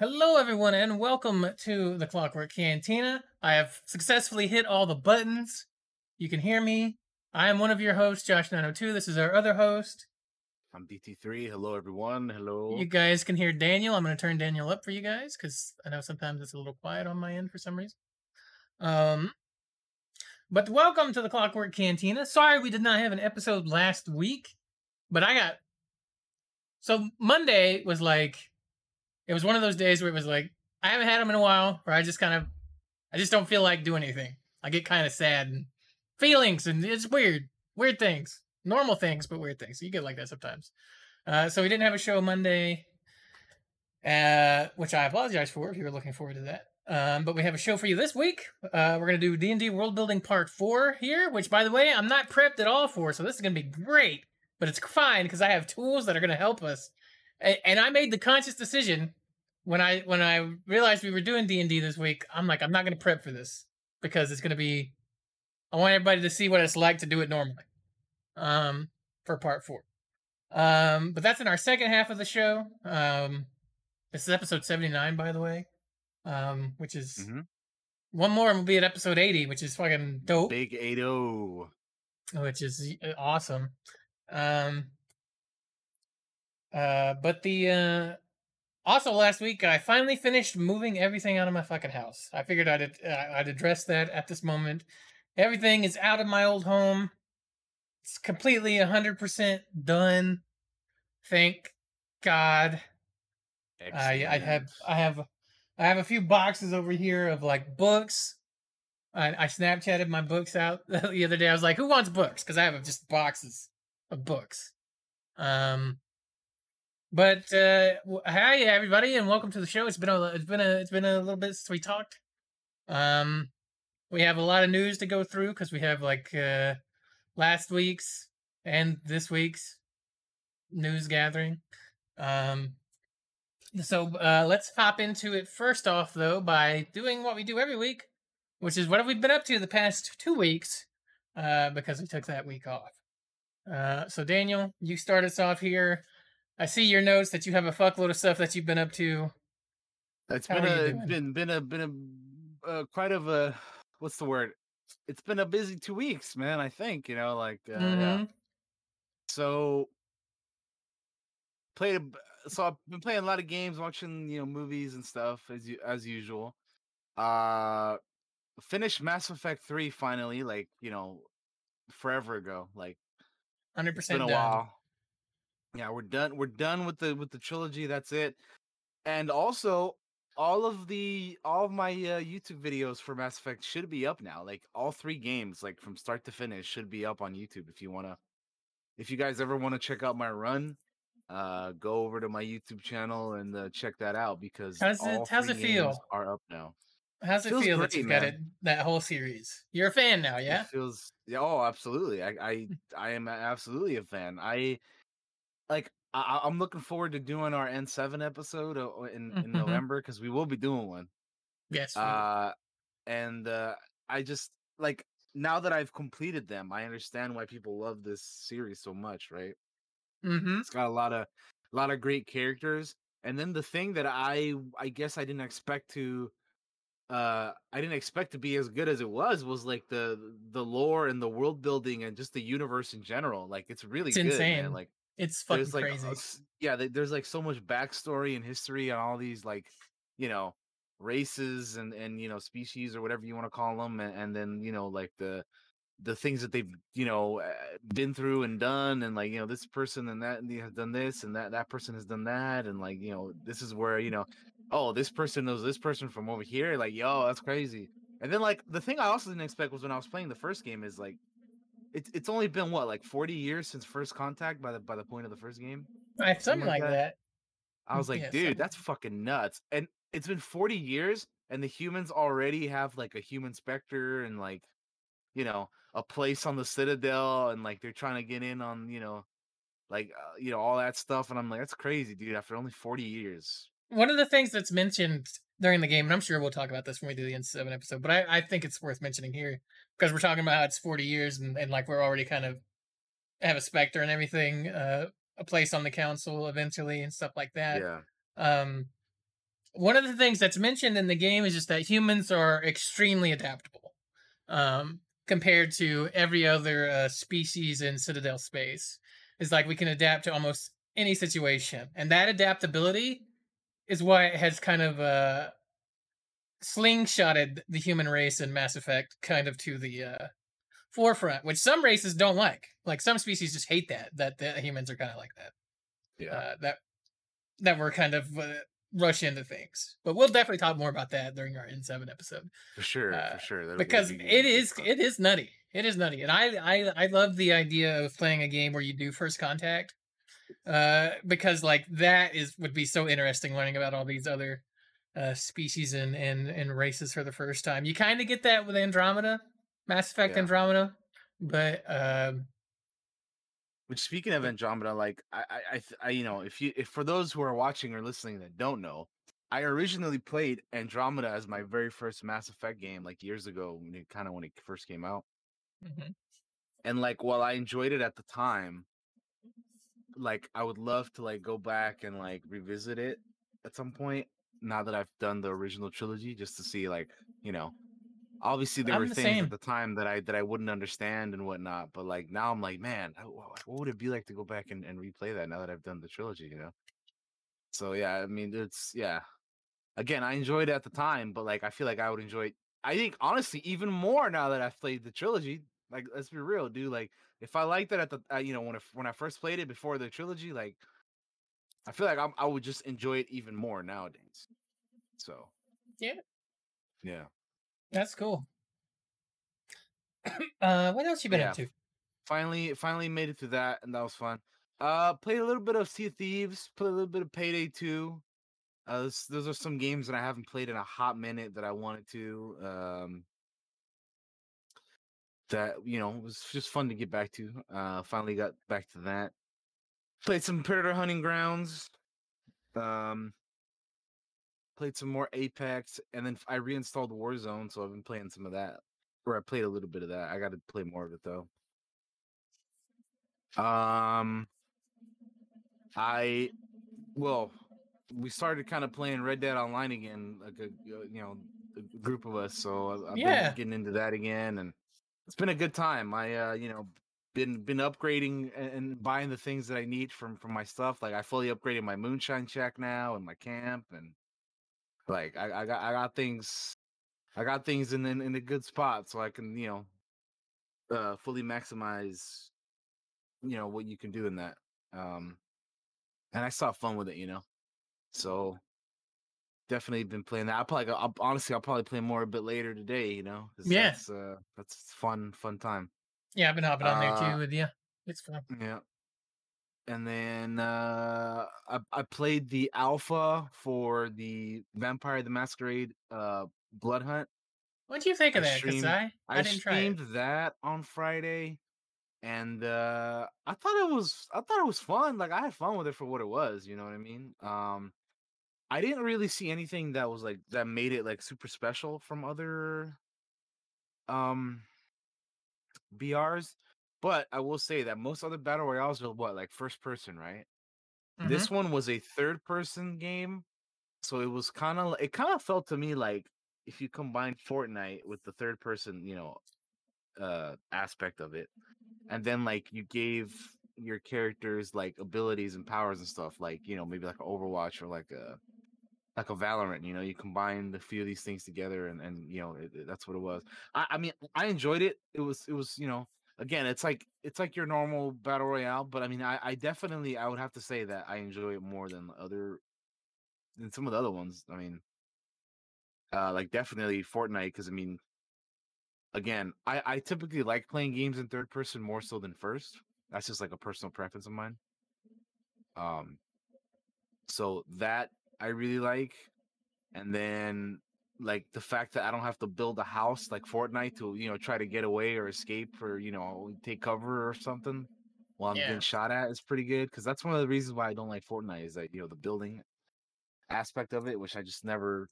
Hello, everyone, and welcome to the Clockwork Cantina. I have successfully hit all the buttons. You can hear me. I am one of your hosts, Josh902. This is our other host. I'm DT3. Hello, everyone. Hello. You guys can hear Daniel. I'm going to turn Daniel up for you guys because I know sometimes it's a little quiet on my end for some reason. Um, but welcome to the Clockwork Cantina. Sorry we did not have an episode last week, but I got. So Monday was like it was one of those days where it was like I haven't had them in a while, where I just kind of I just don't feel like doing anything. I get kind of sad and feelings, and it's weird, weird things, normal things, but weird things. You get like that sometimes. Uh, so we didn't have a show Monday, uh, which I apologize for if you were looking forward to that. Um, but we have a show for you this week. Uh, we're gonna do D and D World Building Part Four here, which, by the way, I'm not prepped at all for, so this is gonna be great. But it's fine because I have tools that are gonna help us. And I made the conscious decision when I when I realized we were doing D and D this week, I'm like, I'm not gonna prep for this because it's gonna be. I want everybody to see what it's like to do it normally. Um, for part four. Um, but that's in our second half of the show. Um, this is episode 79, by the way. Um, which is mm-hmm. one more and we'll be at episode 80, which is fucking dope. Big 80. Which is uh, awesome. Um, uh, but the uh also, last week I finally finished moving everything out of my fucking house. I figured I'd uh, I'd address that at this moment. Everything is out of my old home. It's completely hundred percent done. Thank God. I I have I have I have a few boxes over here of like books. I, I Snapchatted my books out the other day. I was like, "Who wants books?" Because I have just boxes of books. Um, but uh, hi everybody, and welcome to the show. It's been a it's been a it's been a little bit since we talked. Um, we have a lot of news to go through because we have like uh, last week's and this week's news gathering. Um, so uh, let's hop into it first off though by doing what we do every week, which is what have we been up to the past two weeks? Uh, because we took that week off. Uh, so Daniel, you start us off here. I see your notes that you have a fuckload of stuff that you've been up to. It's been a been been a been a uh, quite of a what's the word? It's been a busy two weeks, man. I think you know, like uh, mm-hmm. yeah. So played. A, so I've been playing a lot of games, watching you know movies and stuff as you as usual. Uh, finished Mass Effect three finally, like you know, forever ago, like hundred percent. Been a done. while yeah, we're done. We're done with the with the trilogy. That's it. And also, all of the all of my uh, YouTube videos for Mass Effect should be up now. Like all three games, like from start to finish, should be up on YouTube. If you wanna, if you guys ever want to check out my run, uh, go over to my YouTube channel and uh, check that out because how's it how's it feel? Are up now. How's it, it feel great, that you've got it that whole series? You're a fan now, yeah? It feels yeah. Oh, absolutely. I I I am absolutely a fan. I like I, am looking forward to doing our N7 episode uh, in, in mm-hmm. November because we will be doing one. Yes. Uh, and uh, I just like now that I've completed them, I understand why people love this series so much. Right? Mm-hmm. It's got a lot of a lot of great characters, and then the thing that I I guess I didn't expect to uh I didn't expect to be as good as it was was like the the lore and the world building and just the universe in general. Like it's really it's good, insane. man. Like it's fucking there's like crazy. Yeah, there's like so much backstory and history on all these like you know races and and you know species or whatever you want to call them, and, and then you know like the the things that they've you know eh, been through and done and like you know this person and that and has done this and that that person has done that and like you know this is where you know oh this person knows this person from over here like yo that's crazy and then like the thing i also didn't expect was when i was playing the first game is like it's it's only been what like 40 years since first contact by the by the point of the first game something, something like that. that. i was like yeah, dude something. that's fucking nuts and it's been 40 years and the humans already have like a human Spectre and like you know a place on the citadel and like they're trying to get in on you know like uh, you know all that stuff and i'm like that's crazy dude after only 40 years one of the things that's mentioned during the game, and I'm sure we'll talk about this when we do the N7 episode, but I, I think it's worth mentioning here because we're talking about how it's 40 years and, and like we're already kind of have a Spectre and everything, uh, a place on the council eventually and stuff like that. Yeah. Um, one of the things that's mentioned in the game is just that humans are extremely adaptable um, compared to every other uh, species in Citadel space. Is like we can adapt to almost any situation, and that adaptability is why it has kind of uh, slingshotted the human race in Mass Effect kind of to the uh, forefront, which some races don't like. Like some species just hate that that the humans are kind of like that. Yeah. Uh, that that we're kind of uh, rush into things. But we'll definitely talk more about that during our N7 episode for sure, uh, for sure. That'll because be it is it is nutty. It is nutty, and I I I love the idea of playing a game where you do first contact, uh, because like that is would be so interesting learning about all these other uh species and and and races for the first time. You kind of get that with Andromeda, Mass Effect Yeah. Andromeda, but um, Which speaking of Andromeda, like I, I, I, you know, if you, if for those who are watching or listening that don't know, I originally played Andromeda as my very first Mass Effect game, like years ago, when it kind of when it first came out. mhm. And like, while I enjoyed it at the time, like I would love to like go back and like revisit it at some point. Now that I've done the original trilogy, just to see like, you know, obviously there I'm were the things same. at the time that I that I wouldn't understand and whatnot. But like now I'm like, man, what, would it be like to go back and, and replay that now that I've done the trilogy? You know. So yeah, I mean, it's yeah. Again, I enjoyed it at the time, but like I feel like I would enjoy it. I think honestly even more now that I've played the trilogy. Like, let's be real, dude. Like, if I liked it at the, uh, you know, when I, when I first played it before the trilogy, like, I feel like I'm, I would just enjoy it even more nowadays. So. Yeah. Yeah. that's cool. uh, what else you been Yeah. up to? Finally, finally made it through that, and that was fun. Uh, played a little bit of Sea of Thieves. Played a little bit of Payday Two. Uh, this, those are some games that I haven't played in a hot minute that I wanted to. Um, that you know it was just fun to get back to. Uh, finally got back to that. Played some Predator Hunting Grounds. Um, played some more Apex, and then I reinstalled Warzone, so I've been playing some of that. Or I played a little bit of that. I got to play more of it though. Um, I well, we started kind of playing Red Dead Online again, like a you know a group of us. So I- I've Yeah. been getting into that again, and it's been a good time. I uh, you know been been upgrading and, buying the things that I need from from my stuff. Like I fully upgraded my moonshine shack now and my camp, and like I, I got I got things I got things in, in in a good spot, so I can you know uh fully maximize you know what you can do in that. Um, and I saw fun with it, you know. So definitely been playing that. I'll probably, I'll, honestly, I'll probably play more a bit later today, you know. Yeah. that's, uh, that's fun, fun time. Yeah, I've been hopping on there Uh, too with you. It's fun. Yeah. And then uh I, I played the alpha for the Vampire the Masquerade uh Blood Hunt. What do you think of I that? Because I, I, I, didn't try streamed that on Friday, and uh I thought it was I thought it was fun. Like I had fun with it for what it was. You know what I mean? Um, I didn't really see anything that was like that made it like super special from other um BRs. But I will say that most other battle royales are what like first person, right? Mhm. This one was a third person game, so it was kind of it kind of felt to me like if you combine Fortnite with the third person, you know, uh aspect of it, and then like you gave your characters like abilities and powers and stuff, like you know maybe like Overwatch or like a like a Valorant. You know, you combine the few of these things together, and and you know it, it- that's what it was. I, I mean, I enjoyed it. It was it was you know again it's like it's like your normal battle royale but i mean i, I definitely i would have to say that i enjoy it more than other than some of the other ones i mean uh like definitely fortnite because i mean again i i typically like playing games in third person more so than first that's just like a personal preference of mine um so that i really like and then like the fact that I don't have to build a house like Fortnite to you know try to get away or escape or you know take cover or something while I'm Yeah. getting shot at is pretty good because that's one of the reasons why I don't like Fortnite is that you know the building aspect of it which I just never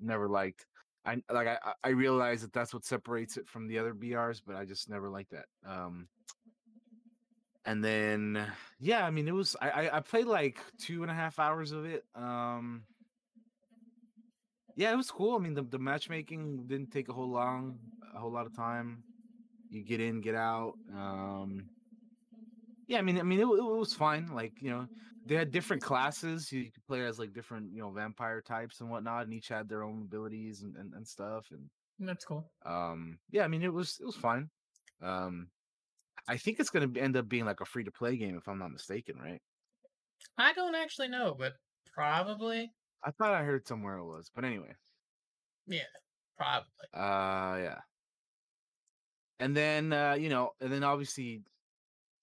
never liked. I like I I realize that that's what separates it from the other BRs, but I just never liked that. Um, and then yeah, I mean it was I I, played like two and a half hours of it. Um, yeah, it was cool. I mean, the, the matchmaking didn't take a whole long, a whole lot of time. You get in, get out. Um, yeah, I mean, I mean, it, it was fine. Like you know, they had different classes. You could play as like different, you know, vampire types and whatnot, and each had their own abilities and, and, and stuff. And That's cool. um, yeah, I mean, it was it was fine. Um, I think it's gonna end up being like a free to play game if I'm not mistaken, right? I don't actually know, but probably, I thought I heard somewhere it was, but anyway. Yeah, probably. Uh, yeah. And then uh, you know, and then obviously,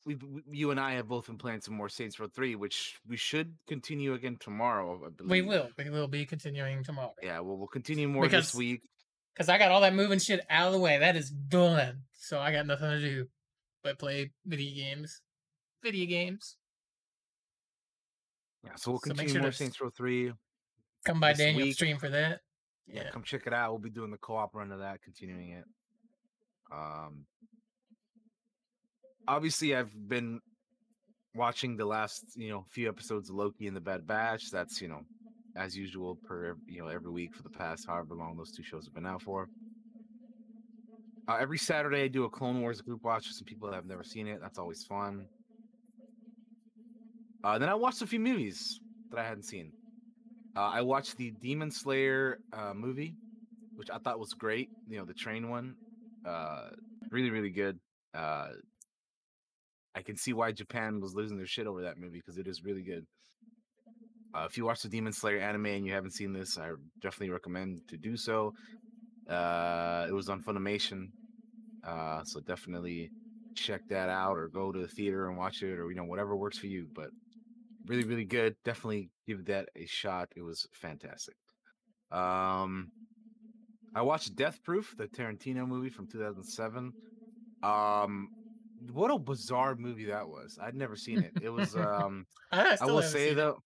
we you and I have both been playing some more Saints Row Three, which we should continue again tomorrow. I believe. We will. We will be continuing tomorrow. Yeah, well, we'll continue more Because- this week. Because I got all that moving shit out of the way. That is done. So I got nothing to do but play video games. Video games. Yeah, so we'll So continue sure more Saints Row Three. Come by Daniel's week- stream for that. Yeah. Yeah. come check it out. We'll be doing the co-op run of that, continuing it. Um, obviously, I've been watching the last, you know, few episodes of Loki and the Bad Batch. That's you know, as usual per you know every week for the past however long those two shows have been out for. Uh, every Saturday, I do a Clone Wars group watch with some people that have never seen it. That's always fun. Uh, then I watched a few movies that I hadn't seen. Uh, I watched the Demon Slayer uh, movie, which I thought was great. You know, the train one, uh, really, really good. Uh, I can see why Japan was losing their shit over that movie because it is really good. Uh, if you watch the Demon Slayer anime and you haven't seen this, I definitely recommend to do so. Uh, it was on Funimation, uh, so definitely check that out or go to the theater and watch it or you know whatever works for you. But really, really good. Definitely give that a shot. It was fantastic. Um, I watched Death Proof, the Tarantino movie from 2007. Um, what a bizarre movie that was. I'd never seen it. It was. Um, I, I will say it. though,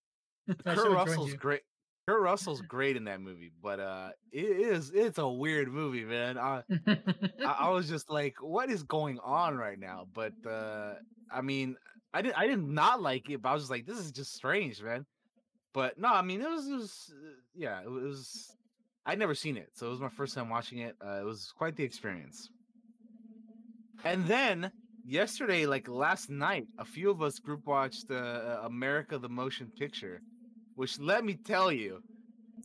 Kurt Russell's great. Kurt Russell's great in that movie, but uh, it is it's a weird movie, man. I, I, I was just like, what is going on right now? But uh, I mean, I did I did not like it, but I was just like, this is just strange, man. But no, I mean, it was, it was uh, yeah, it was. I'd never seen it, so it was my first time watching it. Uh, it was quite the experience. And then yesterday, like last night, a few of us group watched uh, America the Motion Picture, which let me tell you,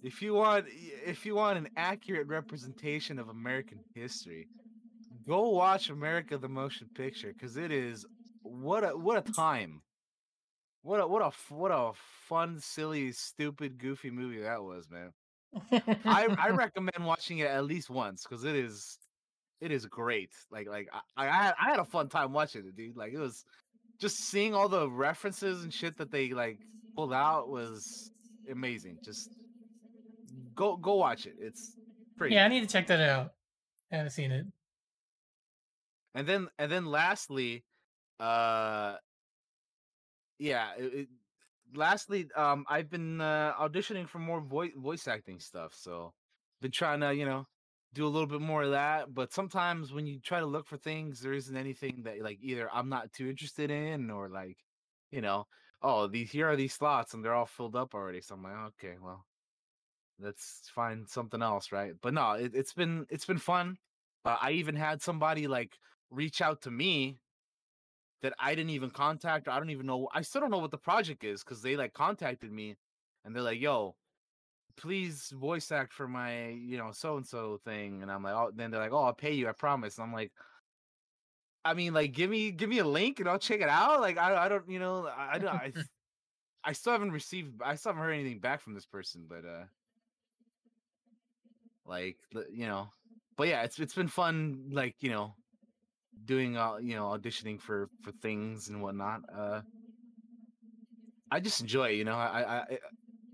if you want if you want an accurate representation of American history, go watch America the Motion Picture because it is what a what a time. What a what a what a fun, silly, stupid, goofy movie that was, man. I I recommend watching it at least once because it is it is great. Like like I, I had I had a fun time watching it, dude. Like it was just seeing all the references and shit that they like pulled out was amazing. Just go go watch it. It's pretty. yeah, I need to check that out. I haven't seen it. And then and then lastly, uh yeah, it, it, lastly, um I've been uh, auditioning for more voice voice acting stuff, so been trying to, you know, do a little bit more of that, but sometimes when you try to look for things there isn't anything that like either I'm not too interested in or like, you know, oh, these here are these slots and they're all filled up already. So I'm like, okay, well, let's find something else, right? But no, it, it's been it's been fun. Uh, I even had somebody like reach out to me that I didn't even contact. Or I don't even know. I still don't know what the project is because they like contacted me and they're like, "Yo, please voice act for my you know so and so thing." And I'm like, "Oh," then they're like, "Oh, I'll pay you. I promise." And I'm like. I mean, like, give me give me a link and I'll check it out. Like, I I don't, you know, I don't- I, I still haven't received, I still haven't heard anything back from this person, but uh, like, you know, but yeah, it's it's been fun, like you know, doing uh, you know, auditioning for for things and whatnot. Uh, I just enjoy, it, you know, I I I,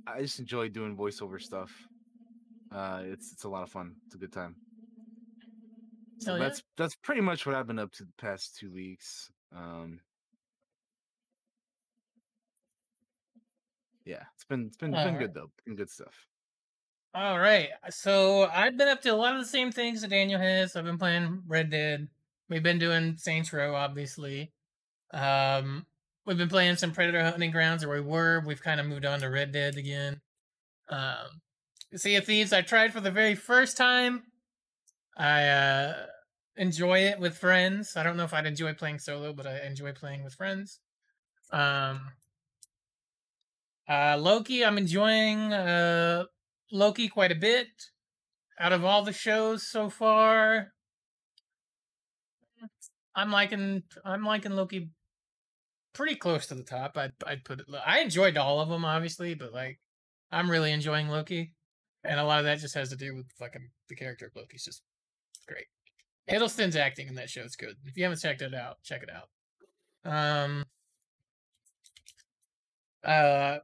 I just enjoy doing voiceover stuff. Uh, it's it's a lot of fun. It's a good time. So yeah. that's that's pretty much what I've been up to the past two weeks. Um, yeah, it's been it's been been Alright. good though. Been good stuff. All right. So I've been up to a lot of the same things that Daniel has. I've been playing Red Dead. We've been doing Saints Row, obviously. Um, we've been playing some Predator Hunting Grounds, or we were. We've kind of moved on to Red Dead again. Um, Sea of Thieves, I tried for the very first time. I uh, enjoy it with friends. I don't know if I'd enjoy playing solo, but I enjoy playing with friends. Um, uh, Loki, I'm enjoying uh, Loki quite a bit. Out of all the shows so far, I'm liking I'm liking Loki pretty close to the top. I'd I'd put it. I enjoyed all of them, obviously, but like I'm really enjoying Loki, and a lot of that just has to do with fucking the character of Loki's just great. Hiddleston's acting in that show is good. If you haven't checked it out, check it out. Um. Uh,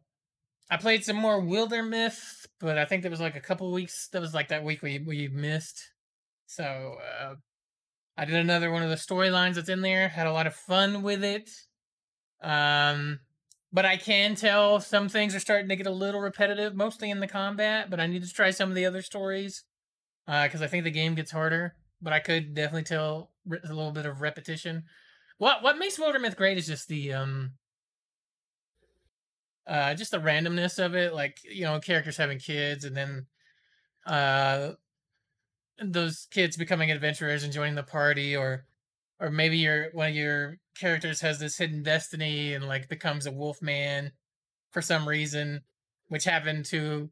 I played some more Wildermyth, but I think there was like a couple weeks. That was like that week we we missed. So uh, I did another one of the storylines that's in there. Had a lot of fun with it. Um, but I can tell some things are starting to get a little repetitive, mostly in the combat. But I need to try some of the other stories because uh, I think the game gets harder. But I could definitely tell a little bit of repetition. What what makes Wildermyth great is just the um uh just the randomness of it like you know characters having kids and then uh those kids becoming adventurers and joining the party or or maybe your one of your characters has this hidden destiny and like becomes a wolf man for some reason which happened to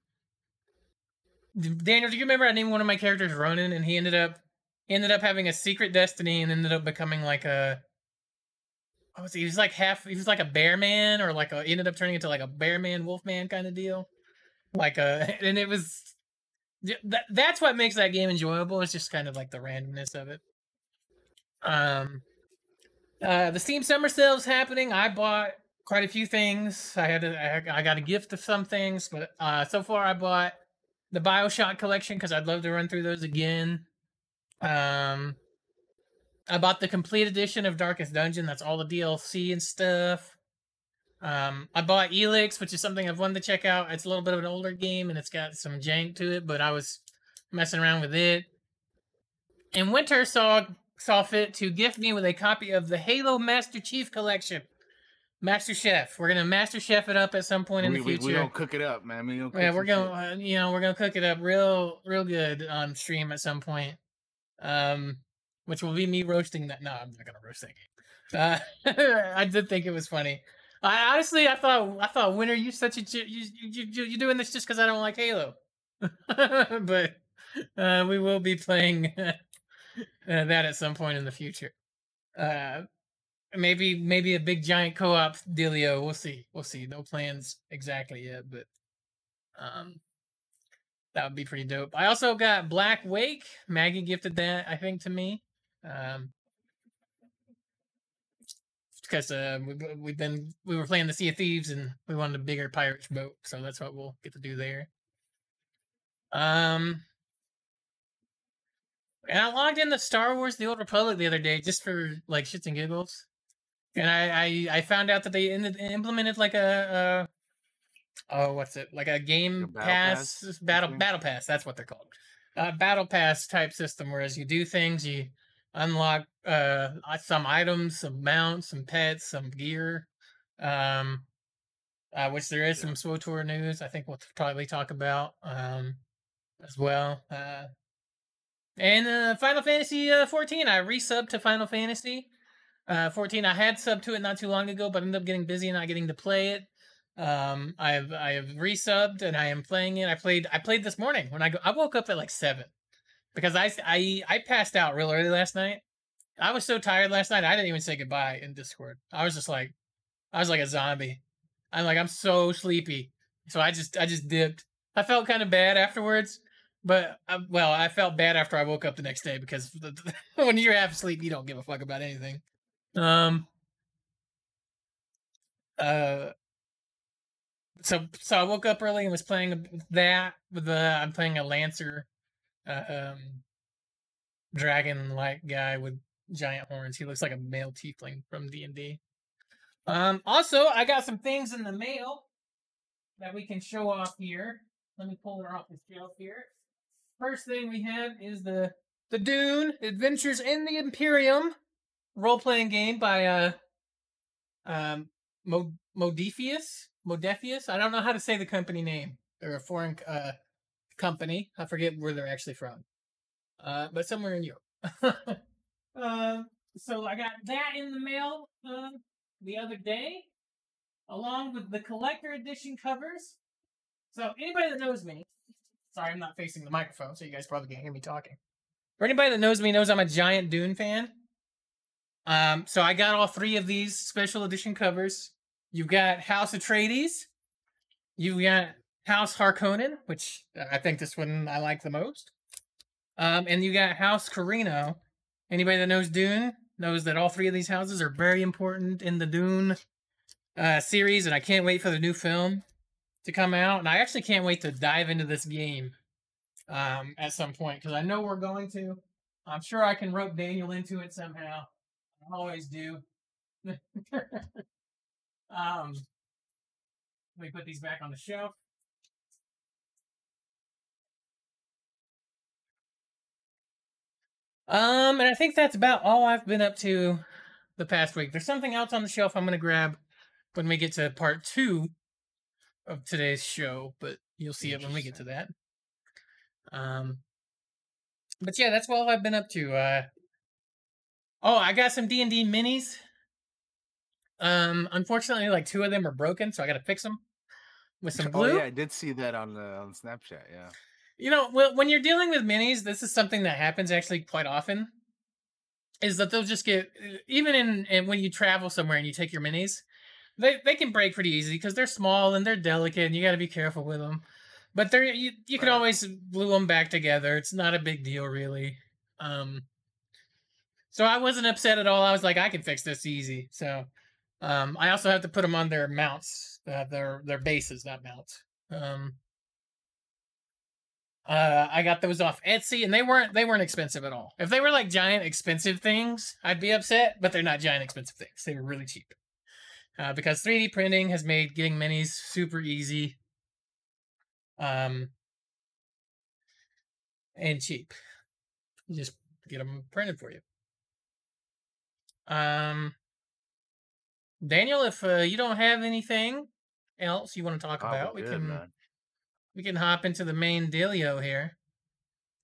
Daniel do you remember I named one of my characters Ronan and he ended up ended up having a secret destiny and ended up becoming like a what was he? He was like half. He was like a bear man, or like a ended up turning into like a bear man, wolf man kind of deal. Like a, and it was that that's what makes that game enjoyable. It's just kind of like the randomness of it. Um, uh, the Steam Summer Sale's happening. I bought quite a few things. I had to, I, I got a gift of some things, but uh, so far I bought the Bioshock collection because I'd love to run through those again. Um, I bought the complete edition of Darkest Dungeon. That's all the DLC and stuff. Um, I bought ELEX, which is something I've wanted to check out. It's a little bit of an older game and it's got some jank to it, but I was messing around with it. And Winter saw saw fit to gift me with a copy of the Halo Master Chief Collection. Master Chef. We're gonna Master Chef it up at some point in we, the future. We, we gonna cook it up, man. We gonna yeah, we're gonna, uh, you know, we're gonna cook it up real, real good on stream at some point. Um, which will be me roasting that. No, I'm not gonna roast that game. Uh, I did think it was funny. I honestly, I thought, I thought, Winter, you such a you you you you doing this just because I don't like Halo. but uh, we will be playing uh, that at some point in the future. Uh, maybe maybe a big giant co-op dealio. We'll see. We'll see. No plans exactly yet, but um, that would be pretty dope. I also got Blackwake. Maggie gifted that, I think, to me. Um, because uh, we, we've been we were playing the Sea of Thieves and we wanted a bigger pirate boat, so that's what we'll get to do there. Um, and I logged into Star Wars: The Old Republic the other day just for like shits and giggles, and I I, I found out that they in, implemented like a, a oh what's it like a game battle pass, pass battle battle pass that's what they're called, uh, battle pass type system. Whereas you do things you unlock uh some items, some mounts, some pets, some gear. Um uh, which there is some SWTOR news I think we'll probably talk about um as well. Uh and uh Final Fantasy uh, 14 I resubbed to Final Fantasy uh 14 I had subbed to it not too long ago but ended up getting busy and not getting to play it. Um I have I have resubbed and I am playing it. I played I played this morning when I go I woke up at like 7 because I, I I passed out real early last night. I was so tired last night. I didn't even say goodbye in Discord. I was just like, I was like a zombie. I'm like I'm so sleepy, so I just I just dipped. I felt kind of bad afterwards, but I, well, I felt bad after I woke up the next day because when you're half asleep, you don't give a fuck about anything. Um. Uh. So so I woke up early and was playing that with the I'm playing a Lancer uh, um, dragon like guy with giant horns. He looks like a male tiefling from D and D. Um, also, I got some things in the mail that we can show off here. Let me pull it off the shelf here. First thing we have is the the Dune Adventures in the Imperium role playing game by uh um Mo- Modiphius Modephius. I don't know how to say the company name. They're a foreign uh company. I forget where they're actually from, uh, but somewhere in Europe. uh, so I got that in the mail uh, the other day, along with the collector edition covers. So anybody that knows me, sorry, I'm not facing the microphone, so you guys probably can't hear me talking. For anybody that knows me, knows I'm a giant Dune fan. Um, so I got all three of these special edition covers. You've got House Atreides. You've got House Harkonnen, which I think this one I like the most. Um, and you got House Corrino. Anybody that knows Dune knows that all three of these houses are very important in the Dune uh, series, and I can't wait for the new film to come out. And I actually can't wait to dive into this game um, at some point because I know we're going to. I'm sure I can rope Daniel into it somehow. Always do. um, let me put these back on the shelf. Um, and I think that's about all I've been up to the past week. There's something else on the shelf I'm gonna grab when we get to part two of today's show, but you'll see it when we get to that. Um, but yeah, that's all I've been up to. Uh, oh, I got some D and D minis. Um, unfortunately, like two of them are broken, so I got to fix them with some glue. Oh yeah, I did see that on the on Snapchat. Yeah. You know, well, when you're dealing with minis, this is something that happens actually quite often. Is that they'll just get even in, when you travel somewhere and you take your minis, they they can break pretty easy because they're small and they're delicate and you got to be careful with them. But they're you, you can Right. always glue them back together. It's not a big deal really. Um, so I wasn't upset at all. I was like, I can fix this easy. So um, I also have to put them on their mounts, uh, their their bases, not mounts. Um, uh, I got those off Etsy, and they weren't they weren't expensive at all. If they were like giant expensive things, I'd be upset. But they're not giant expensive things. They were really cheap. Uh, because 3D printing has made getting minis super easy. Um, and cheap. You just get them printed for you. Um, Daniel, if uh, you don't have anything else you want to talk Oh, about, we good, can man. we can hop into the main dealio here.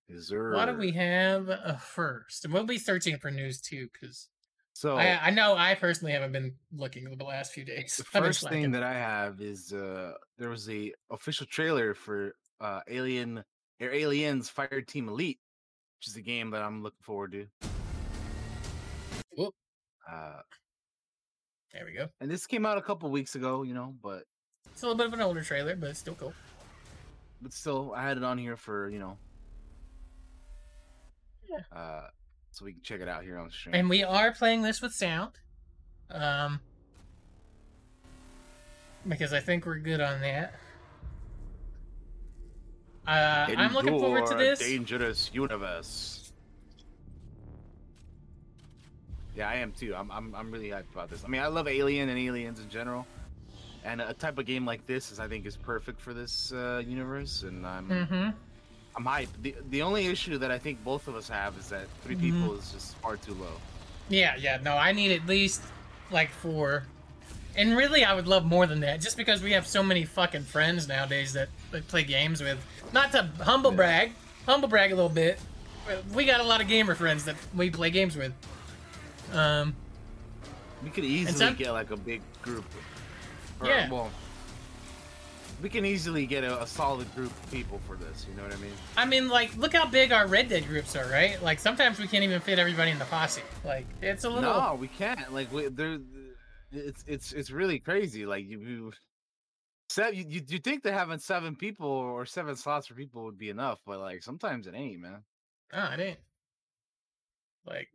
Yes, sir. What do we have uh, first? And we'll be searching for news too, because So I, I know I personally haven't been looking the last few days. the first thing that I have is uh there was a official trailer for uh Alien or Aliens Fireteam Elite, which is a game that I'm looking forward to. Whoop. Uh, there we go. and this came out a couple weeks ago, you know, but It's a little bit of an older trailer, but it's still cool. but still, I had it on here for you know, Yeah. uh, so we can check it out here on the stream. And we are playing this with sound, um, because I think we're good on that. Uh, I'm looking forward to this. dangerous universe. Yeah, I am too. I'm, I'm I'm really hyped about this. I mean, I love Alien and Aliens in general, and a type of game like this is, I think, is perfect for this uh, universe. And I'm Mm-hmm. I'm hyped. The the only issue that I think both of us have is that 3 Mhm. people is just far too low. Yeah, yeah. No, I need at least like four. And really, I would love more than that, just because we have so many fucking friends nowadays that play games with. Not to humble brag, humble brag a little bit. We got a lot of gamer friends that we play games with. Um, We could easily some- get like a big group. Or, Yeah. Well, we can easily get a, a solid group of people for this. You know what I mean? I mean, like, look how big our Red Dead groups are, right? Like, sometimes we can't even fit everybody in the posse. Like, it's a little. No, we can't. Like we, there, it's it's it's really crazy. Like you, you seven, you, you you think that having seven people or seven slots for people would be enough, but like sometimes it ain't, man. Oh, it ain't. Like,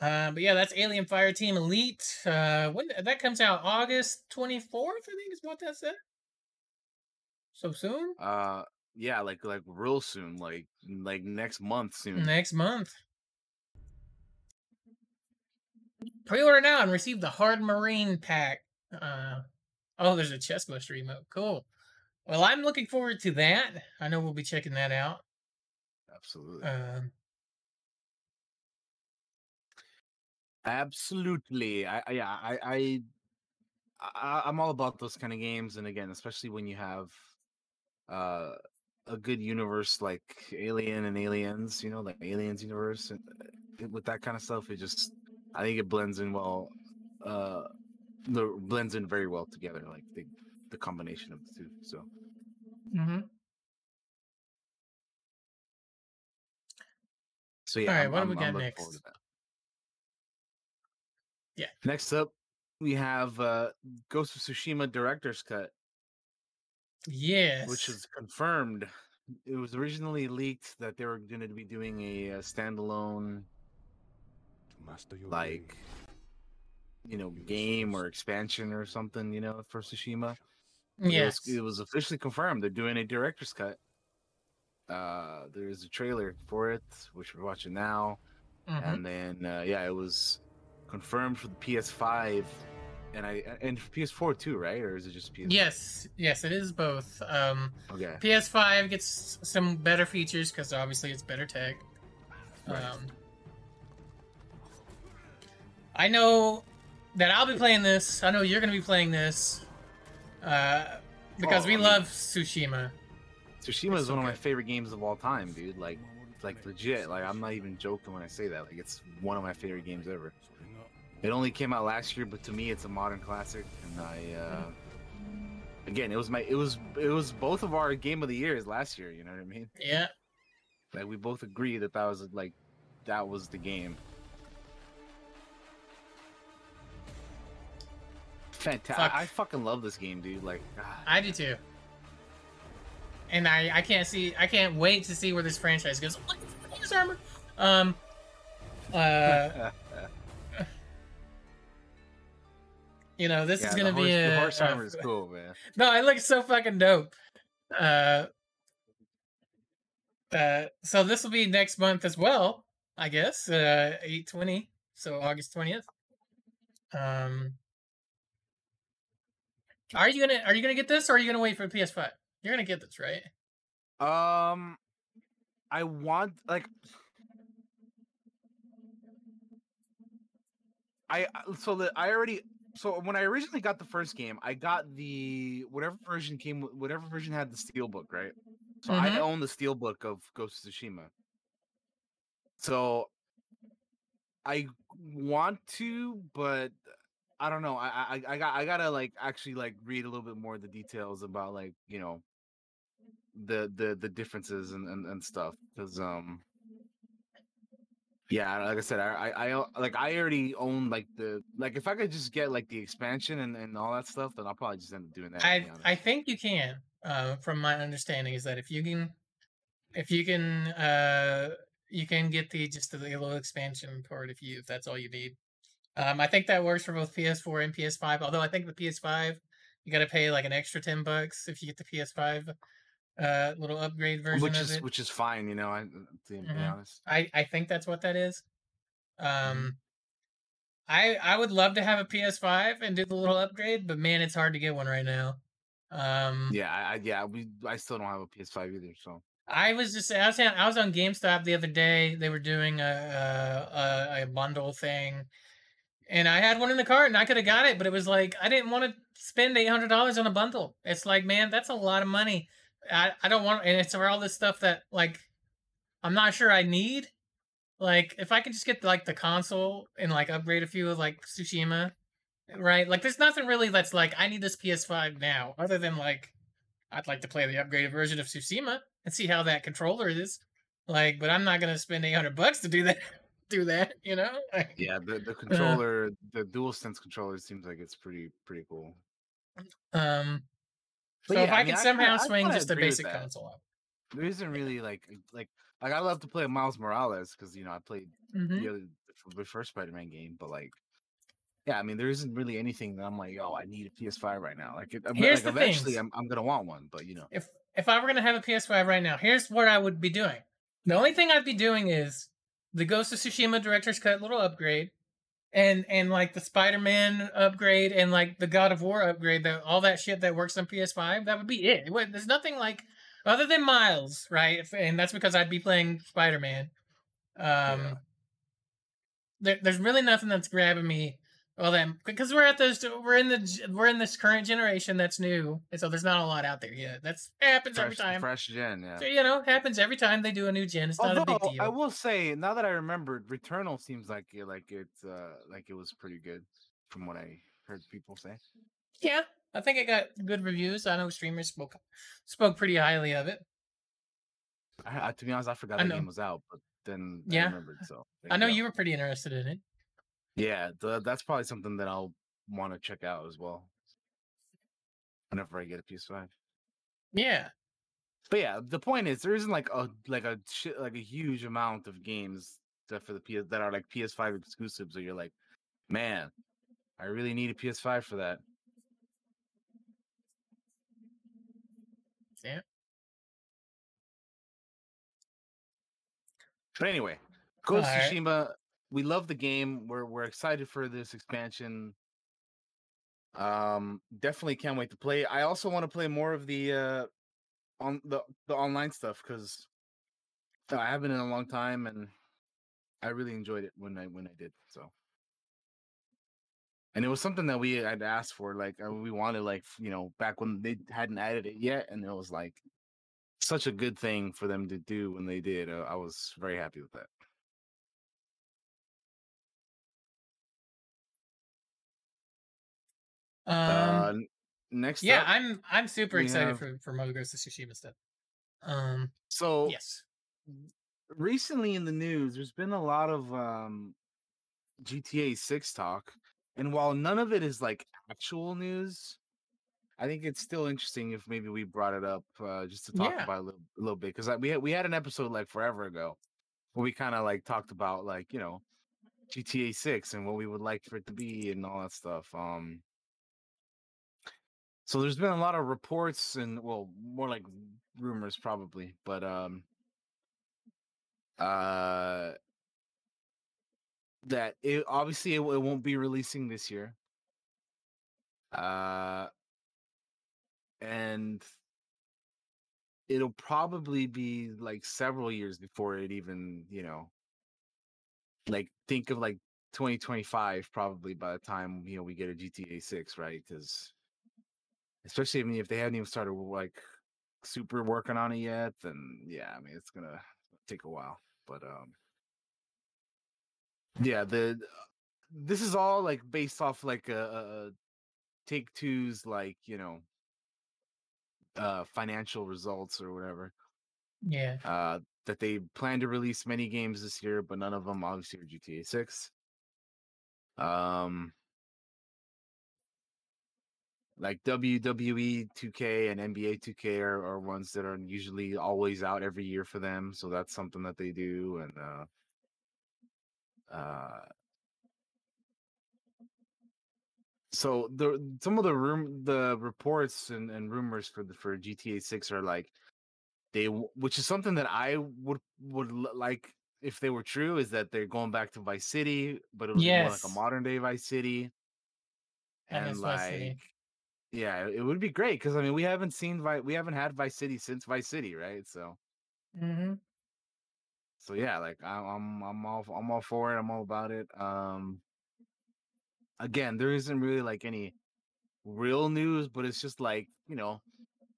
uh, but yeah, that's Alien Fireteam Elite. Uh, when that comes out August twenty fourth, I think is what that said. So soon? Uh, yeah, like like real soon, like like next month soon. Next month. Pre-order now and receive the Hard Marine pack. Uh, oh, there's a chest buster emote. Cool. Well, I'm looking forward to that. I know we'll be checking that out. Absolutely, Um, absolutely. I, I yeah, I I I'm all about those kind of games, and again, especially when you have uh a good universe like Alien and Aliens, you know, like Aliens universe, and uh, with that kind of stuff, it just I think it blends in well. Uh, the blends in very well together, like the the combination of the two. So. Mm-hmm. So yeah, All right, I'm- what do we I'm got next? Yeah. Next up, we have uh Ghost of Tsushima director's cut, Yes. which is confirmed. It was originally leaked that they were going to be doing a, uh standalone, like, you know, game or expansion or something. You know, for Tsushima. It was- yes. it was officially confirmed. They're doing a director's cut. Uh, there's a trailer for it, which we're watching now. Mhm. and then uh, yeah, it was confirmed for the PS5, and I and PS4 too, right? Or is it just PS? Yes, yes, it is both. Um, Okay. PS5 gets some better features because obviously it's better tech. Right. Um, I know that I'll be playing this. I know you're going to be playing this uh, because Oh, we I mean- love Tsushima. Tsushima is so one of my favorite games of all time, dude. Like, like legit. Like, I'm not even joking when I say that. Like, it's one of my favorite games ever. It only came out last year, but to me, it's a modern classic. And I, uh, again, it was my, it was, it was both of our game of the years last year. You know what I mean? Yeah, Like, we both agree that that was like, that was the game. Fantastic! Fuck. I fucking love this game, dude. Like, ah, I do too. And I, I can't see, I can't wait to see where this franchise goes. Look at armor. Um, uh, you know, this yeah, is gonna horse, be a, the horse armor is cool, man. No, it looks so fucking dope. Uh, uh, so this will be next month as well, I guess. Uh, eight twenty, so August twentieth. Um, are you gonna are you gonna get this, or are you gonna wait for PS Five? You're gonna get this, right? Um, I want like I I- so that I already so when I originally got the first game, I got the whatever version came with- whatever version had the steelbook, right? So I Mhm. own the steelbook of Ghost of Tsushima. So I want to, but I don't know. I I I got I gotta like actually like read a little bit more of the details about like you know the the the differences and and, and stuff because um yeah like i said I, I i like i already own like the like if i could just get like the expansion and, and all that stuff then i'll probably just end up doing that I. I think you can. Uh, from my understanding, is that if you can, if you can, uh, you can get the just the little expansion part if you if that's all you need. Um, I think that works for both PS4 and PS5. Although I think the PS5 you got to pay like an extra ten bucks if you get the PS5 uh little upgrade version which of is it. which is fine you know i to be Mhm. honest I I think that's what that is. Mm-hmm. Um, I I would love to have a PS5 and do the little upgrade, but man, it's hard to get one right now. Um, yeah I, yeah we i still don't have a ps5 either so I was just I was on, I was on GameStop the other day. They were doing a a, a, a bundle thing, and I had one in the cart, and I could have got it, but it was like I didn't want to spend eight hundred dollars on a bundle. It's like, man, that's a lot of money. I I don't want, and it's all this stuff that like I'm not sure I need. Like if I could just get like the console and like upgrade a few of like Tsushima, right? Like there's nothing really that's like I need this PS5 now, other than like I'd like to play the upgraded version of Tsushima and see how that controller is. Like, but I'm not gonna spend eight hundred bucks to do that. Do that, you know? Like, yeah the, the controller the dual sense controller seems like it's pretty pretty cool um. But so if I, I mean, can somehow I swing kinda just a basic console up. there isn't really like like like I love to play Miles Morales because you know I played hmm the other the first Spider-Man game, but like, yeah, I mean, there isn't really anything that I'm like, oh, I need a PS5 right now. Like, it, Here's like the eventually, things. I'm I'm gonna want one, but you know, If if I were gonna have a PS5 right now, here's what I would be doing. The only thing I'd be doing is the Ghost of Tsushima director's cut little upgrade, and and like the Spider-Man upgrade and like the God of War upgrade, that all that shit that works on PS5. That would be it. It would- There's nothing like other than Miles, right? And that's because I'd be playing Spider-Man. Um, Yeah. there, there's really nothing that's grabbing me Well then, because we're at this, we're in the, we're in this current generation that's new, and so there's not a lot out there yet. That's happens every time. fresh gen. Yeah. So, you know, happens every time they do a new gen. It's not a big deal. I will say, now that I remembered, Returnal seems like it, like it's uh like it was pretty good from what I heard people say. Yeah, I think it got good reviews. I know streamers spoke spoke pretty highly of it. I, I, to be honest, I forgot I the know. game was out, but then Yeah. I remembered. So I you know you were pretty interested in it. Yeah, th- that's probably something that I'll want to check out as well. Whenever I get a PS5. Yeah, But yeah, the point is there isn't like a like a shit like a huge amount of games that for the PS that are like PS5 exclusives. Or you're like, man, I really need a PS5 for that. Yeah. But anyway, Ghost Alright. Tsushima. We love the game. We're we're excited for this expansion. Um, definitely can't wait to play. I also want to play more of the uh on the the online stuff because I haven't in a long time, and I really enjoyed it when I when I did. So, and it was something that we had asked for, like uh, we wanted, like you know, back when they hadn't added it yet, and it was like such a good thing for them to do when they did. Uh, I was very happy with that. Um, uh, next, yeah, up, I'm I'm super excited have- for for Mother Ghost of Tsushima stuff. Um, so yes, recently in the news, there's been a lot of um, GTA 6 talk. And while none of it is like actual news, I think it's still interesting if maybe we brought it up uh, just to talk Yeah. about a little, a little bit. Because we had, we had an episode like forever ago where we kind of like talked about like, you know, GTA 6 and what we would like for it to be and all that stuff. Um, so there's been a lot of reports and well, more like rumors probably, but um, uh, that it obviously it, it won't be releasing this year. Uh, and it'll probably be like several years before it even, you know, like think of like 2025 probably by the time you know we get a GTA 6, right? Because especially I mean if they haven't even started like super working on it yet, then yeah, I mean it's gonna take a while. But um yeah, the this is all like based off like a, a take two's like, you know, uh financial results or whatever. yeah, uh, that they plan to release many games this year, but none of them obviously are GTA Six. Um, like WWE 2K and NBA 2K are, are ones that are usually always out every year for them, so that's something that they do. And uh, uh, so the some of the room the reports and, and rumors for the for GTA Six are like they which is something that I would would like if they were true is that they're going back to Vice City, but it was more like a modern day Vice City. And miss like, yeah, it would be great because I mean we haven't seen Vi- we haven't had Vice City since Vice City, right? So mm-hmm. so yeah, like I- I'm I'm all I'm all for it. I'm all about it. Um, again, there isn't really like any real news, but it's just like you know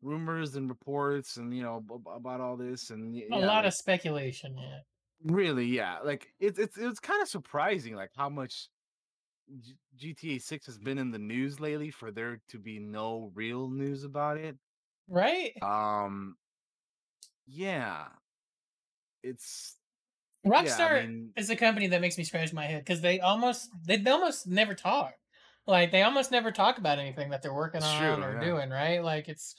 rumors and reports and you know ab- about all this and a lot like, of speculation. Yeah, Really, yeah. Like it's it's it's kind of surprising, like how much G- GTA Six has been in the news lately for there to be no real news about it. right. Um, yeah, it's Rockstar yeah. I mean, is a company that makes me scratch my head because they almost they, they almost never talk. Like they almost never talk about anything that they're working on true, or yeah. doing. Right? Like it's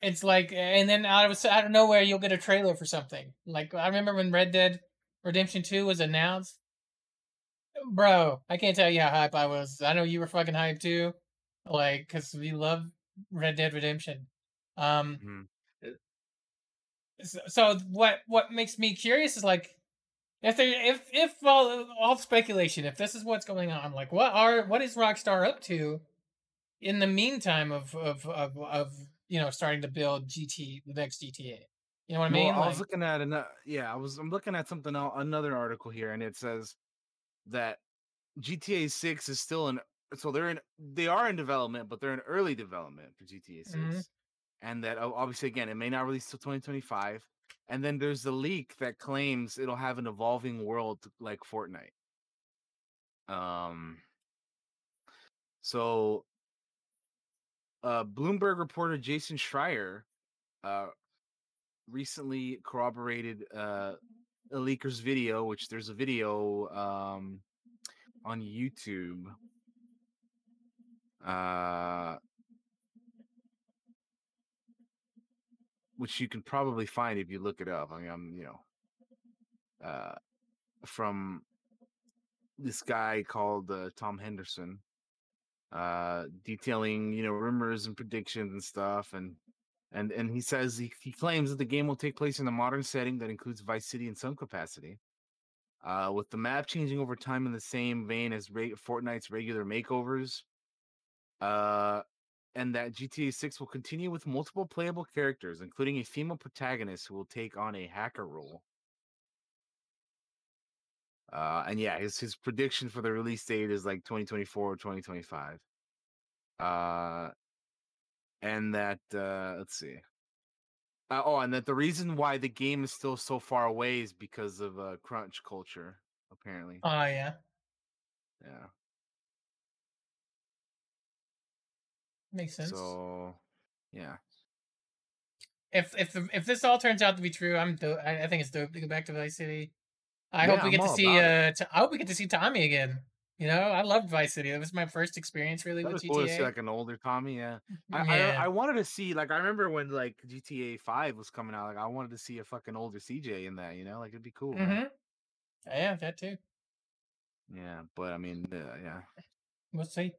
it's like and then out of out of nowhere you'll get a trailer for something. Like I remember when Red Dead Redemption Two was announced. Bro, I can't tell you how hype I was. I know you were fucking hyped too, like because we love Red Dead Redemption. Um, mhm. so, so what what makes me curious is like if they if if all all speculation if this is what's going on like what are what is Rockstar up to in the meantime of of of, of you know starting to build GT the next GTA you know what I mean Well, I was Like- looking at another. Yeah, I was. I'm looking at something else, another article here, and it says that GTA 6 is still in so they're in they are in development, but they're in early development for GTA 6. Mhm. And that obviously again it may not release till 2025. And then there's the leak that claims it'll have an evolving world like Fortnite. Um so uh Bloomberg reporter Jason Schreier uh recently corroborated uh a leaker's video, which there's a video um on YouTube. Uh which you can probably find if you look it up. I mean, I'm, you know, uh from this guy called uh, Tom Henderson, uh, detailing you know rumors and predictions and stuff, and and and he says he, he claims that the game will take place in a modern setting that includes Vice City in some capacity, uh, with the map changing over time in the same vein as Fortnite's regular makeovers. Uh, and that GTA 6 will continue with multiple playable characters, including a female protagonist who will take on a hacker role. Uh, and yeah, his his prediction for the release date is like 2024 or 2025. Uh, and that uh, let's see. Uh, oh, and that the reason why the game is still so far away is because of uh, crunch culture, apparently. Oh yeah, Yeah. makes sense. So, yeah. if if the, if this all turns out to be true, I'm dope. I, I think it's dope to go back to Vice City. I Yeah, hope we I'm get to see. Uh, I hope we get to see Tommy again. You know, I loved Vice City. That was my first experience really That with was cool to see like an older Tommy. Yeah. I, yeah, I I wanted to see like I remember when like GTA Five was coming out. Like I wanted to see a fucking older CJ in that. You know, like it'd be cool. man. hmm yeah, that too. Yeah, but I mean, uh, yeah. We'll see.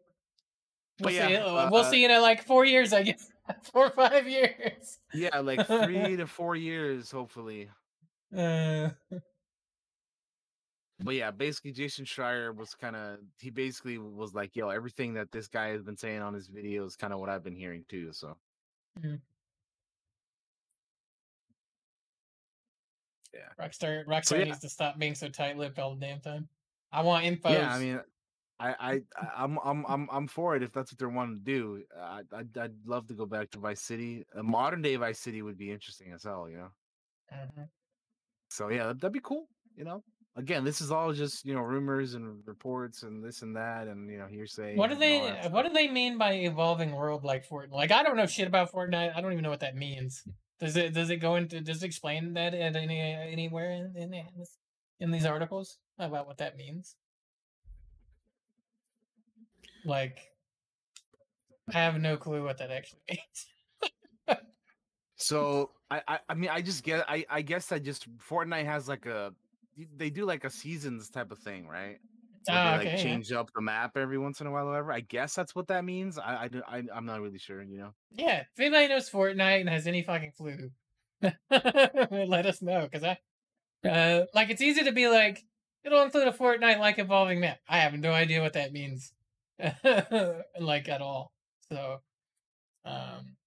We'll yeah, see. Uh, we'll uh, see in uh, like four years, I guess. four or five years. Yeah, like three to four years, hopefully. Uh, But yeah, basically, Jason Schreier was kind of he basically was like, "Yo, everything that this guy has been saying on his video is kind of what I've been hearing too." So yeah, Rockstar, Rockstar So, yeah. needs to stop being so tight-lipped all the damn time. I want info. yeah, I mean, I I I'm I'm I'm I'm for it if that's what they're wanting to do. I I'd, I'd love to go back to Vice City. A modern day Vice City would be interesting as hell, you know. Mhm. So yeah, that'd, that'd be cool. You know, again, this is all just you know rumors and reports and this and that and you know hearsay. What do they? What do they mean by evolving world like Fortnite? Like I don't know shit about Fortnite. I don't even know what that means. Does it? Does it go into? Does it explain that at any anywhere in in, this- in these articles about what that means? Like, I have no clue what that actually means. So I, I I mean I just get I I guess I just Fortnite has like a they do like a seasons type of thing, right? Where Ah, they okay, like yeah. change up the map every once in a while or whatever. I guess that's what that means. I I, I I'm not really sure, you know. Yeah, if anybody knows Fortnite and has any fucking clue, let us know. Cause I, uh, like, it's easy to be like, it'll include a Fortnite like evolving map. I have no idea what that means, like at all. So, um,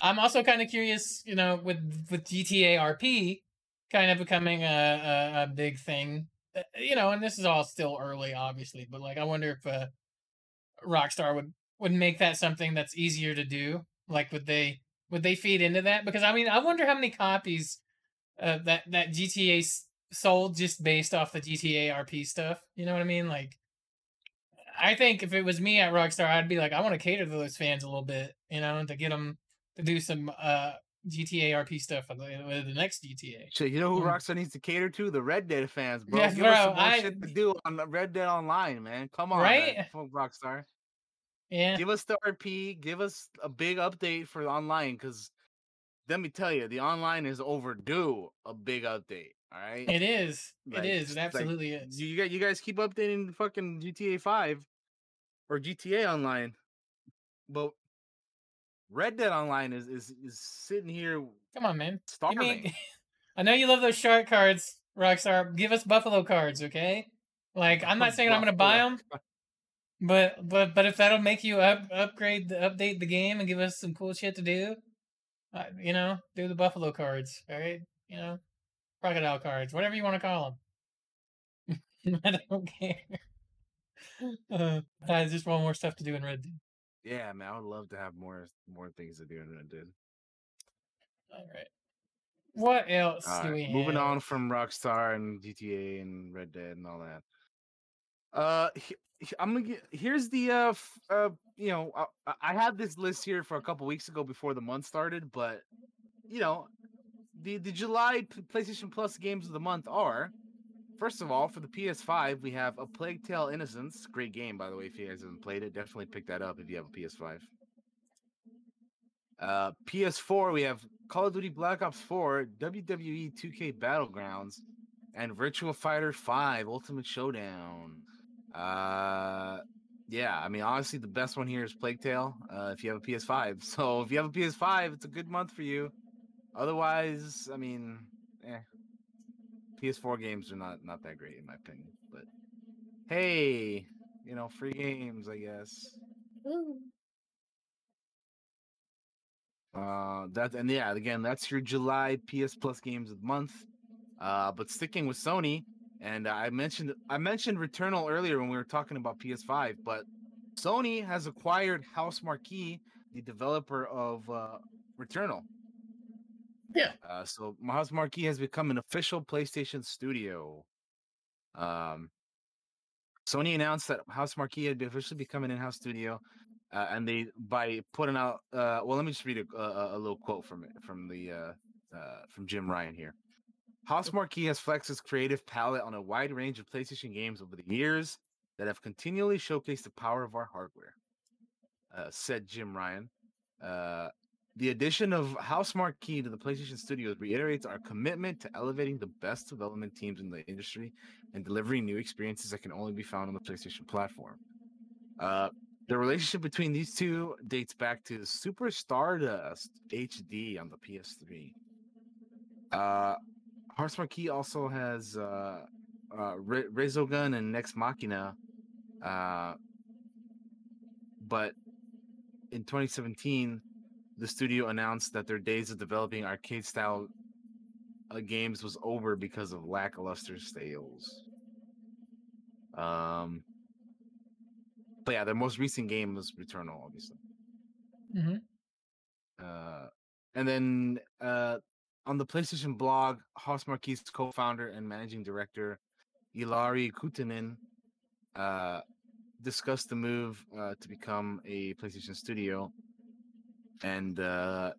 I'm also kind of curious, you know, with with GTA RP kind of becoming a a, a big thing, uh, you know, and this is all still early, obviously, but like, I wonder if uh, Rockstar would would make that something that's easier to do. Like, would they would they feed into that? Because I mean, I wonder how many copies uh, that that GTA sold just based off the GTA RP stuff. You know what I mean? Like, I think if it was me at Rockstar, I'd be like, I want to cater to those fans a little bit, you know, to get them to do some uh GTA RP stuff with the, the next GTA. So you know who Mm. Rockstar needs to cater to? The Red Dead fans, bro. Yeah, Give us some bro, more I- shit to do on the Red Dead Online, man. Come on, Right? man, Rockstar. Yeah, Give us the RP. Give us a big update for online, because let me tell you, the online is overdue a big update. All right, it is. Like, it is. It like, absolutely is. You guys, you guys keep updating fucking GTA Five or GTA Online, but Red Dead Online is is is sitting here Come on, man. Starving. me. I know you love those shark cards, Rockstar. Give us Buffalo cards, okay? Like I'm not saying I'm gonna buy them, but but but if that'll make you up upgrade the update the game and give us some cool shit to do, uh, you know, do the Buffalo cards, all right? You know, crocodile cards, whatever you want to call them. I don't care. Uh, I just want more stuff to do in Red Dead. Yeah, man, I would love to have more more things to do in Red Dead. All right. What else All do right, we moving have? on from Rockstar and GTA and Red Dead and all that. Uh, he- he- I'm gonna get here's the uh, f- uh you know uh, I, I had this list here for a couple weeks ago before the month started, but you know the the July P- PlayStation Plus games of the month are first of all for the PS5 we have A Plague Tale: Innocence, great game by the way. If you guys haven't played it, definitely pick that up if you have a PS5. Uh, PS4 we have Call of Duty Black Ops 4, WWE 2K Battlegrounds, and Virtua Fighter 5 Ultimate Showdown. Uh, yeah, I mean, honestly, the best one here is Plague Tale. Uh, if you have a PS5, so if you have a PS5, it's a good month for you. Otherwise, I mean, eh. PS4 games are not not that great in my opinion. But hey, you know, free games, I guess. Uh, that and yeah, again, that's your July PS Plus games of the month. Uh, but sticking with Sony, and I mentioned I mentioned Returnal earlier when we were talking about PS5, but Sony has acquired Housemarque, the developer of uh, Returnal. Yeah. Uh, so Housemarque has become an official PlayStation studio. Um, Sony announced that Housemarque had officially become an in-house studio, uh, and they by putting out. Uh, well, let me just read a, a, a little quote from it from the uh, uh, from Jim Ryan here. Housemarque has flexed its creative palette on a wide range of PlayStation games over the years that have continually showcased the power of our hardware, uh, said Jim Ryan. Uh, the addition of Housemarque to the PlayStation Studios reiterates our commitment to elevating the best development teams in the industry and delivering new experiences that can only be found on the PlayStation platform. Uh, the relationship between these two dates back to Super Stardust HD on the PS3. Uh, House Marquee also has uh, uh, Re- Resogun and Nex Machina, uh, but in 2017, the studio announced that their days of developing arcade style uh, games was over because of lackluster sales. Um, but yeah, their most recent game was Returnal, obviously. hmm Uh, and then uh, on the PlayStation blog, Housemarque's co-founder and managing director, Ilari Kuittinen, uh, discussed the move uh, to become a PlayStation studio. And uh,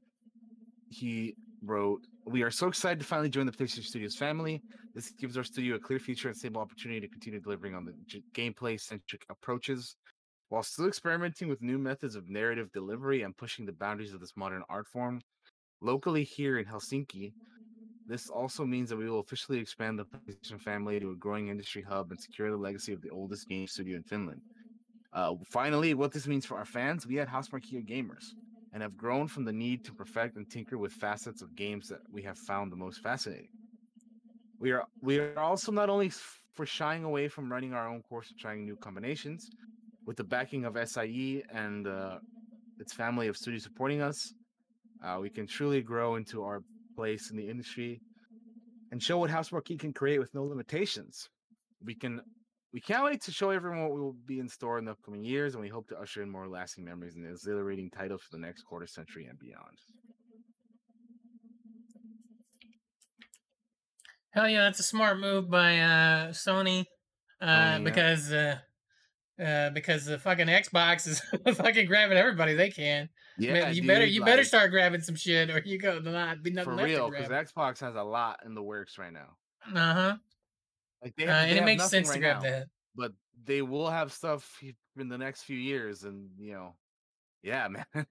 he wrote, We are so excited to finally join the PlayStation Studios family. This gives our studio a clear future and stable opportunity to continue delivering on the j- gameplay centric approaches while still experimenting with new methods of narrative delivery and pushing the boundaries of this modern art form. Locally here in Helsinki, this also means that we will officially expand the PlayStation family to a growing industry hub and secure the legacy of the oldest game studio in Finland. Uh, finally, what this means for our fans, we at Housemarque are gamers and have grown from the need to perfect and tinker with facets of games that we have found the most fascinating. We are we are also not only for shying away from running our own course and trying new combinations, with the backing of SIE and uh, its family of studios supporting us, uh, we can truly grow into our place in the industry and show what Housemarque can create with no limitations. We can we can't wait to show everyone what will be in store in the upcoming years, and we hope to usher in more lasting memories and exhilarating titles for the next quarter century and beyond. Hell yeah, that's a smart move by uh, Sony. Uh, yeah. because uh, uh, because the fucking Xbox is fucking grabbing everybody they can. Yeah, you better dude, you better start grabbing some shit, or you go to not be nothing for left real because. Xbox has a lot in the works right now. Uh huh. Like they Uh, have, and it makes sense to right grab now, that. but they will have stuff in the next few years, and you know, yeah, man.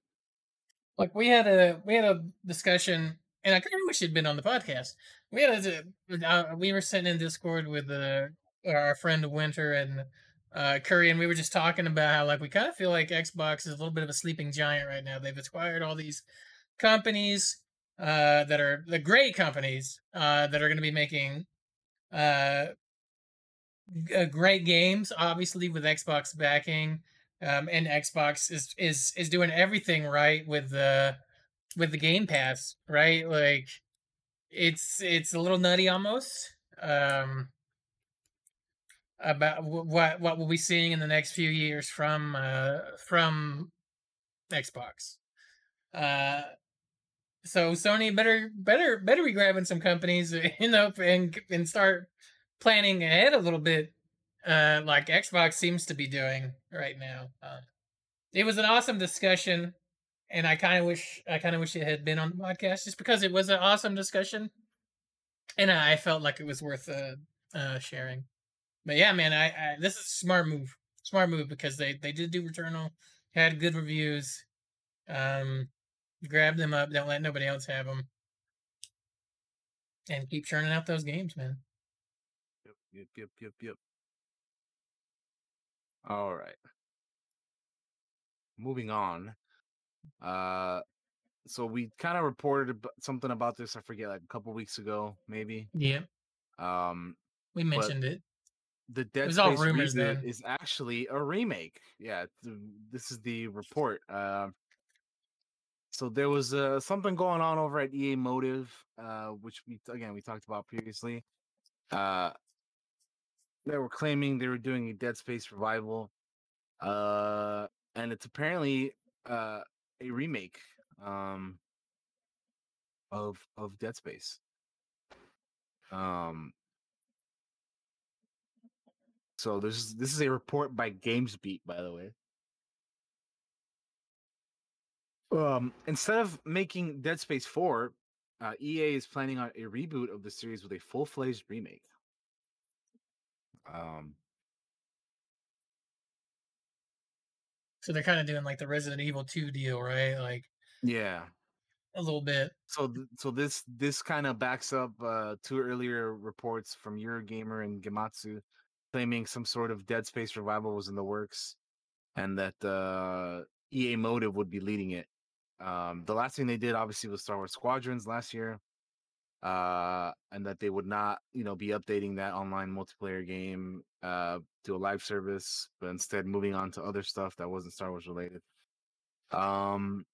Like we had a we had a discussion, and I kind of wish you'd been on the podcast. We had a uh, we were sitting in Discord with uh, our friend Winter and uh, Curry, and we were just talking about how like we kind of feel like Xbox is a little bit of a sleeping giant right now. They've acquired all these companies uh, that are the great companies uh, that are going to be making uh, uh, great games, obviously with Xbox backing um, and Xbox is is is doing everything right with the with the Game Pass, right? Like it's it's a little nutty almost. Um, about what what we'll be seeing in the next few years from uh, from Xbox. Uh, so Sony better better better be grabbing some companies, you know, and and start planning ahead a little bit, uh, like Xbox seems to be doing right now. Uh, it was an awesome discussion, and I kind of wish I kind of wish it had been on the podcast just because it was an awesome discussion, and I felt like it was worth uh, uh sharing. But yeah, man, I, I this is a smart move, smart move because they they did do Returnal, had good reviews. Um, grab them up. Don't let nobody else have them, and keep churning out those games, man. Yep, yep, yep, yep, yep. All right. Moving on. Uh, so we kind of reported something about this. I forget, like a couple weeks ago, maybe. Yeah. Um, we mentioned it. The Dead it Space rumors then. is actually a remake. Yeah, this is the report. Uh, so there was uh, something going on over at EA Motive, uh, which we again we talked about previously. Uh, they were claiming they were doing a Dead Space revival, uh, and it's apparently uh, a remake um, of of Dead Space. Um, so this is this is a report by GamesBeat, by the way. Um, instead of making Dead Space 4, uh, EA is planning on a reboot of the series with a full fledged remake. Um, so they're kind of doing like the Resident Evil 2 deal, right? Like, yeah, a little bit. So, th- so this this kind of backs up uh, two earlier reports from Eurogamer and Gematsu, claiming some sort of Dead Space revival was in the works, and that uh, EA Motive would be leading it. Um, the last thing they did obviously was Star Wars Squadrons last year, uh, and that they would not, you know, be updating that online multiplayer game uh, to a live service, but instead moving on to other stuff that wasn't Star Wars related. Um,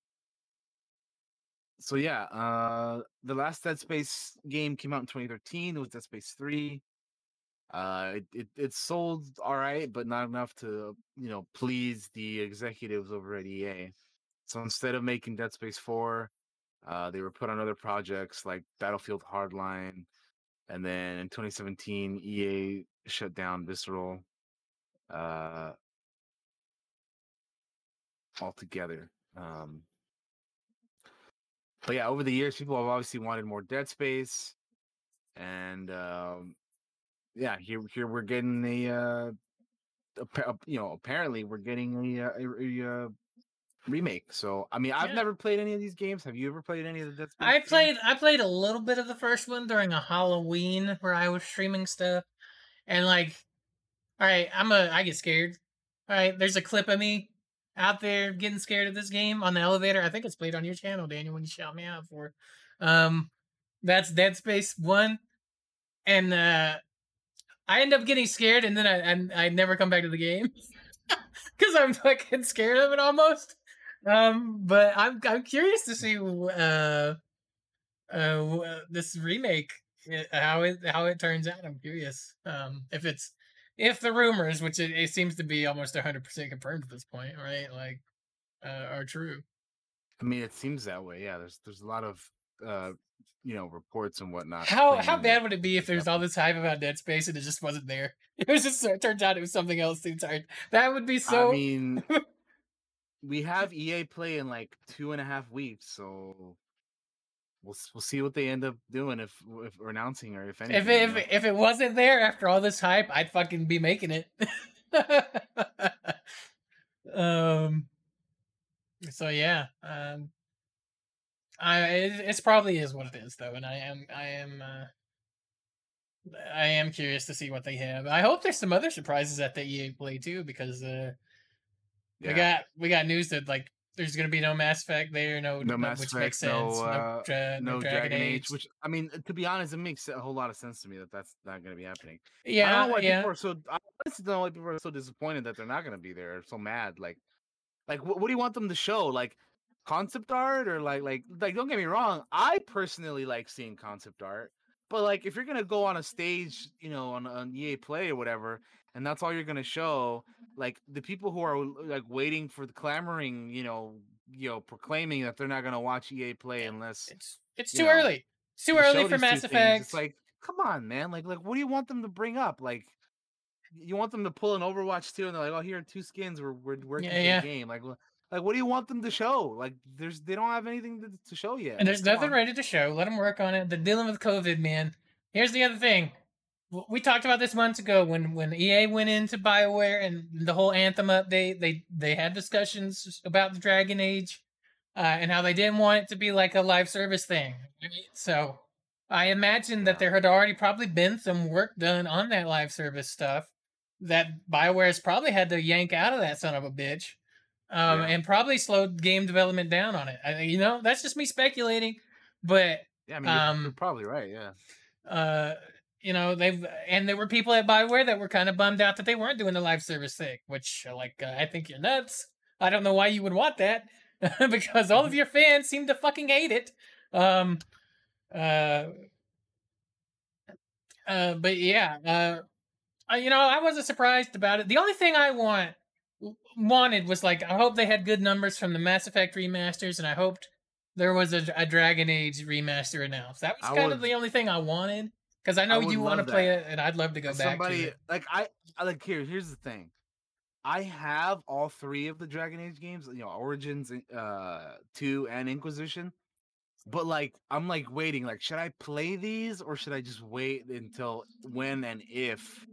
so yeah, uh, the last Dead Space game came out in 2013. It was Dead Space 3. Uh, it, it, it sold all right, but not enough to you know please the executives over at EA. So instead of making Dead Space 4, uh, they were put on other projects like Battlefield Hardline. And then in 2017, EA shut down Visceral uh, altogether. Um, but yeah, over the years, people have obviously wanted more Dead Space. And um, yeah, here here we're getting a, uh, you know apparently we're getting a, uh, a, a, a remake. So I mean, I've yeah. never played any of these games. Have you ever played any of the Dead Space? I played. Games? I played a little bit of the first one during a Halloween where I was streaming stuff, and like, all right, I'm a. I get scared. All right, there's a clip of me out there getting scared of this game on the elevator. I think it's played on your channel, Daniel, when you shout me out for. Um, that's Dead Space One, and uh, I end up getting scared, and then I I, I never come back to the game because I'm fucking scared of it almost. Um, but I'm I'm curious to see uh, uh, this remake eh, how it how it turns out. I'm curious um, if it's if the rumors, which it, it seems to be almost 100 percent confirmed at this point, right? Like, uh, are true. I mean, it seems that way. Yeah, there's there's a lot of uh, you know reports and whatnot. How how bad would it be if there's all this hype about Dead Space and it just wasn't there? It was just it turns out it was something else the entire. That would be so. I mean, we have EA play in like two and a half weeks, so we'll we'll see what they end up doing if if announcing or if anything. If it, if, if it wasn't there after all this hype, I'd fucking be making it. um. So yeah. Um. I it, it's probably is what it is though, and I am I am uh, I am curious to see what they have. I hope there's some other surprises at the EA Play too, because uh, yeah. We got we got news that like there's gonna be no Mass Effect there, no no Mass which Effect, makes sense. No, uh, no, dra- no, no Dragon, Dragon Age. Age. which I mean, to be honest, it makes a whole lot of sense to me that that's not gonna be happening. Yeah, I don't know why yeah. people are so. I honestly don't know why people are so disappointed that they're not gonna be there, so mad. Like, like what, what do you want them to show? Like concept art or like like like don't get me wrong, I personally like seeing concept art. But like, if you're gonna go on a stage, you know, on, on EA Play or whatever, and that's all you're gonna show, like the people who are like waiting for the clamoring, you know, you know, proclaiming that they're not gonna watch EA Play unless It's it's too know, early. It's too early for Mass Effect. It's like, come on, man. Like, like, what do you want them to bring up? Like, you want them to pull an Overwatch 2 and they're like, oh, here are two skins. We're we're working Yeah, yeah. the game. Like, like, what do you want them to show? Like, there's they don't have anything to, to show yet. and there's nothing on. ready to show. Let them work on it. They're dealing with COVID, man. Here's the other thing. We talked about this months ago when when EA went into Bioware and the whole Anthem update. They they had discussions about the Dragon Age, uh, and how they didn't want it to be like a live service thing. So I imagine that there had already probably been some work done on that live service stuff that Bioware has probably had to yank out of that son of a bitch, um, Yeah. and probably slowed game development down on it. I, you know, that's just me speculating, but Yeah, I mean, you're, you're um, probably right. Yeah. uh, you know, they've and there were people at Bioware that were kind of bummed out that they weren't doing the live service thing, which uh, like uh, I think you're nuts. I don't know why you would want that because all of your fans seem to fucking hate it. Um, uh, uh, but yeah, uh, you know, I wasn't surprised about it. The only thing I want wanted was like I hope they had good numbers from the Mass Effect remasters, and I hoped there was a, a Dragon Age remaster announced. That was I kind of the only thing I wanted because I know would you want to play it, and I'd love to go As back somebody to it. like I, I like here. Here's the thing. I have all three of the Dragon Age games. You know, Origins, uh, two, and Inquisition. But like, I'm like waiting. Like, should I play these or should I just wait until when and if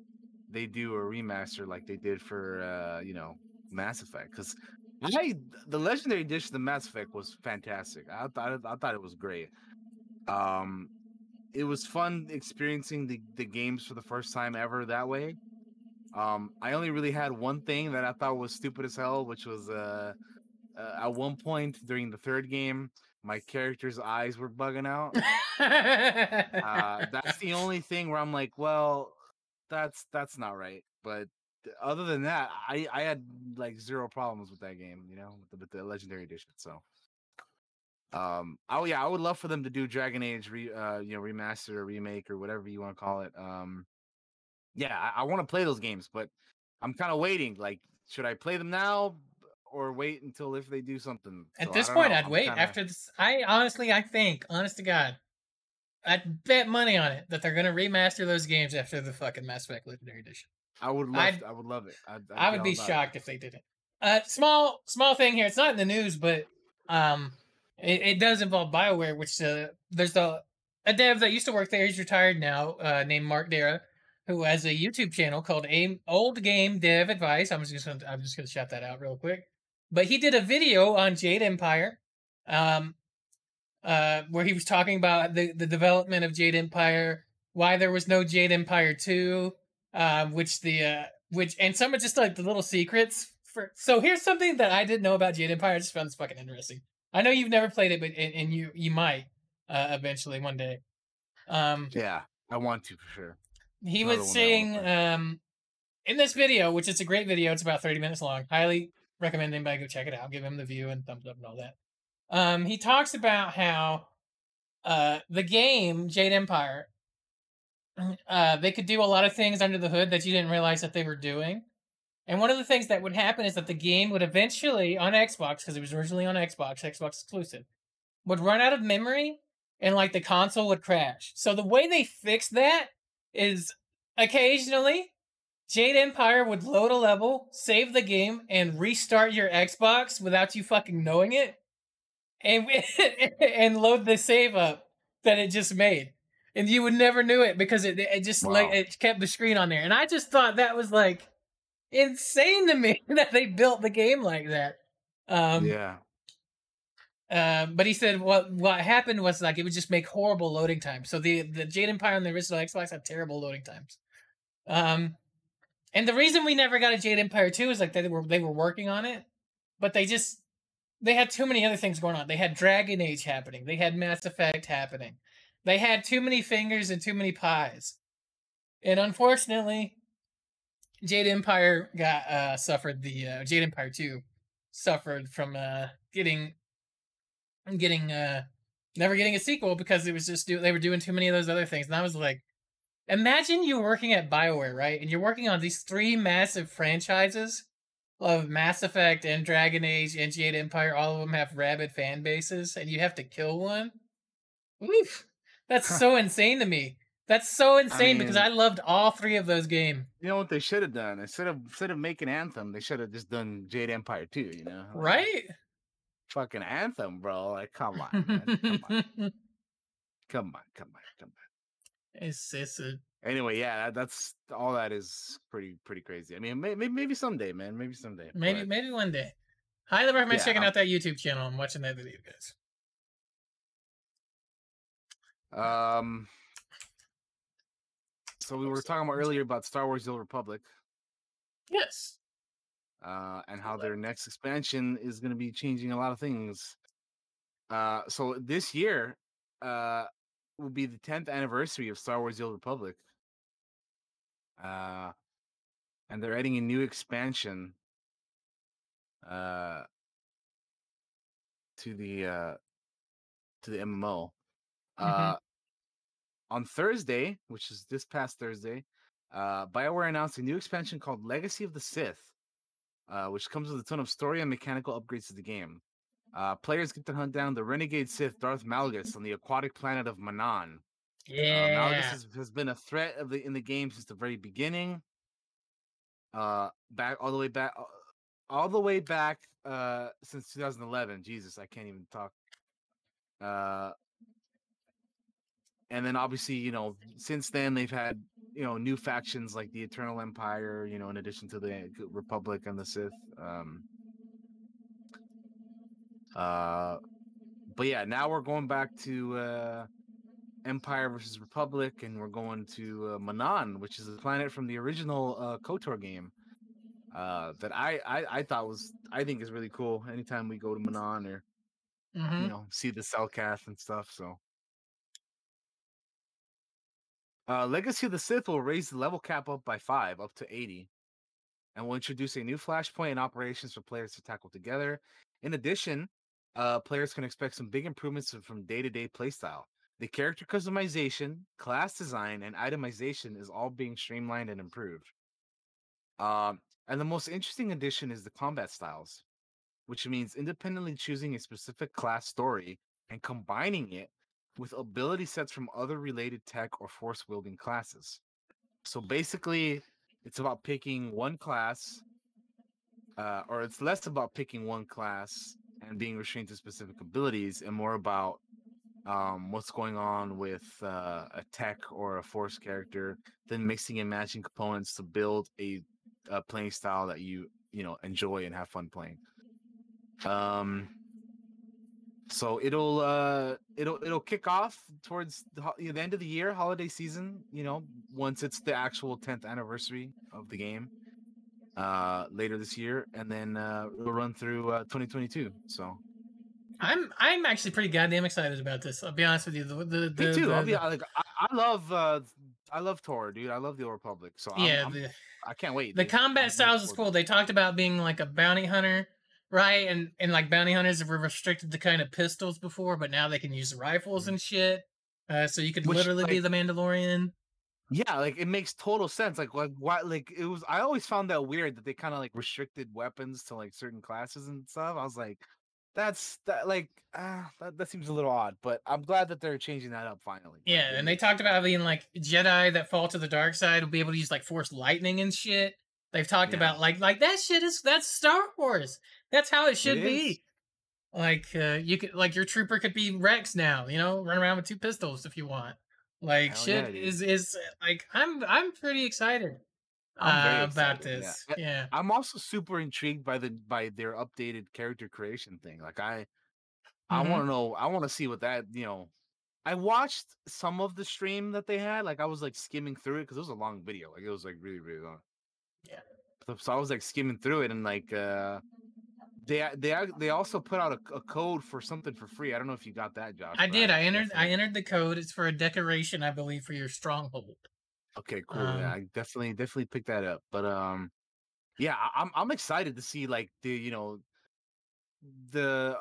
they do a remaster like they did for uh, you know Mass Effect? Because I the Legendary Edition of Mass Effect was fantastic. I thought I thought it was great. Um, it was fun experiencing the, the games for the first time ever that way. Um, I only really had one thing that I thought was stupid as hell, which was uh, uh at one point during the third game, my character's eyes were bugging out. Uh, that's the only thing where I'm like, well, that's that's not right. But other than that, I I had like zero problems with that game, you know, with the, with the legendary edition. So, um, oh yeah, I would love for them to do Dragon Age, re, uh, you know, remaster or remake or whatever you want to call it. Um, yeah, I, I want to play those games, but I'm kind of waiting. Like, should I play them now or wait until if they do something? At So, this point, know. I'd I'm wait kinda- after this. I honestly, I think, honest to God, I'd bet money on it that they're gonna remaster those games after the fucking Mass Effect Legendary Edition. I would love. I'd- I would love it. I'd, I'd I would be about it. shocked if they didn't. Uh, small, small thing here. It's not in the news, but um, it, it does involve Bioware, which uh, there's a a dev that used to work there. He's retired now, uh, named Mark Darrah, who has a YouTube channel called Aim Old Game Dev Advice. I'm just gonna I'm just gonna shout that out real quick. But he did a video on Jade Empire, um, uh, where he was talking about the the development of Jade Empire, why there was no Jade Empire two, uh, which the uh, which and some of just like the little secrets for. So here's something that I didn't know about Jade Empire. I just found this fucking interesting. I know you've never played it, but and, and you you might uh, eventually one day. Um, Yeah, I want to for sure. he Another was saying um in this video, which is a great video, it's about 30 minutes long. Highly recommend anybody go check it out. Give him the view and thumbs up and all that. Um he talks about how uh the game Jade Empire uh they could do a lot of things under the hood that you didn't realize that they were doing. And one of the things that would happen is that the game would eventually on Xbox because it was originally on Xbox, Xbox exclusive, would run out of memory and like the console would crash. So the way they fixed that is occasionally Jade Empire would load a level, save the game, and restart your Xbox without you fucking knowing it, and and load the save up that it just made, and you would never knew it because it it just like it kept the screen on there, and I just thought that was like insane to me that they built the game like that. Um, yeah, um, but he said what what happened was like it would just make horrible loading times. So the the Jade Empire and the original Xbox had terrible loading times. Um, and the reason we never got a Jade Empire two is like they were they were working on it, but they just they had too many other things going on. They had Dragon Age happening. They had Mass Effect happening. They had too many fingers and too many pies. And unfortunately, Jade Empire got uh suffered the uh, Jade Empire 2 suffered from uh getting getting uh never getting a sequel because it was just do, they were doing too many of those other things. And I was like, imagine you working at Bioware, right? And you're working on these three massive franchises of Mass Effect and Dragon Age and Jade Empire. All of them have rabid fan bases, and you have to kill one. Oof, that's so insane to me. That's so insane because mean- I loved all three of those games. You know what they should have done? Instead of instead of making Anthem, they should have just done Jade Empire too. You know, Like, Right? Fucking Anthem, bro. Like, come on, man. come on, come on, come on, come on. it's it's a Anyway, yeah, that, that's all. That is pretty pretty crazy. I mean, maybe maybe someday, man. Maybe someday. maybe but- maybe one day. Highly recommend Yeah, checking I'm- out that YouTube channel and watching that video, guys. Um. So we were talking about earlier about Star Wars: The Old Republic, Yes. uh, and how their next expansion is going to be changing a lot of things. Uh, so this year, uh, will be the 10th anniversary of Star Wars: The Old Republic. Uh, and they're adding a new expansion. Uh, to the uh, to the MMO. Uh, on Thursday, which is this past Thursday, uh, BioWare announced a new expansion called Legacy of the Sith, uh, which comes with a ton of story and mechanical upgrades to the game. Uh, players get to hunt down the renegade Sith Darth Malgus on the aquatic planet of Manaan. Uh, Yeah. Malgus has, has been a threat of the in the game since the very beginning. Uh, back all the way back, uh, all the way back uh since 2011. Jesus, I can't even talk. Uh, and then obviously, you know, since then they've had you know new factions like the Eternal Empire. You know, in addition to the Republic and the Sith. Um, uh, but yeah, now we're going back to uh Empire versus Republic, and we're going to uh, Manaan, which is a planet from the original uh, Kotor game. Uh, that I, I I thought was I think is really cool. Anytime we go to Manaan or Mhm. you know see the Selkath and stuff, so. Uh, Legacy of the Sith will raise the level cap up by five, up to 80, and will introduce a new flashpoint and operations for players to tackle together. In addition, uh, players can expect some big improvements from day to day playstyle. The character customization, class design, and itemization is all being streamlined and improved. Um, and the most interesting addition is the combat styles, which means independently choosing a specific class story and combining it with ability sets from other related tech or force wielding classes. So basically, it's about picking one class, uh, or it's less about picking one class and being restrained to specific abilities, and more about um, what's going on with uh, a tech or a force character, then mixing and matching components to build a, a playing style that you you know enjoy and have fun playing. Um, so it'll uh it'll it'll kick off towards the, the end of the year, holiday season. You know, once it's the actual 10th anniversary of the game, uh, later this year, and then uh, it'll run through uh, 2022. So I'm I'm actually pretty goddamn excited about this. I'll be honest with you. The, the, the, me too. the- I'll be like, I, I love uh I love Tor, dude. I love the Old Republic. So I'm, yeah, I'm, I can't wait. the dude. I'm combat styles is cool. They talked about being like a bounty hunter, right? And and like bounty hunters were restricted to kind of pistols before, but now they can use rifles and shit. Uh, so you could. Which, literally be the Mandalorian. Yeah, like it makes total sense. Like like why like it was I always found that weird that they kind of like restricted weapons to like certain classes and stuff. I was like, that's that like ah that, that seems a little odd, but I'm glad that they're changing that up finally. Yeah, it and they talked about being like Jedi that fall to the dark side will be able to use like Force lightning and shit. They've talked Yeah. about like like that shit is that's Star Wars. That's how it should is. be. Like uh, you could like your trooper could be Rex now, you know, run around with two pistols if you want. Like Hell shit yeah, is is like I'm I'm pretty excited I'm uh, about yeah. this. Uh, Yeah. I'm also super intrigued by the by their updated character creation thing. Like I I Mhm. want to know I want to see what that, you know, I watched some of the stream that they had. Like I was like skimming through it cuz it was a long video. Like it was like really really long. Yeah. So, so I was like skimming through it and like uh they they they also put out a, a code for something for free. I don't know if you got that, Josh. I did. I entered. I entered the code. It's for a decoration, I believe, for your stronghold. Okay, cool. yeah, Um, I definitely definitely picked that up. But um yeah, I- I'm I'm excited to see like the, you know, the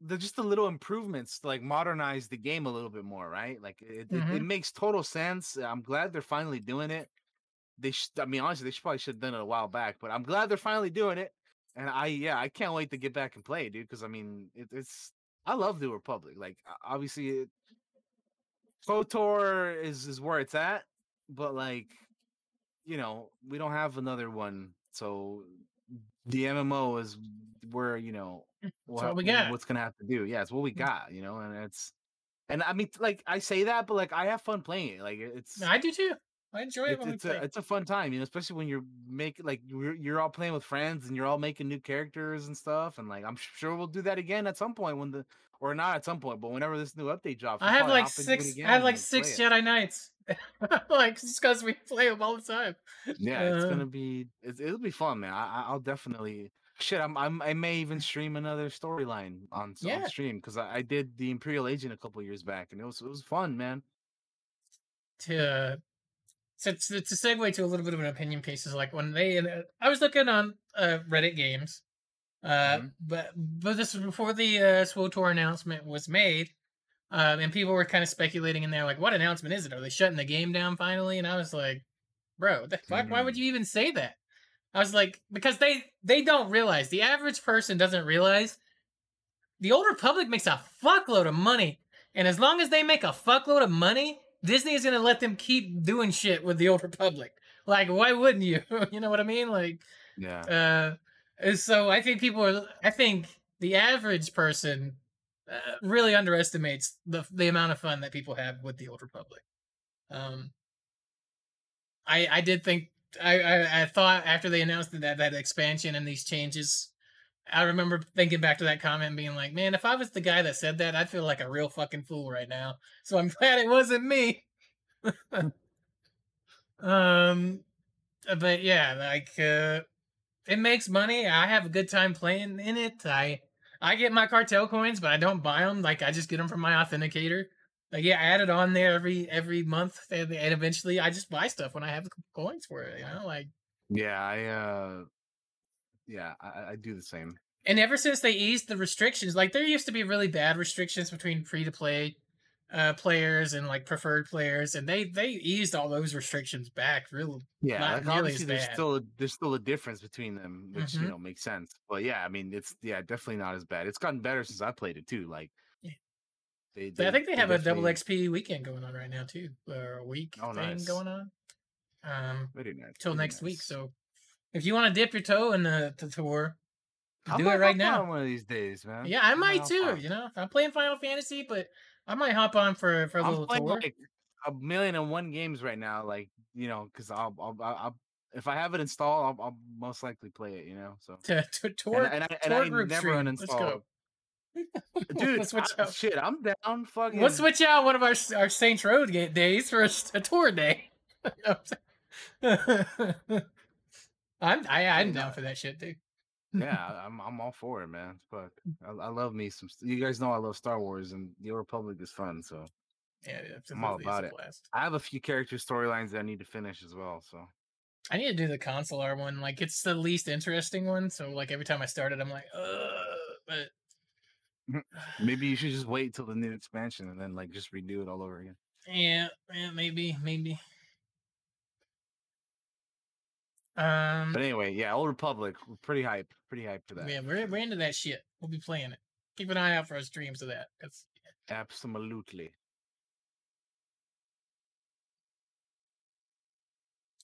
the just the little improvements to like modernize the game a little bit more, right? Like it, it, it Mhm. makes total sense. I'm glad they're finally doing it. They, sh- I mean, honestly, they should, probably should have done it a while back, but I'm glad they're finally doing it. And I, yeah, I can't wait to get back and play, dude. Because I mean, it, it's I love the Republic. Like, obviously, it, KOTOR is is where it's at, but like, you know, we don't have another one, so the MMO is where you know what Mm, we got. what's gonna have to do. Yeah, it's what we got, you know, and it's and I mean, like I say that, but like I have fun playing it. Like it's I do too. I enjoy it it's when it's a it's a fun time, you know, especially when you're making like you're you're all playing with friends and you're all making new characters and stuff. And like I'm sure we'll do that again at some point when the or not at some point, but whenever this new update drops. I have like hop into it six. I have like six. Jedi Knights. like just because we play them all the time. Yeah, it's Uh, gonna be it's, it'll be fun, man. I I- I'll definitely shit. I'm, I'm I may even stream another storyline on Yeah. on stream because I, I did the Imperial Agent a couple years back and it was it was fun, man. to so it's a segue to a little bit of an opinion piece is like when they uh, I was looking on uh, Reddit games, uh, Mhm. but but this was before the uh, SWTOR announcement was made, um, and people were kind of speculating in there like, what announcement is it? Are they shutting the game down finally? And I was like, bro, the fuck? Why would Mm. you even say that? I was like, because they they don't realize the average person doesn't realize the old republic makes a fuckload of money and as long as they make a fuckload of money disney is going to let them keep doing shit with the old republic. Like why wouldn't you? You know what i mean? Like Yeah. uh so i think people are i think the average person uh, really underestimates the the amount of fun that people have with the old republic. Um i i did think I, I, I thought after they announced that that expansion and these changes, I remember thinking back to that comment being like, man, if I was the guy that said that, I'd feel like a real fucking fool right now. So I'm glad it wasn't me. um, but yeah, like uh, it makes money. I have a good time playing in it. I I get my cartel coins, but I don't buy them. Like I just get them from my authenticator. Like yeah, I add it on there every every month, and, and eventually I just buy stuff when I have the coins for it. You know, like Yeah, I uh yeah, I, I do the same. and ever since they eased the restrictions, like there used to be really bad restrictions between free to play uh players and like preferred players, and they they eased all those restrictions back. Really, Yeah, Not like obviously there's bad. still a, there's still a difference between them, which Mhm. you know makes sense. But yeah, I mean it's yeah definitely not as bad. It's gotten better since I played it too. Like Yeah. they, So I think they have a double XP weekend going on right now too, or a week Oh, thing nice. going on. Um, Very nice. till next week. So if you want to dip your toe in the, the tour, I do it right now. on one of these days, man. Yeah, I might hop too. on. You know, I'm playing Final Fantasy, but I might hop on for for a I'm little tour. like a million and one games right now. Like you know, because I'll, I'll, I'll, I'll if I have it installed, I'll, I'll most likely play it. You know, so to, to tour, and, and I, and tour I group never stream. Go. Dude, Let's switch I- out. shit, I'm down. Fucking. we'll switch out one of our our Saints Row days for a tour day. I'm I, I'm down for that shit, dude. yeah, I'm I'm all for it, man. Fuck, I, I love me some. You guys know I love Star Wars, and the Old Republic is fun. So Yeah, I'm all about it. blast. I have a few character storylines that I need to finish as well. So I need to do the consular one. Like it's the least interesting one. So like every time I start it, I'm like, uh but maybe you should just wait till the new expansion and then like just redo it all over again. yeah, yeah, maybe, maybe. Um, But anyway, yeah, Old Republic, we're pretty hype, pretty hyped for that. yeah, we're we're into that shit. We'll be playing it. Keep an eye out for our streams of that. Cause Absolutely.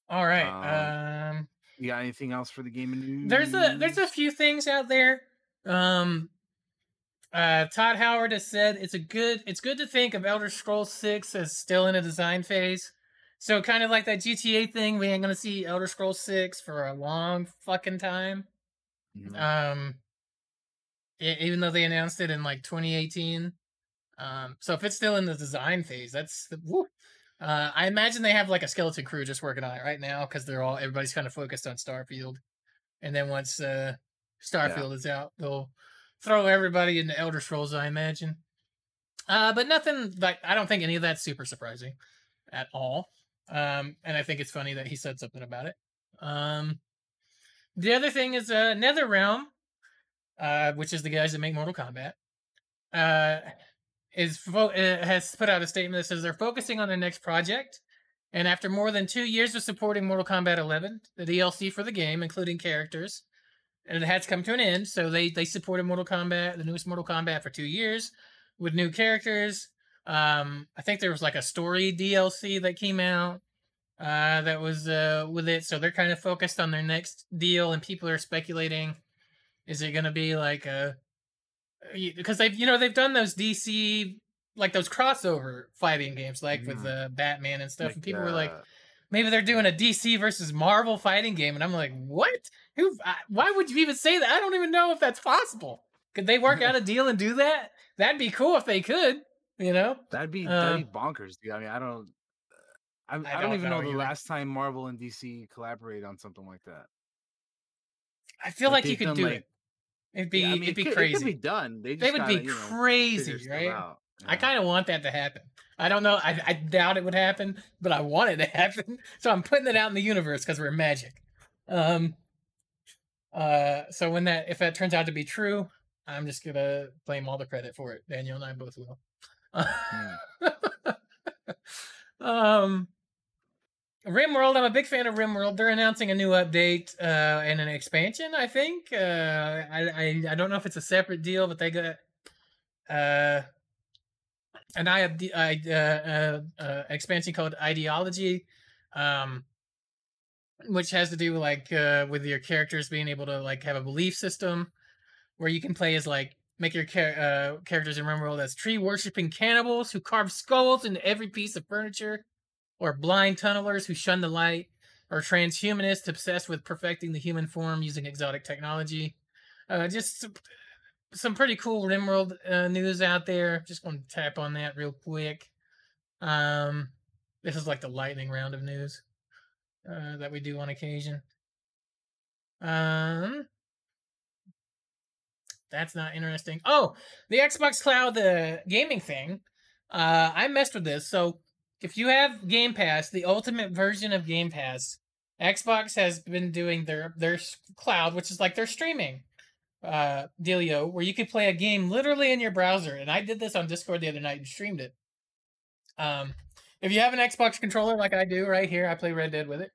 all right. Um, You got anything else for the gaming news? there's a there's a few things out there. Um, uh, Todd Howard has said it's a good it's good to think of Elder Scrolls Six as still in a design phase. So kind of like that GTA thing, we ain't gonna see Elder Scrolls Six for a long fucking time. Mhm. Um, e- even though they announced it in like 2018. Um, so if it's still in the design phase, that's woo. Uh, I imagine they have like a skeleton crew just working on it right now because they're all everybody's kind of focused on Starfield, and then once uh, Starfield is out, they'll throw everybody into Elder Scrolls. I imagine. Uh, but nothing like I don't think any of that's super surprising at all. Um, and I think it's funny that he said something about it. Um, the other thing is uh, NetherRealm, uh, which is the guys that make Mortal Kombat. uh, is fo- uh, has put out a statement that says they're focusing on their next project, and after more than two years of supporting Mortal Kombat 11, the DLC for the game, including characters, and it to come to an end. So they they supported Mortal Kombat, the newest Mortal Kombat, for two years with new characters. Um, I think there was like a story DLC that came out uh, that was uh, with it. So they're kind of focused on their next deal, and people are speculating: is it going to be like a because they've you know they've done those DC like those crossover fighting games like with the uh, Batman and stuff, Like, and people were like, maybe they're doing a DC versus Marvel fighting game, and I'm like, what? Who? I, why would you even say that? I don't even know if that's possible. Could they work out a deal and do that? That'd be cool if they could. You know? that'd be that'd be bonkers, dude. I mean, I don't. I, I, I don't, don't even know know the last time Marvel and DC collaborated on something like that. I feel like, you could do like- it. It'd be Yeah, I mean, it'd it be crazy. It could be done. They, they would gotta, be know, crazy, stuff right? I kind of want that to happen. I don't know. I, I doubt it would happen, but I want it to happen. So I'm putting it out in the universe because we're magic. Um. Uh. So when that, if that turns out to be true, I'm just gonna claim all the credit for it. Daniel and I both will. um. RimWorld, I'm a big fan of RimWorld. They're announcing a new update uh, and an expansion. I think. Uh, I, I I don't know if it's a separate deal, but they got uh, an I, I uh, uh, uh, expansion called Ideology, um, which has to do like uh, with your characters being able to like have a belief system where you can play as like make your char- uh, characters in RimWorld as tree worshipping cannibals who carve skulls into every piece of furniture, or blind tunnelers who shun the light, or transhumanists obsessed with perfecting the human form using exotic technology. Uh, just some, some pretty cool RimWorld uh, news out there. Just want to tap on that real quick. Um, this is like the lightning round of news uh, that we do on occasion. Um, that's not interesting. Oh, the Xbox Cloud, the gaming thing. Uh, I messed with this. So if you have Game Pass, the ultimate version of Game Pass, Xbox has been doing their their cloud, which is like their streaming uh dealio, where you could play a game literally in your browser. And I did this on Discord the other night and streamed it. Um, if you have an Xbox controller like I do right here, I play Red Dead with it.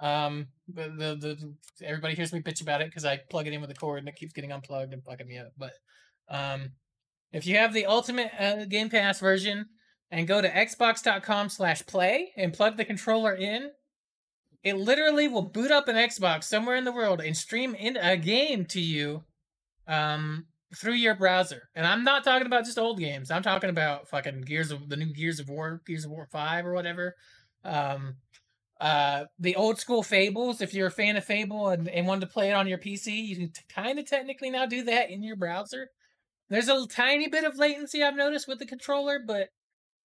Um, the the, the everybody hears me bitch about it because I plug it in with a cord and it keeps getting unplugged and fucking me up. But um, if you have the ultimate uh, Game Pass version and go to xbox.com slash play and plug the controller in, it literally will boot up an Xbox somewhere in the world and stream in a game to you um, through your browser. And I'm not talking about just old games. I'm talking about fucking Gears of the new Gears of War, Gears of War 5 or whatever. Um, uh, the old school Fables, if you're a fan of Fable and, and wanted to play it on your PC, you can t- kind of technically now do that in your browser. There's a tiny bit of latency I've noticed with the controller, but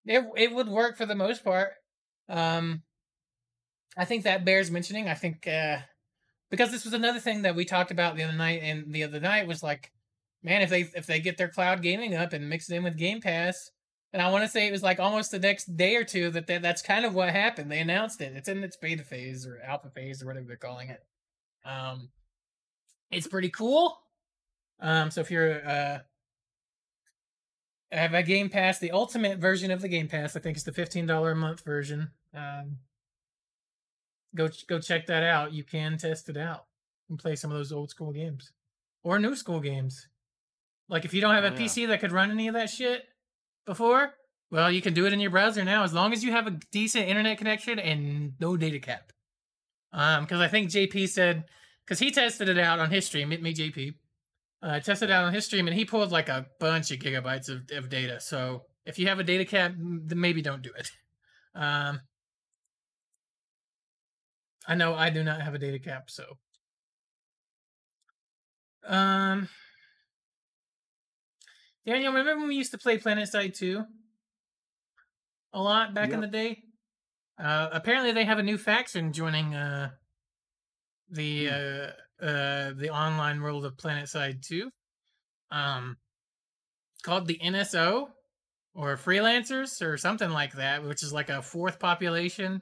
it it would work for the most part. Um, I think that bears mentioning. I think uh, because this was another thing that we talked about the other night, and the other night was like, man, if they if they get their cloud gaming up and mix it in with Game Pass, and I want to say it was like almost the next day or two that they, that's kind of what happened. They announced it. It's in its beta phase or alpha phase or whatever they're calling it. Um, it's pretty cool. Um, so if you're uh have a Game Pass, the ultimate version of the Game Pass, I think is the fifteen dollar a month version. Um, go go check that out. You can test it out and play some of those old school games or new school games. Like if you don't have a Oh, yeah. PC that could run any of that shit before, well, you can do it in your browser now as long as you have a decent internet connection and no data cap. Um, because I think JP said because he tested it out on his stream. It me JP. Uh, tested it out on his stream and he pulled like a bunch of gigabytes of, of data. So if you have a data cap, then maybe don't do it. Um, I know I do not have a data cap, so. Um, Daniel, remember when we used to play PlanetSide 2? A lot back in the day? Uh, apparently they have a new faction joining uh, the uh, uh, the online world of PlanetSide 2. Um, called the NSO or freelancers or something like that, which is like a fourth population,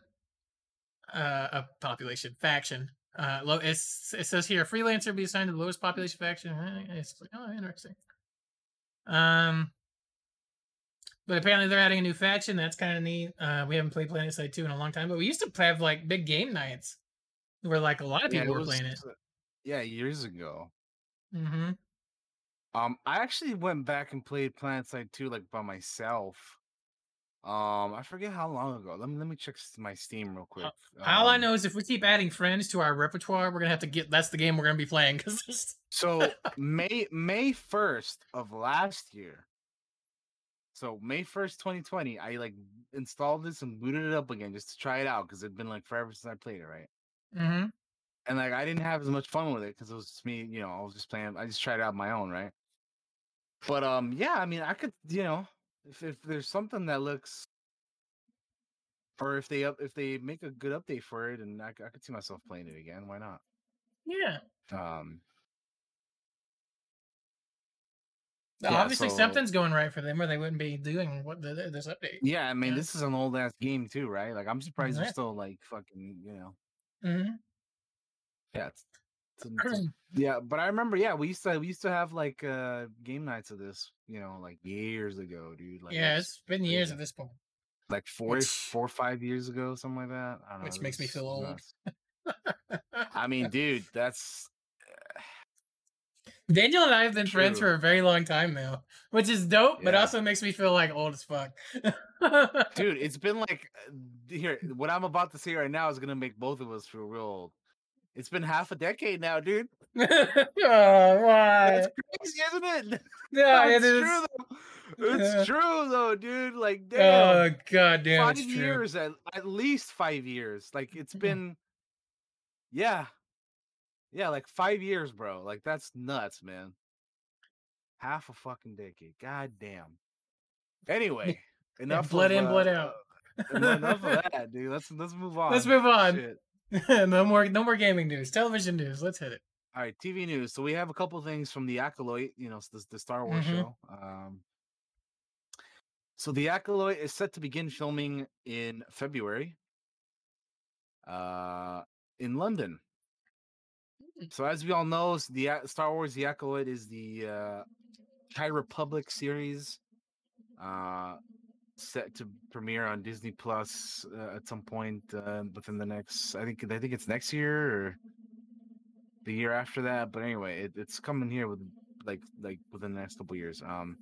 uh, a population faction. Uh, low, it's, it says here, freelancer be assigned to the lowest population faction. It's like, oh, interesting. Um, But apparently they're adding a new faction. That's kind of neat. Uh, we haven't played PlanetSide 2 in a long time, but we used to have like big game nights where like a lot of people it were playing it. Yeah, years ago. Mm-hmm. Um, I actually went back and played PlanetSide 2 like by myself. Um, I forget how long ago. Let me let me check my Steam real quick. All I Um, know is if we keep adding friends to our repertoire, we're gonna have to get. That's the game we're gonna be playing because So May May first of last year. So May first, twenty twenty, I like installed this and booted it up again just to try it out because it'd been like forever since I played it, right? hmm And like I didn't have as much fun with it because it was just me, you know, I was just playing. I just tried it out on my own, right? But um, yeah, I mean, I could, you know, if if there's something that looks, or if they up if they make a good update for it, and I, I could see myself playing it again. Why not? yeah. Um, Yeah, Obviously, so- something's going right for them, or they wouldn't be doing what the, this update. yeah, I mean, Yeah. this is an old ass game too, right? Like, I'm surprised they're still like fucking, you know, Mm-hmm. yeah, it's, it's, a- it's a- yeah. But I remember, yeah, we used to we used to have like uh game nights of this, you know, like years ago, dude. Like, yeah, it's been years crazy. at this point. like four, Which- four or five years ago, something like that. I don't know. Which makes me feel old. I mean, dude, that's Daniel and I have been friends for a very long time now, which is dope, but also makes me feel like old as fuck. dude. It's been like uh, here. What I'm about to say right now is gonna make both of us feel real old. It's been half a decade now, dude. oh, why? That's crazy, isn't it? Yeah, it's it is. true though. It's true though, dude. Like, Oh damn, god damn, five years at at least five years. Like, it's been, yeah, yeah, like five years, bro. Like, that's nuts, man. Half a fucking decade. God damn. Anyway, enough. blood of, in, blood uh, out. uh, enough of that, dude. Let's let's move on. Let's move on. Shit. no more, no more gaming news. Television news. Let's hit it. All right, TV news. So we have a couple things from the Acolyte, you know, the, the Star Wars Mhm. show. Um, so the Acolyte is set to begin filming in February, uh, in London. Mm. So as we all know, the Star Wars The Acolyte is the uh, High Republic series, uh, set to premiere on Disney Plus uh, at some point uh, within the next. I think I think it's next year or the year after that. But anyway, it, it's coming here with like like within the next couple years. Um,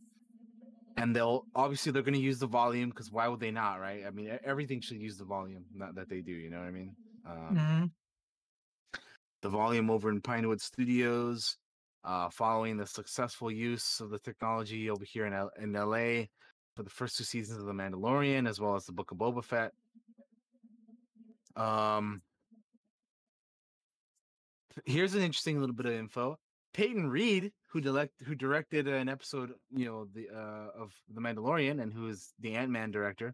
and they'll obviously they're going to use the volume because why would they not, right? I mean, everything should use the volume Not that they do. You know what I mean? Um, Mhm. the volume over in Pinewood Studios, uh, following the successful use of the technology over here in, L- in LA for the first two seasons of The Mandalorian, as well as the Book of Boba Fett. Um, here's an interesting little bit of info. Peyton Reed, who direct who directed an episode, you know, the uh, of The Mandalorian, and who is the Ant Man director,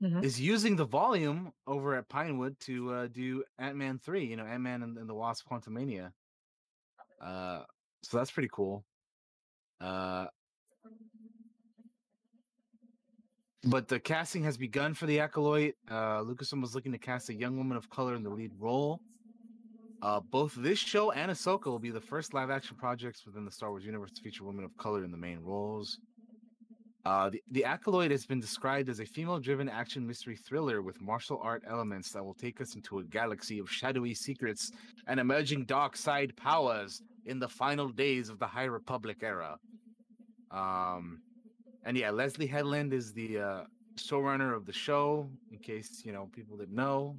Mhm. is using the volume over at Pinewood to uh, do Ant Man three. You know, Ant Man and, and the Wasp: Quantumania. Uh, so that's pretty cool. Uh, but the casting has begun for the Acolyte. Uh, Lucasfilm was looking to cast a young woman of color in the lead role. Uh, both this show and Ahsoka will be the first live-action projects within the Star Wars universe to feature women of color in the main roles. Uh, the, the Acolyte has been described as a female-driven action mystery thriller with martial art elements that will take us into a galaxy of shadowy secrets and emerging dark side powers in the final days of the High Republic era. Um, and yeah, Leslie Headland is the uh, showrunner of the show. In case you know people didn't know,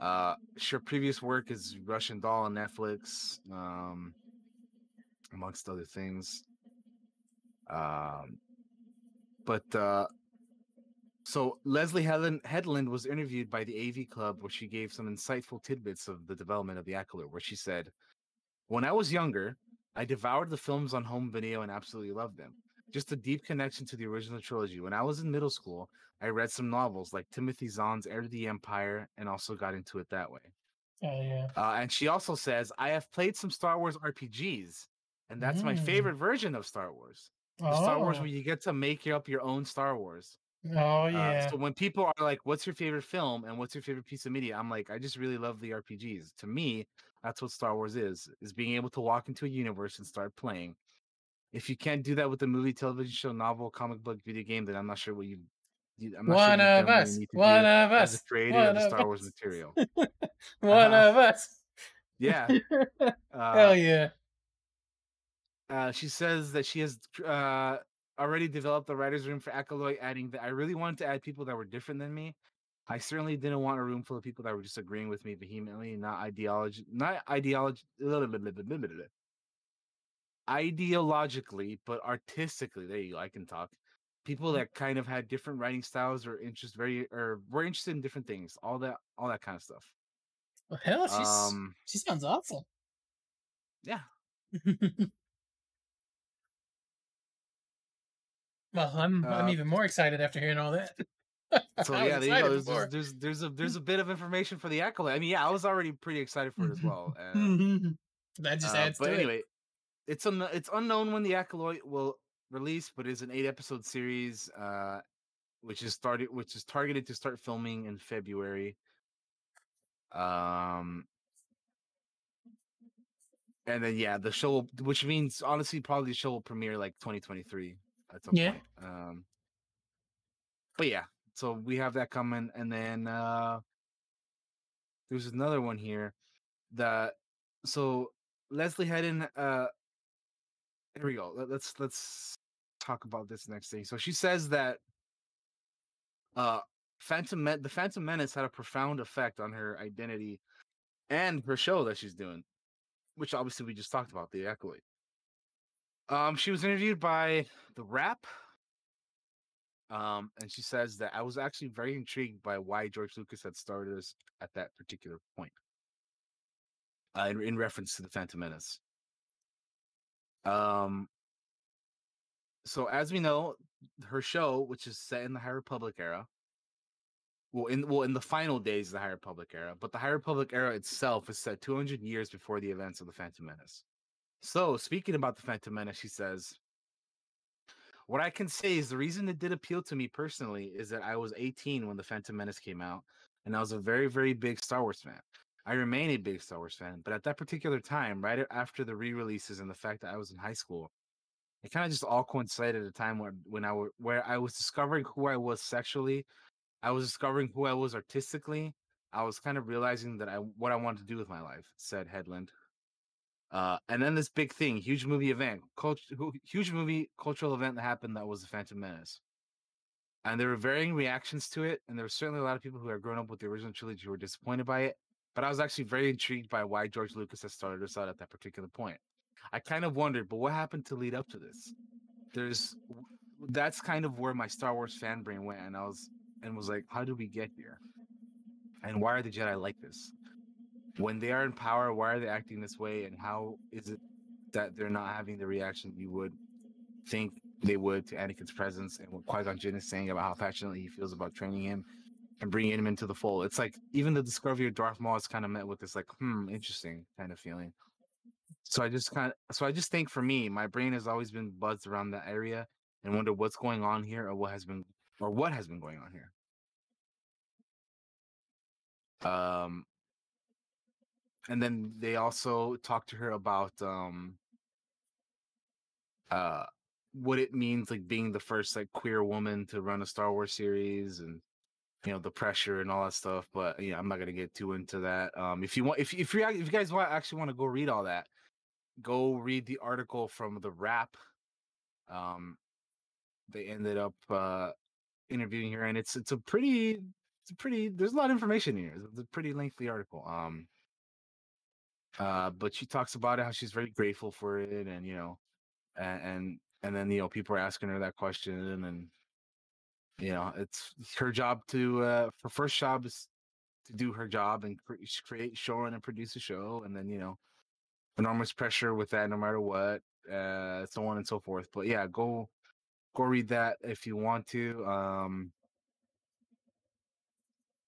uh, her previous work is Russian Doll on Netflix, um, amongst other things. Um, but uh, so Leslie Headland, Headland was interviewed by the AV Club, where she gave some insightful tidbits of the development of the Acolyte, where she said, "When I was younger, I devoured the films on home video and absolutely loved them. Just a deep connection to the original trilogy. When I was in middle school, I read some novels like Timothy Zahn's Heir to the Empire and also got into it that way. Oh yeah. Uh, and she also says, I have played some Star Wars RPGs, and that's my Mm. favorite version of Star Wars. The Star Wars Oh. where you get to make up your own Star Wars. Oh Uh, yeah. so when people are like, "What's your favorite film?" and "What's your favorite piece of media?" I'm like, I just really love the RPGs. To me, that's what Star Wars is: is being able to walk into a universe and start playing. If you can't do that with the movie, television show, novel, comic book, video game, then I'm not sure what you. I'm not One sure of us. One of as us. a creator One of the Star Wars us. material. One Uh-huh. of us. Yeah. Hell Uh, yeah. uh, she says that she has uh, already developed the writer's room for Acolyte, adding that I really wanted to add people that were different than me. I certainly didn't want a room full of people that were just agreeing with me vehemently, not ideology, not ideology, ideologically, but artistically. There you go. I can talk. People Mm-hmm. that kind of had different writing styles or interest, very or were interested in different things. All that, all that kind of stuff. Well, hell, she's Um, she sounds awful yeah. well, I'm I'm Uh, even more excited after hearing all that. So yeah, there you go. There's, there's there's there's a there's a bit of information for the Acolyte I mean, yeah, I was already pretty excited for it as well. Uh, that just uh, adds but to anyway, it's un- it's unknown when the acolyte will release, but it's an eight episode series, uh, which is started which is targeted to start filming in February. Um, and then yeah, the show, will- which means honestly, probably the show will premiere like 2023 at some Yeah. point. Um, but yeah, so we have that coming, and then uh, there's another one here that so Leslie Hedden. Uh, here we go. Let, let's let's talk about this next thing. So she says that uh, Phantom Men- the Phantom Menace had a profound effect on her identity and her show that she's doing, which obviously we just talked about the Acolyte. Um, she was interviewed by the Wrap. Um, and she says that I was actually very intrigued by why George Lucas had started us at that particular point. Uh, in, in reference to the Phantom Menace. Um, so as we know, her show, which is set in the High Republic era, well, in well in the final days of the High Republic era, but the High Republic era itself is set 200 years before the events of the Phantom Menace. So, speaking about the Phantom Menace, she says, "What I can say is the reason it did appeal to me personally is that I was 18 when the Phantom Menace came out, and I was a very, very big Star Wars fan. I remain a big Star Wars fan, but at that particular time, right after the re-releases and the fact that I was in high school, it kind of just all coincided at a time where when I were where I was discovering who I was sexually, I was discovering who I was artistically. I was kind of realizing that I what I wanted to do with my life," said Headland. Uh, and then this big thing, huge movie event, cult- huge movie cultural event that happened that was the Phantom Menace. And there were varying reactions to it, and there were certainly a lot of people who had grown up with the original trilogy who were disappointed by it. But I was actually very intrigued by why George Lucas had started us out at that particular point. I kind of wondered, but what happened to lead up to this? There's that's kind of where my Star Wars fan brain went, and I was and was like, how did we get here? And why are the Jedi like this? When they are in power, why are they acting this way? And how is it that they're not having the reaction you would think they would to Anakin's presence and what Qui Gon Jinn is saying about how passionately he feels about training him and bringing him into the fold? It's like even the discovery of Darth Maul is kind of met with this like, hmm, interesting kind of feeling. So I just kind of, so I just think for me, my brain has always been buzzed around that area and wonder what's going on here or what has been or what has been going on here. Um, and then they also talked to her about um, uh, what it means like being the first like queer woman to run a Star Wars series and you know the pressure and all that stuff. But yeah, I'm not gonna get too into that. Um, if you want, if if you if you guys want actually want to go read all that, go read the article from the Wrap. Um, they ended up uh interviewing her, and it's it's a pretty it's a pretty there's a lot of information here. It's a pretty lengthy article. Um, uh, but she talks about it how she's very grateful for it, and you know, and and, and then you know people are asking her that question, and you know it's her job to uh her first job is to do her job and cre- create show and produce a show and then you know enormous pressure with that no matter what uh so on and so forth but yeah go go read that if you want to um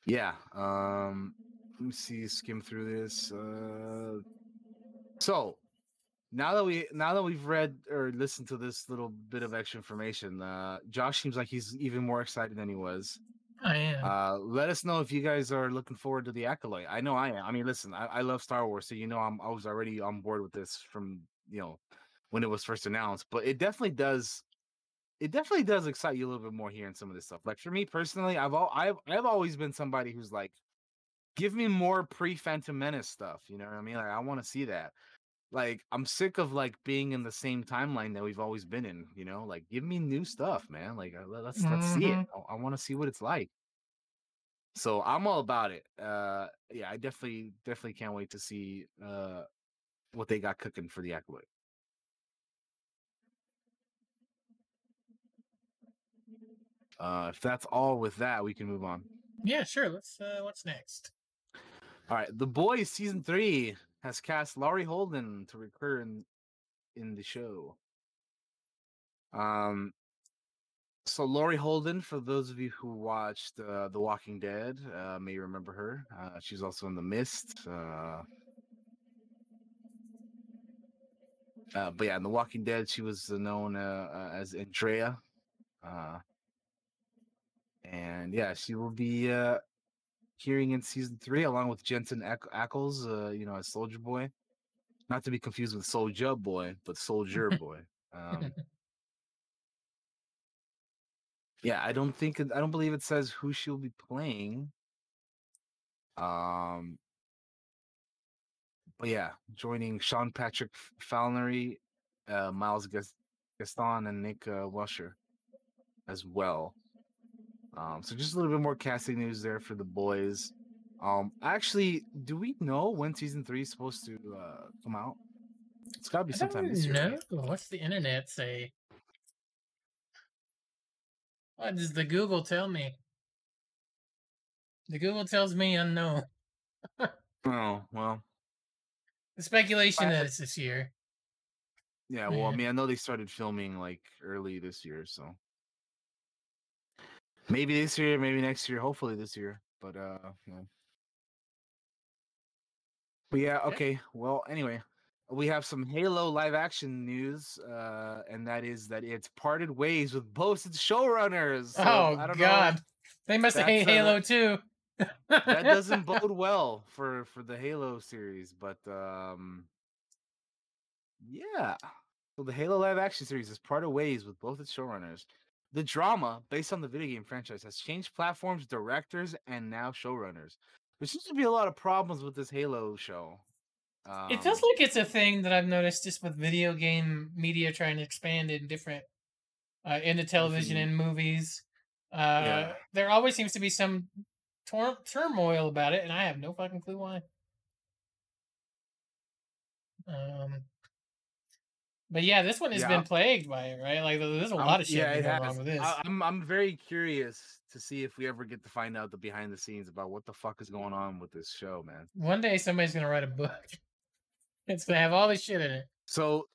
yeah um let me see skim through this uh so now that we now that we've read or listened to this little bit of extra information uh josh seems like he's even more excited than he was I am. uh let us know if you guys are looking forward to the acolyte i know i am i mean listen i, I love star wars so you know i'm i was already on board with this from you know when it was first announced, but it definitely does. It definitely does excite you a little bit more hearing some of this stuff. Like for me personally, I've all I've I've always been somebody who's like, give me more pre Phantom Menace stuff. You know what I mean? Like I want to see that. Like I'm sick of like being in the same timeline that we've always been in. You know, like give me new stuff, man. Like uh, let's let's see it. Mhm. I, I want to see what it's like. So I'm all about it. Uh, yeah, I definitely definitely can't wait to see uh what they got cooking for the acolyte. Uh, if that's all with that, we can move on. Yeah, sure. Let's. Uh, what's next? All right, The Boys season three has cast Laurie Holden to recur in in the show. Um, so Laurie Holden, for those of you who watched uh, The Walking Dead, uh, may remember her. Uh, she's also in The Mist. Uh, uh, but yeah, in The Walking Dead, she was known uh, uh, as Andrea. Uh, and yeah, she will be uh, hearing in season three, along with Jensen Ackles, uh, you know, as Soldier Boy. Not to be confused with Soldier Boy, but Soldier Boy. Um, yeah, I don't think I don't believe it says who she'll be playing. Um, but yeah, joining Sean Patrick Flanery, uh, Miles Gas- Gaston, and Nick uh, Welsher as well. Um, so just a little bit more casting news there for the boys. Um, actually, do we know when season three is supposed to uh, come out? It's got to be sometime this year. right? What's the internet say? What does the Google tell me? The Google tells me unknown. Oh well, The speculation I- is this year. yeah. Well, I mean, I know they started filming like early this year, so maybe this year, maybe next year, hopefully this year. But uh, know. but yeah, okay. Well, anyway, we have some Halo live action news, uh, and that is that it's parted ways with both its showrunners. So, oh I don't know. God, they must have That's, hate uh, Halo too. that doesn't bode well for for the Halo series, but um yeah. So the Halo live action series is parted ways with both its showrunners. The drama, based on the video game franchise, has changed platforms, directors, and now showrunners. There seems to be a lot of problems with this Halo show. Um, it feels like it's a thing that I've noticed just with video game media trying to expand in different uh, into television Mhm. and movies. Uh, Yeah. There always seems to be some tor- turmoil about it, and I have no fucking clue why. Um, but yeah, this one has Yeah, been plagued by it, right? Like, there's a I'm- lot of shit yeah, wrong with this. I, I'm I'm very curious to see if we ever get to find out the behind the scenes about what the fuck is going on with this show, man. One day somebody's gonna write a book. It's gonna have all this shit in it. So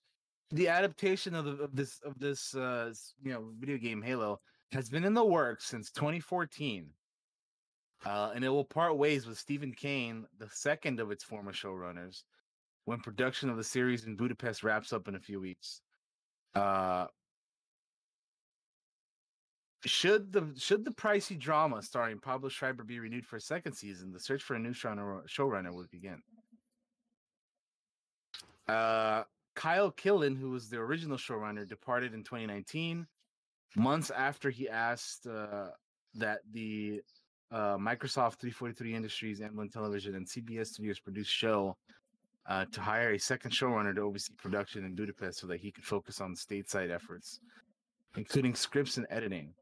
the adaptation of, the, of this of this uh you know video game Halo has been in the works since 2014. Uh, and it will part ways with Steven Kane, the second of its former showrunners, when production of the series in Budapest wraps up in a few weeks. Uh, should the should the pricey drama starring Pablo Schreiber be renewed for a second season, the search for a new showrunner, would begin. Uh, Kyle Killen, who was the original showrunner, departed in 2019, months after he asked uh, that the uh, Microsoft 343 Industries, Amblin Television, and CBS Studios produced show uh, to hire a second showrunner to oversee production in Budapest so that he could focus on stateside efforts, including scripts and editing.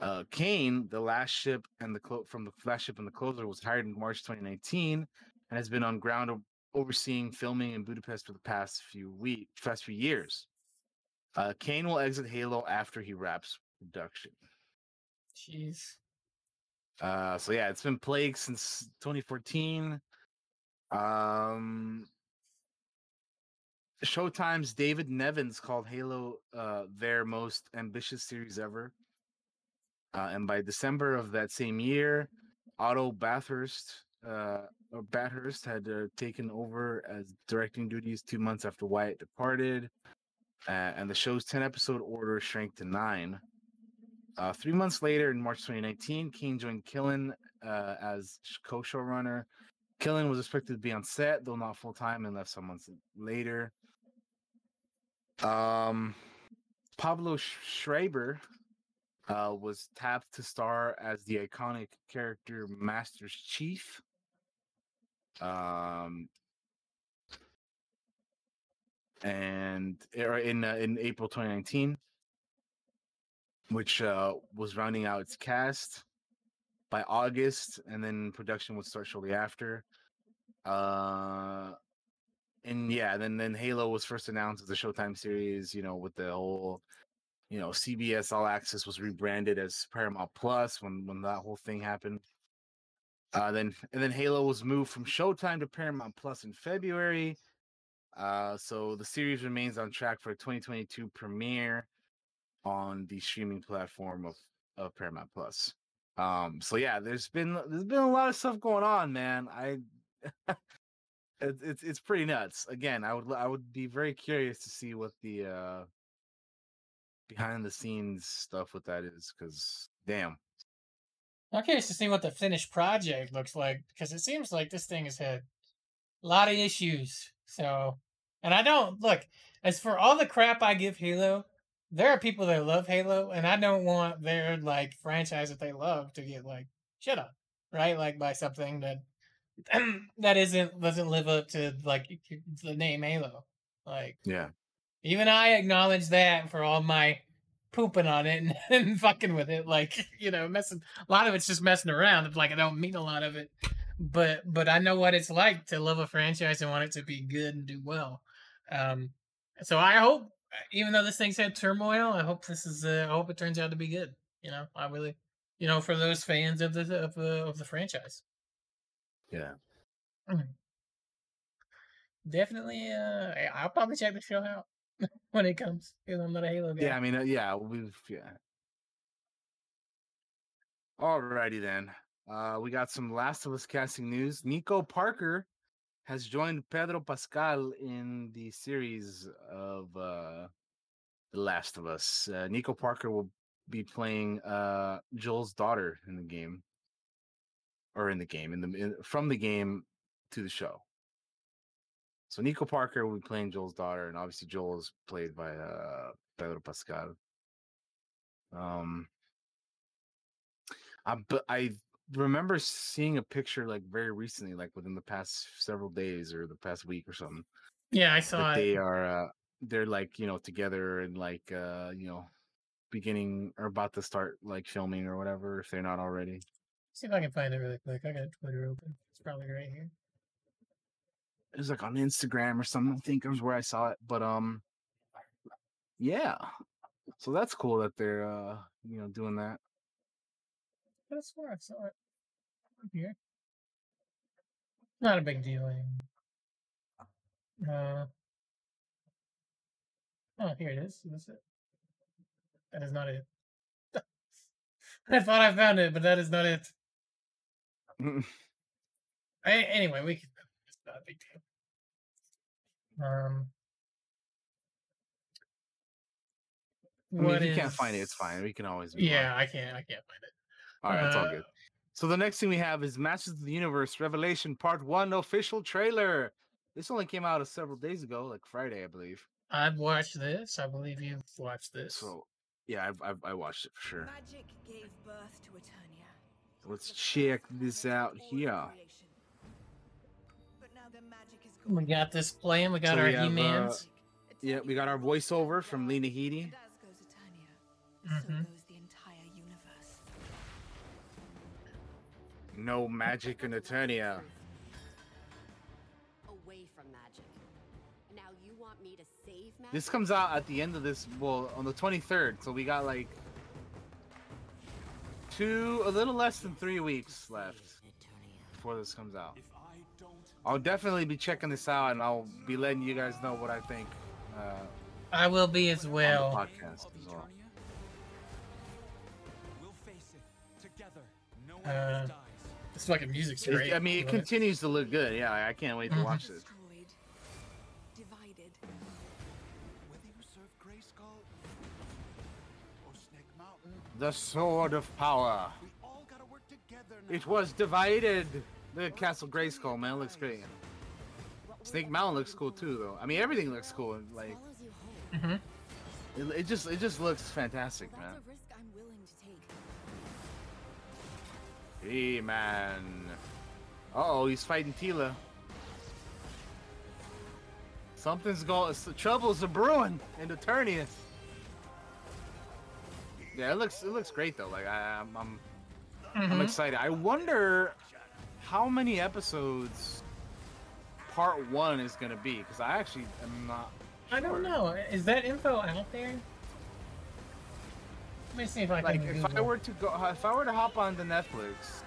Uh, Kane, the last ship and the clo- from the last ship and the closer, was hired in March 2019 and has been on ground o- overseeing filming in Budapest for the past few weeks, past few years. Uh, Kane will exit Halo after he wraps production. Jeez. Uh, so yeah, it's been plagued since 2014. Um, Showtime's David Nevins called Halo uh, their most ambitious series ever. Uh, and by December of that same year, Otto Bathurst, uh, or Bathurst had uh, taken over as directing duties two months after Wyatt departed, uh, and the show's 10 episode order shrank to nine. Uh, three months later, in March 2019, Kane joined Killen uh, as sh- co-showrunner. Killen was expected to be on set, though not full time, and left some months later. Um, Pablo Schreiber uh, was tapped to star as the iconic character Master's Chief. Um, and er, in uh, in April 2019, which uh, was rounding out its cast by August, and then production would start shortly after. Uh, and yeah, then then Halo was first announced as a Showtime series. You know, with the whole, you know, CBS All Access was rebranded as Paramount Plus when when that whole thing happened. Uh, then and then Halo was moved from Showtime to Paramount Plus in February. Uh, so the series remains on track for a 2022 premiere on the streaming platform of, of Paramount Plus. Um, so yeah, there's been there's been a lot of stuff going on, man. I it, it's it's pretty nuts. Again, I would I would be very curious to see what the uh behind the scenes stuff with that is, because damn. I'm curious to see what the finished project looks like because it seems like this thing has had a lot of issues. So, and I don't look as for all the crap I give Halo, there are people that love Halo, and I don't want their like franchise that they love to get like shut up, right? Like by something that that isn't doesn't live up to like the name Halo. Like, Yeah. even I acknowledge that for all my pooping on it and, and fucking with it, like you know, messing. A lot of it's just messing around. Like I don't mean a lot of it, but but I know what it's like to love a franchise and want it to be good and do well. Um, so I hope, even though this thing's had turmoil, I hope this is. Uh, I hope it turns out to be good. You know, I really, you know, for those fans of the of the of the franchise, Yeah. definitely. Uh, I'll probably check the show out when it comes. Because I'm not a Halo guy. Yeah, I mean, uh, yeah, we've yeah. Alrighty then. Uh, we got some Last of Us casting news. Nico Parker has joined Pedro Pascal in the series of uh, The Last of Us. Uh, Nico Parker will be playing uh, Joel's daughter in the game, or in the game, in the in, from the game to the show. So Nico Parker will be playing Joel's daughter, and obviously Joel is played by uh, Pedro Pascal. Um, I but I remember seeing a picture like very recently, like within the past several days or the past week or something, Yeah, I saw they are uh, they're like you know together and like uh, you know beginning or about to start like filming or whatever if they're not already. See if I can find it really quick. I got Twitter open. It's probably right here. It was like on Instagram or something. I think it was where I saw it, but um, yeah. So that's cool that they're uh you know doing that. I swear I saw it here. Not a big deal. anymore. Uh, oh, here it is. Is this it? That is not it. I thought I found it, but that is not it. A- anyway, we can. It's not a big deal. Um. I mean, what if you can't find it, it's fine. We can always move on. Yeah, I can't. I can't find it. All right, that's all Uh, good. So the next thing we have is Masters of the Universe Revelation Part One official trailer. This only came out a several days ago, like Friday, I believe. I've watched this. I believe you've watched this. So yeah, I've, I've I watched it for sure. Magic gave birth to Eternia. Let's check this out here. But now the magic is gone. we got this playing. We got So our we have, uh, He-Mans. Yeah, we got our voiceover from Lena Headey. And No magic in Eternia. away from magic. Now you want me to save magic? This comes out at the end of this, well, on the 23rd. So we got like two, a little less than three weeks left before this comes out. I'll definitely be checking this out, and I'll be letting you guys know what I think uh, I will be as on well. the podcast as well. We'll face it together. No one Uh, else dies. This fucking music's It- great. I mean, it Love it. continues to look good. Yeah, I- I can't wait to Mhm. watch this. Divided. Whether you serve Grayskull or Snake Mountain, The Sword of Power. we all gotta work together now. It was divided. The Castle Grayskull, man, looks great. Snake Mountain looks cool too, though. I mean, everything looks cool. Like, Follows you home. hmm It, it just it just looks fantastic, man. He man. Uh oh, he's fighting Teela. Something's going. The Troubles are brewing in Eternius. Yeah, it looks it looks great though. Like I, I'm I'm, I'm Mhm. excited. I wonder how many episodes part one is gonna be because I actually am not. I don't know. Is that info out there? Let me see if I Like can. if I were to go, if I were to hop onto Netflix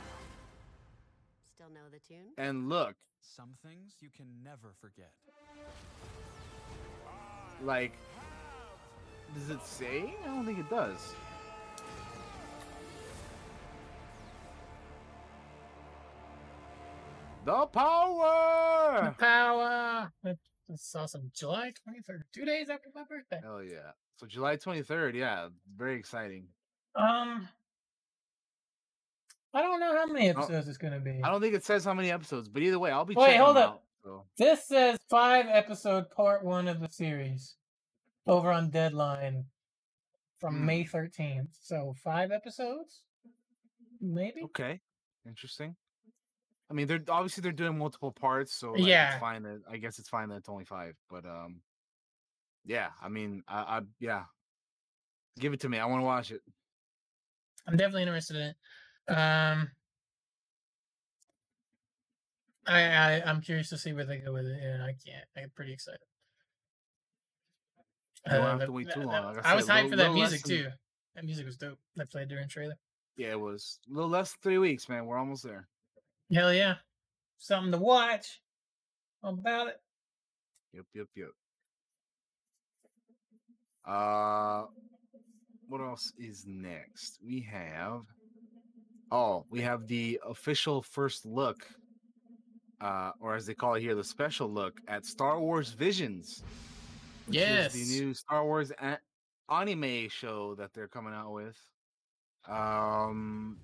Still know the tune? and look, Some things you can never forget. like, does it say? I don't think it does. The power! The power. That's awesome. July 23rd, two days after my birthday. Hell yeah! So July twenty third, yeah, very exciting. Um, I don't know how many episodes it's gonna be. I don't think it says how many episodes, but either way, I'll be Wait, checking hold up. out. So. This says five episode part one of the series over on Deadline from Hmm. May 13th. So five episodes? Maybe? Okay, interesting. I mean, they're obviously they're doing multiple parts, so like, Yeah. it's fine. That I guess it's fine that it's only five. But um, yeah, I mean, I, I yeah, give it to me. I want to watch it. I'm definitely interested in it. Um, I, I I'm curious to see where they go with it, and I can't. I'm pretty excited. You don't have Uh, to wait too that- long. Like I I was hyped for that music than- too. That music was dope. That played during trailer. Yeah, it was a little less than three weeks, man. We're almost there. Hell yeah, something to watch. About it? Yep, yep, yep. Uh, what else is next? We have. Oh, we have the official first look, uh, or as they call it here, the special look at Star Wars Visions. which is Yes. the new Star Wars a- anime show that they're coming out with. Um,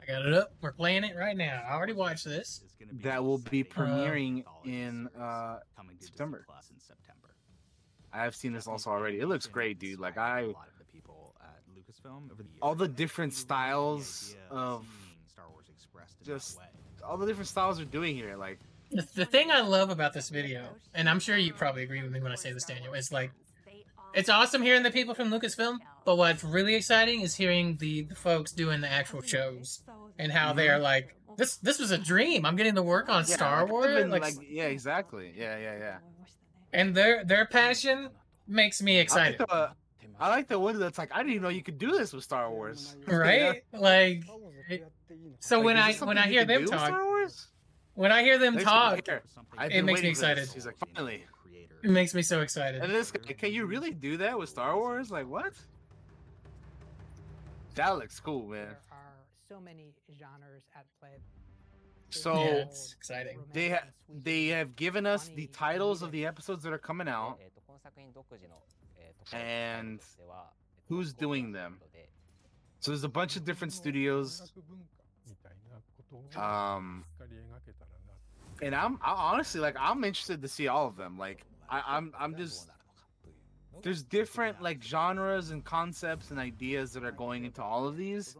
I got it up. We're playing it right now. I already watched this. that will be premiering Uh, in uh coming September. In September. I have seen this also already. It looks great, dude. Like I, a lot of the people at Lucasfilm over the all the different styles the idea of Star Wars expressed in just- that way. all the different styles they're doing here. Like The, the thing I love about this video, and I'm sure you probably agree with me when I say this, Daniel, is like it's awesome hearing the people from Lucasfilm, but what's really exciting is hearing the, the folks doing the actual shows and how mm-hmm. they're like, this this was a dream. I'm getting to work on yeah, Star like, Wars, even, like, like, yeah, exactly. Yeah, yeah, yeah. And their their passion makes me I like, excited, the, I like the one that's like I didn't even know you could do this with Star Wars. right? Like, so Like, when is I when I hear them talk, Star Wars? when I hear them Thanks talk, It makes me waiting for this. excited. He's like, finally. it makes me so excited. And this can you really do that with Star Wars? Like what? That looks cool, man. There are so many genres at play. There's So Yeah, it's exciting. they romantic, ha- they have given us the titles of the episodes that are coming out. And who's doing them? So there's a bunch of different studios. Um, and I'm I honestly like I'm interested to see all of them. Like I, I'm I'm just there's different like genres and concepts and ideas that are going into all of these,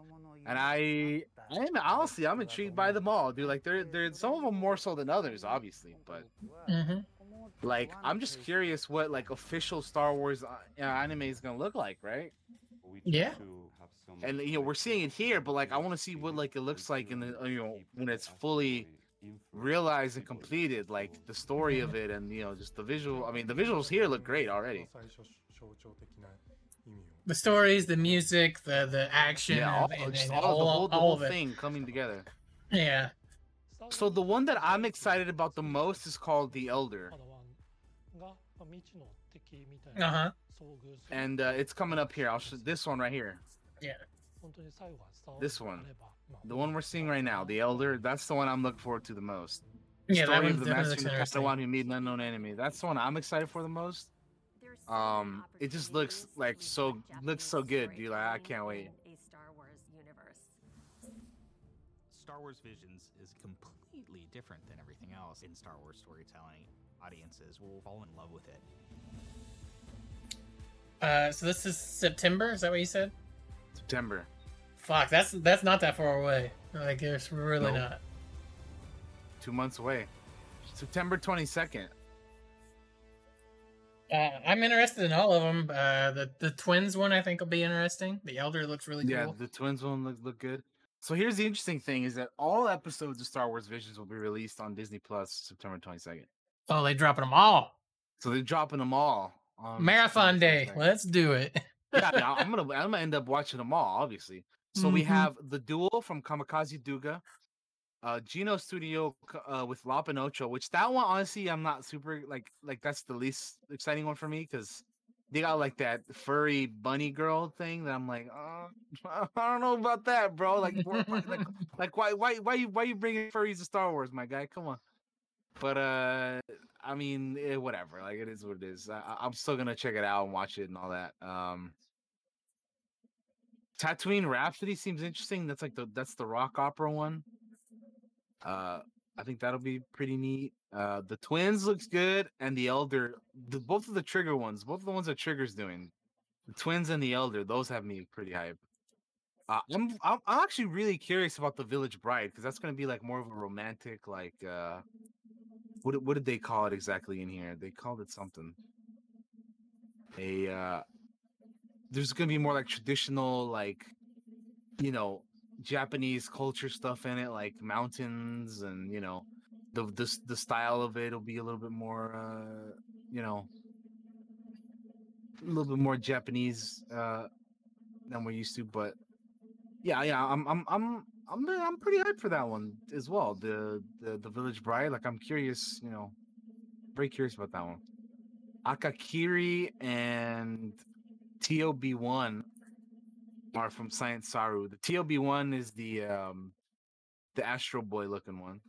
and I I'm honestly I'm intrigued by them all, dude. Like they're they're some of them more so than others, obviously, but hmm like I'm just curious what like official Star Wars uh, anime is gonna look like, right? Yeah. And you know we're seeing it here, but like I want to see what like it looks like in the uh, you know when it's fully realized and completed, like the story of it and you know just the visual. I mean the visuals here look great already. The stories, the music, the the action, Yeah, all, and, and, and all, the whole, the whole of it. thing coming together. Yeah. So the one that I'm excited about the most is called The Elder, Uh huh. and uh, it's coming up here. I'll show this one right here. Yeah. This one. The one we're seeing right now, The Elder. That's the one I'm looking forward to the most. Yeah, that Story one of the definitely master looks the interesting. Padawan who made an unknown enemy. That's the one I'm excited for the most. Um, it just looks like so looks so good, dude. Like I can't wait. a Star Wars universe star wars Visions is completely different than everything else in Star Wars storytelling. Audiences will fall in love with it. Uh, so this is September. Is that what you said? September. Fuck, that's that's not that far away. Like it's really No. not. Two months away. September twenty second. Uh, I'm interested in all of them. Uh, the the twins one I think will be interesting. The elder looks really good. Yeah, cool. the twins one look look good. So here's the interesting thing: is that all episodes of Star Wars Visions will be released on Disney Plus September twenty second. Oh, they dropping them all. So they're dropping them all. on Marathon day. Let's do it. yeah, yeah, I'm gonna I'm gonna end up watching them all, obviously. So we Mhm. have the duel from Kamikaze Douga, uh, Geno Studio uh, with La Pinocho, which that one honestly I'm not super like like that's the least exciting one for me because they got like that furry bunny girl thing that I'm like, uh, I don't know about that, bro. Like, wha- like, like why why why you why you bringing furries to Star Wars, my guy? Come on. But uh, I mean, eh, whatever. Like it is what it is. I, I- I'm still gonna check it out and watch it and all that. Um, Tatooine Rhapsody seems interesting. That's like the that's the rock opera one. Uh, I think that'll be pretty neat. Uh, the twins looks good, and the elder, the both of the trigger ones, both of the ones that Trigger's doing, the twins and the elder, those have me pretty hype. Uh, I'm, I'm actually really curious about the Village Bride because that's gonna be like more of a romantic, like uh, what what did they call it exactly in here? They called it something. A uh, there's gonna be more like traditional, like you know, Japanese culture stuff in it, like mountains and you know, the the the style of it will be a little bit more, uh, you know, a little bit more Japanese uh, than we're used to. But yeah, yeah, I'm I'm I'm I'm I'm pretty hyped for that one as well. The the the Village Bride, like I'm curious, you know, very curious about that one. Akakiri and T0-B1 are from Science Saru. The TLB one is the um the Astro Boy looking one,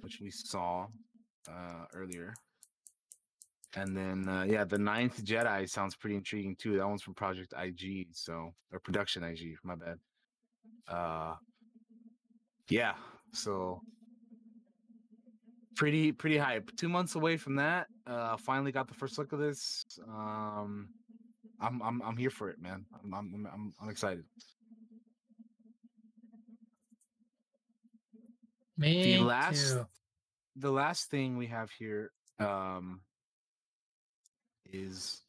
which we saw uh earlier. And then uh, yeah, the Ninth Jedi sounds pretty intriguing too. That one's from Project IG, so or Production IG. My bad. Uh, yeah. So pretty pretty hype. Two months away from that. Uh, finally got the first look of this. Um, I'm I'm I'm here for it, man. I'm I'm I'm, I'm excited. Me the last too. the last thing we have here um is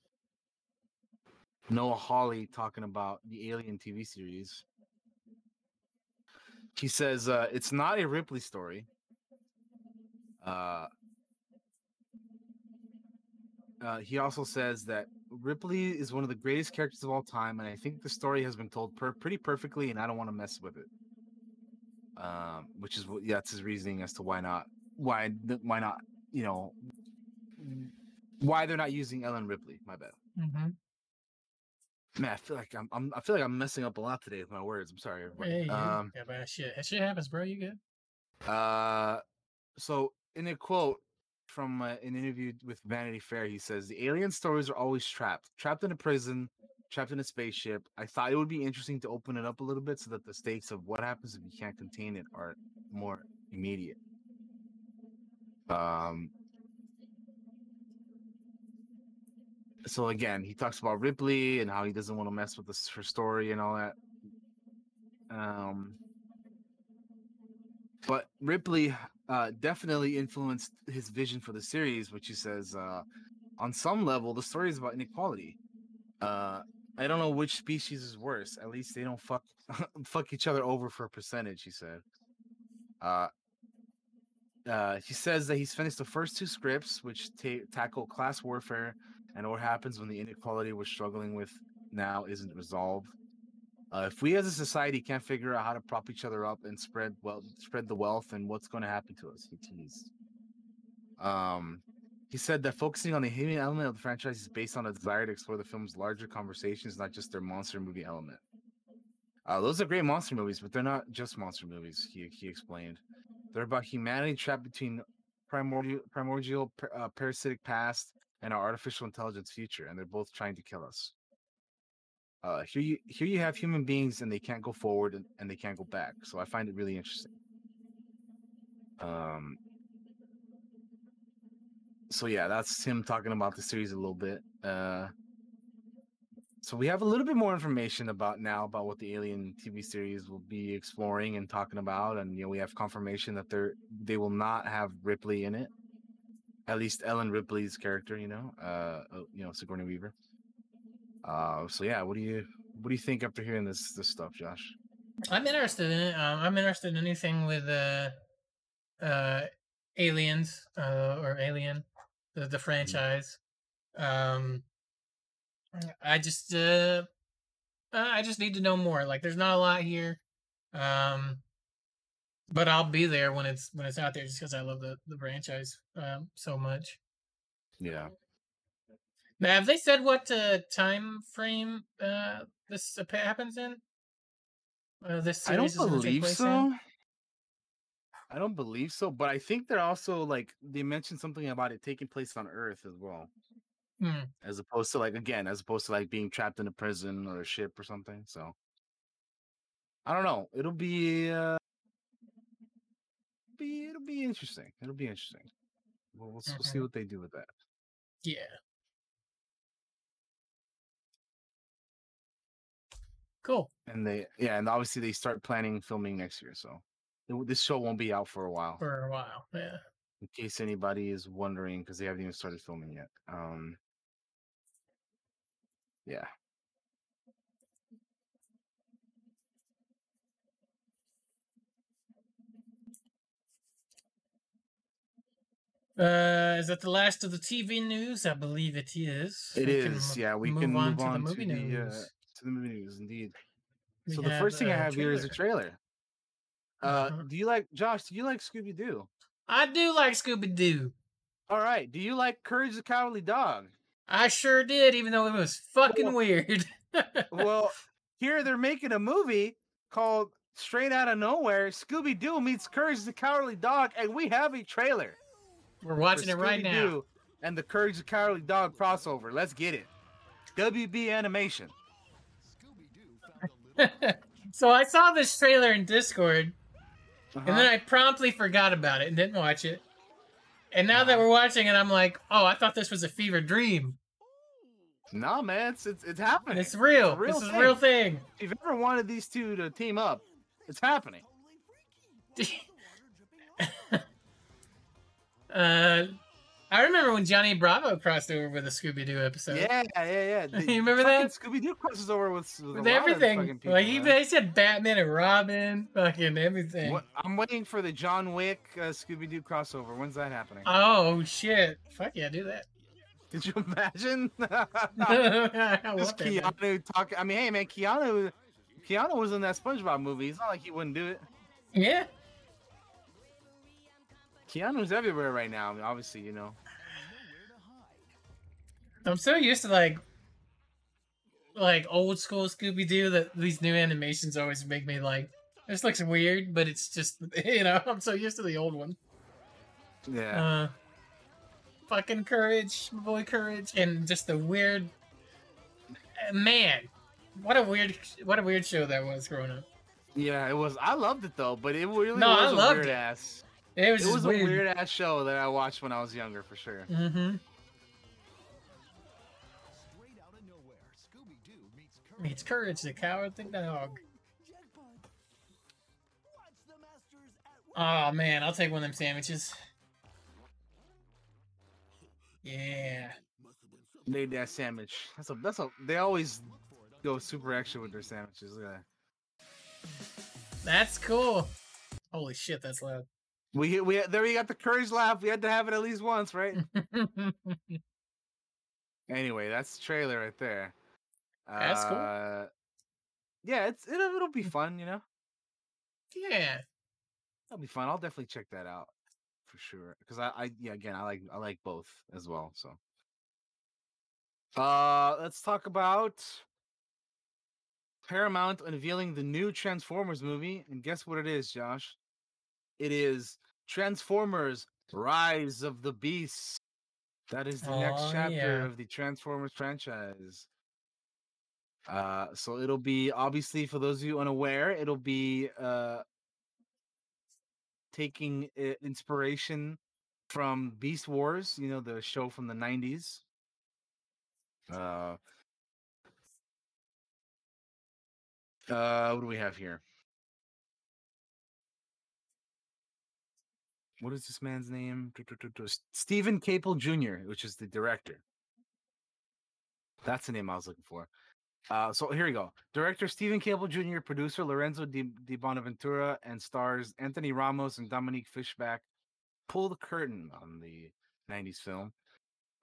Noah Hawley talking about the Alien TV series. He says uh, it's not a Ripley story. Uh, uh, he also says that Ripley is one of the greatest characters of all time, and I think the story has been told per- pretty perfectly, and I don't want to mess with it. Um, which is what yeah, that's his reasoning as to why not, why why not, you know, why they're not using Ellen Ripley. My bad. hmm Man, I feel like I'm, I'm I feel like I'm messing up a lot today with my words. I'm sorry, everybody. Hey, um, yeah, but shit, that shit happens, bro. You good? Uh, so in a quote from uh, an interview with Vanity Fair, he says the alien stories are always trapped, trapped in a prison, trapped in a spaceship. I thought it would be interesting to open it up a little bit so that the stakes of what happens if you can't contain it are more immediate. Um. So again, he talks about Ripley and how he doesn't want to mess with this her story and all that. Um, but Ripley uh, definitely influenced his vision for the series, which he says, uh, on some level, the story is about inequality. Uh, I don't know which species is worse. At least they don't fuck fuck each other over for a percentage. He said. Uh, uh, he says that he's finished the first two scripts, which ta- tackle class warfare and what happens when the inequality we're struggling with now isn't resolved. Uh, if we as a society can't figure out how to prop each other up and spread well spread the wealth and what's going to happen to us, he teased. Um, he said that focusing on the human element of the franchise is based on a desire to explore the film's larger conversations, not just their monster movie element. Uh, those are great monster movies, but they're not just monster movies. He he explained. They're about humanity trapped between primordial primordial uh, parasitic past and our artificial intelligence future, and they're both trying to kill us. Uh, here you here you have human beings and they can't go forward and, and they can't go back. So I find it really interesting. Um. so yeah, that's him talking about the series a little bit. Uh, so we have a little bit more information about now about what the Alien TV series will be exploring and talking about, and you know we have confirmation that they're they will not have Ripley in it, at least Ellen Ripley's character, you know, uh, uh, you know Sigourney Weaver. Uh, so yeah, what do you what do you think after hearing this this stuff, Josh? I'm interested in it. Um, I'm interested in anything with uh, uh, aliens uh, or Alien, the, the franchise. Um, I just uh, uh, I just need to know more. Like, there's not a lot here. Um, but I'll be there when it's when it's out there, just because I love the the franchise um, so much. Yeah, Now, have they said what uh, time frame uh, this happens in? Uh, this I don't series is gonna take believe so. in? I don't believe so, but I think they're also like they mentioned something about it taking place on Earth as well. Hmm. as opposed to like again as opposed to like being trapped in a prison or a ship or something so i don't know it'll be uh be it'll be interesting it'll be interesting we'll, we'll, s- we'll see Mhm. what they do with that Yeah. Cool. and they yeah and obviously they start planning filming next year so it this show won't be out for a while For a while. Yeah. in case anybody is wondering because they haven't even started filming yet um yeah Uh, is that the last of the TV news? I believe it is. it We can is mo- yeah we can move on, to the to movie the, news. uh, to the movie news indeed so the first thing I have here is a trailer. Uh, Uh-huh. do you like Josh? Do you like Scooby Doo? I do like Scooby Doo. All right. Do you like Courage the Cowardly Dog? I sure did, even though it was fucking Well- weird. well, here they're making a movie called Straight Out of Nowhere. Scooby Doo meets Courage the Cowardly Dog, and we have a trailer. We're watching it right now. And the Courage the Cowardly Dog crossover. Let's get it. WB Animation. so I saw this trailer in Discord, and then Uh-huh. I promptly forgot about it and didn't watch it. And now that Uh-huh. we're watching it, I'm like, oh, I thought this was a fever dream. No, man, it's it's, it's happening. It's real. a real this is a real thing. if you've ever wanted these two to team up, it's happening. uh, I remember when Johnny Bravo crossed over with a Scooby Doo episode. Yeah, yeah, yeah. You remember that? Scooby Doo crosses over with, with, With everything. people, like he, they said Batman and Robin, fucking everything. What- I'm waiting for the John Wick uh, Scooby Doo crossover. When's that happening? Oh shit. Fuck yeah, do that. Did you imagine? Just. Keanu talking. I mean, hey man, Keanu, Keanu was in that SpongeBob movie. It's not like he wouldn't do it. Yeah. Keanu's everywhere right now. I mean, obviously, you know. I'm so used to like like old school Scooby Doo that these new animations always make me like this looks weird, but it's just you know, I'm so used to the old one. Yeah. Uh fucking courage, my boy courage, and just the weird man. What a weird what a weird show that was growing up. yeah, it was. I loved it though, but it really No, I was a loved weird it. ass. It was It was a weird ass show that I watched when I was younger, for sure. Mm-hmm. Meets Courage. Meets courage, the dog. Oh man, I'll take one of them sandwiches. Yeah. Made that sandwich. That's a. That's a. They always go super extra with their sandwiches. Look at that. That's cool. Holy shit, that's loud. We we there we got the courage laugh. We had to have it at least once, right? anyway, that's the trailer right there. That's cool. Uh, Yeah, it's it'll it'll be fun, you know. yeah. That'll be fun. I'll definitely check that out for sure. Because I, I yeah, again, I like I like both as well. So, uh, let's talk about Paramount unveiling the new Transformers movie, and guess what it is, Josh? It is Transformers: Rise of the Beasts. That is the next Oh, chapter yeah. of the Transformers franchise. Uh, so it'll be obviously for those of you unaware, it'll be uh taking inspiration from Beast Wars, you know, the show from the 90s. Uh, uh, what do we have here? What is this man's name? Steven Caple Jr., which is the director. That's the name I was looking for. Uh, so here we go. Director Steven Caple Jr., producer Lorenzo Di, Di Bonaventura, and stars Anthony Ramos and Dominique Fishback pull the curtain on the 90s film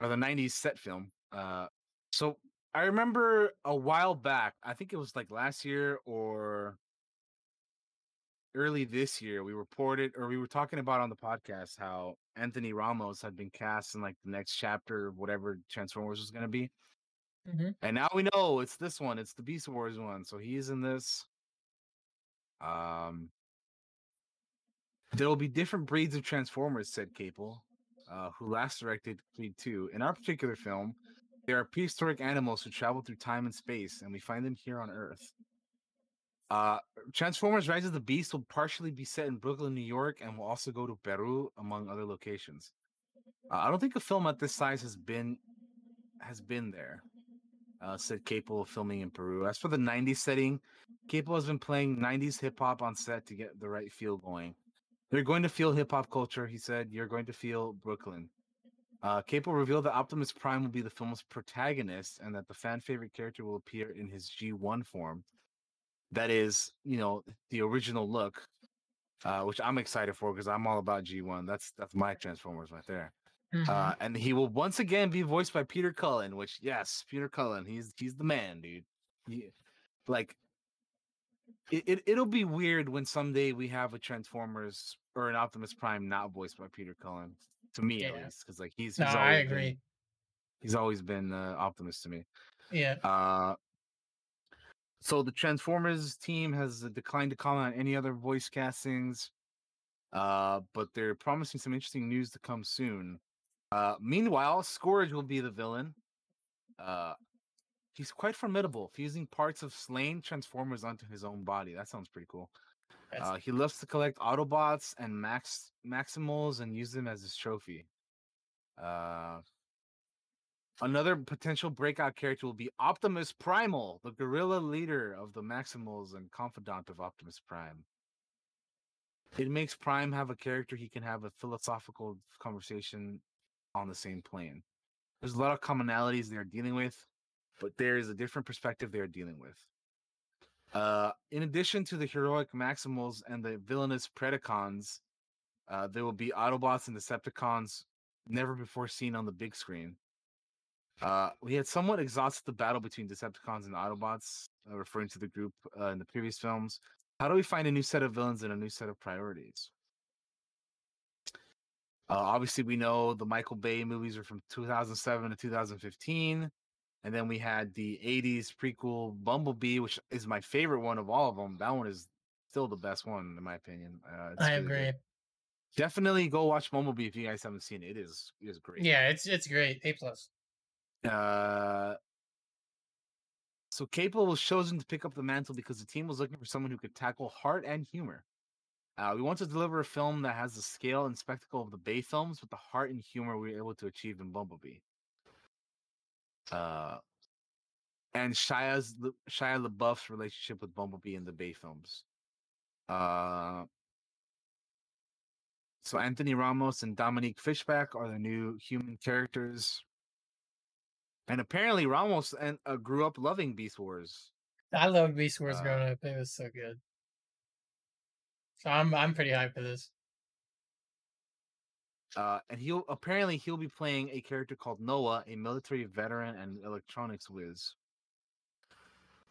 or the 90s set film. Uh, so I remember a while back, I think it was like last year or early this year, we reported or we were talking about on the podcast how Anthony Ramos had been cast in like the next chapter of whatever Transformers was going to be. Mhm. And now we know it's this one. It's the Beast Wars one. So he's in this. Um, there will be different breeds of Transformers, said Caple, uh, who last directed Creed 2. In our particular film, there are prehistoric animals who travel through time and space, and we find them here on Earth. Uh, Transformers Rise of the Beast will partially be set in Brooklyn, New York, and will also go to Peru, among other locations. Uh, I don't think a film at this size has been has been there uh, said Caple of filming in Peru. As for the 90s setting, Caple has been playing 90s hip hop on set to get the right feel going. You're going to feel hip hop culture, he said. You're going to feel Brooklyn. Uh, Caple revealed that Optimus Prime will be the film's protagonist and that the fan favorite character will appear in his G1 form. That is, you know, the original look, uh, which I'm excited for because I'm all about G1. That's that's my Transformers right there. Mhm. Uh, and he will once again be voiced by Peter Cullen, which yes, Peter Cullen, he's he's the man, dude. He, like it, it it'll be weird when someday we have a Transformers or an Optimus Prime not voiced by Peter Cullen. To me, at least, because like he's, no, I always been- agree. he's always been uh, Optimus to me. Yeah. Uh, so the Transformers team has declined to comment on any other voice castings, uh, but they're promising some interesting news to come soon. Uh, meanwhile, Scourge will be the villain. Uh, he's quite formidable, fusing parts of slain Transformers onto his own body. That sounds pretty cool. Uh, he loves to collect Autobots and Max Maximals and use them as his trophy. Uh, another potential breakout character will be Optimus Primal, the guerrilla leader of the Maximals and confidant of Optimus Prime. It makes Prime have a character he can have a philosophical conversation on the same plane. There's a lot of commonalities they're dealing with, but there is a different perspective they're dealing with. Uh, in addition to the heroic Maximals and the villainous Predacons, uh, there will be Autobots and Decepticons never before seen on the big screen. Uh, we had somewhat exhausted the battle between Decepticons and Autobots, uh, referring to the group uh, in the previous films. How do we find a new set of villains and a new set of priorities? Uh, obviously, we know the Michael Bay movies are from 2007 to 2015. And then we had the 80s prequel Bumblebee, which is my favorite one of all of them. That one is still the best one, in my opinion. Uh, I really good. agree. Definitely go watch Bumblebee if you guys haven't seen it. It is it is great. Yeah, it's it's great. A plus. Uh, so Caple was chosen to pick up the mantle because the team was looking for someone who could tackle heart and humor. Uh, we want to deliver a film that has the scale and spectacle of the Bay films with the heart and humor we were able to achieve in Bumblebee. Uh, and Shia's Shia LaBeouf's relationship with Bumblebee in the Bay films. Uh, so Anthony Ramos and Dominique Fishback are the new human characters. And apparently Ramos and uh, grew up loving Beast Wars. I loved Beast Wars Uh, growing up. It was so good. So I'm I'm pretty hyped for this. Uh, and he'll apparently he'll be playing a character called Noah, a military veteran and electronics whiz.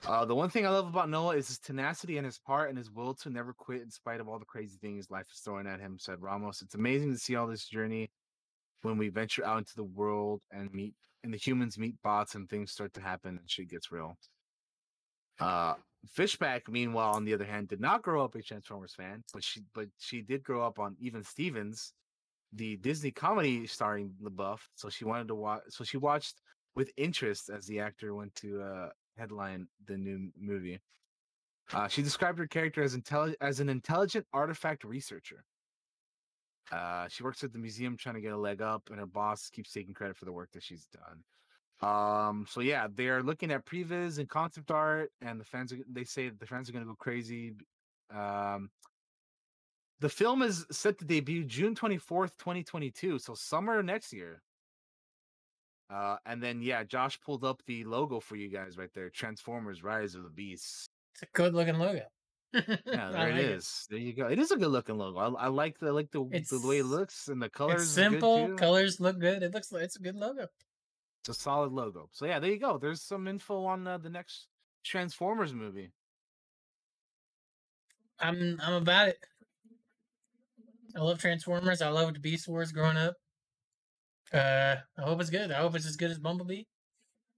Uh, the one thing I love about Noah is his tenacity and his part and his will to never quit in spite of all the crazy things life is throwing at him, said Ramos. It's amazing to see all this journey when we venture out into the world and meet and the humans meet bots and things start to happen and shit gets real. Uh Fishback, meanwhile, on the other hand, did not grow up a Transformers fan, but she but she did grow up on Even Stevens, the Disney comedy starring LaBeouf. So she wanted to watch. So she watched with interest as the actor went to uh, headline the new movie. Uh, she described her character as intelli- as an intelligent artifact researcher. Uh, she works at the museum trying to get a leg up, and her boss keeps taking credit for the work that she's done. Um, so yeah, they are looking at previs and concept art, and the fans are, they say that the fans are going to go crazy. Um, the film is set to debut June 24th, 2022, so summer next year. Uh, and then yeah, Josh pulled up the logo for you guys right there, Transformers: Rise of the Beasts. It's a good looking logo. Yeah, there it like is. There you go. It is a good looking logo. I, I like the I like the the way it looks and the colors. It's simple. Colors look good. It looks like it's a good logo. It's a solid logo. So yeah, there you go. There's some info on uh, the next Transformers movie. I'm I'm about it. I love Transformers. I loved Beast Wars growing up. Uh, I hope it's good. I hope it's as good as Bumblebee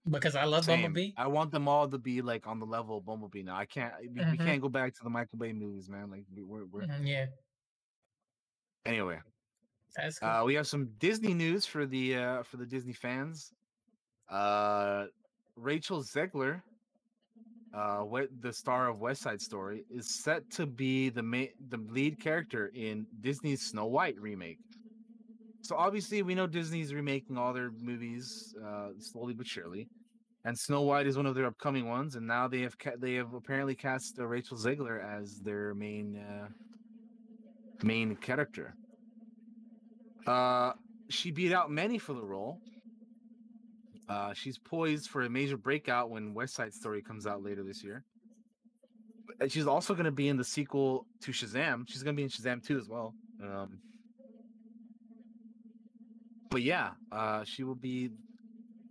because I love Same. Bumblebee. I want them all to be like on the level of Bumblebee now. I can't. We, we Mhm. can't go back to the Michael Bay movies, man. Like we- we're, we're Mhm, yeah, anyway. that's cool. Uh, we have some Disney news for the uh, for the Disney fans. Uh, Rachel Zegler, uh, what the star of West Side Story, is set to be the main the lead character in Disney's Snow White remake. So obviously, we know Disney's remaking all their movies uh, slowly but surely, and Snow White is one of their upcoming ones. And now they have ca- they have apparently cast uh, Rachel Zegler as their main uh, main character. Uh, she beat out many for the role. Uh, she's poised for a major breakout when West Side Story comes out later this year. She's also going to be in the sequel to Shazam. She's going to be in Shazam 2 as well. Um, but yeah, uh, she will be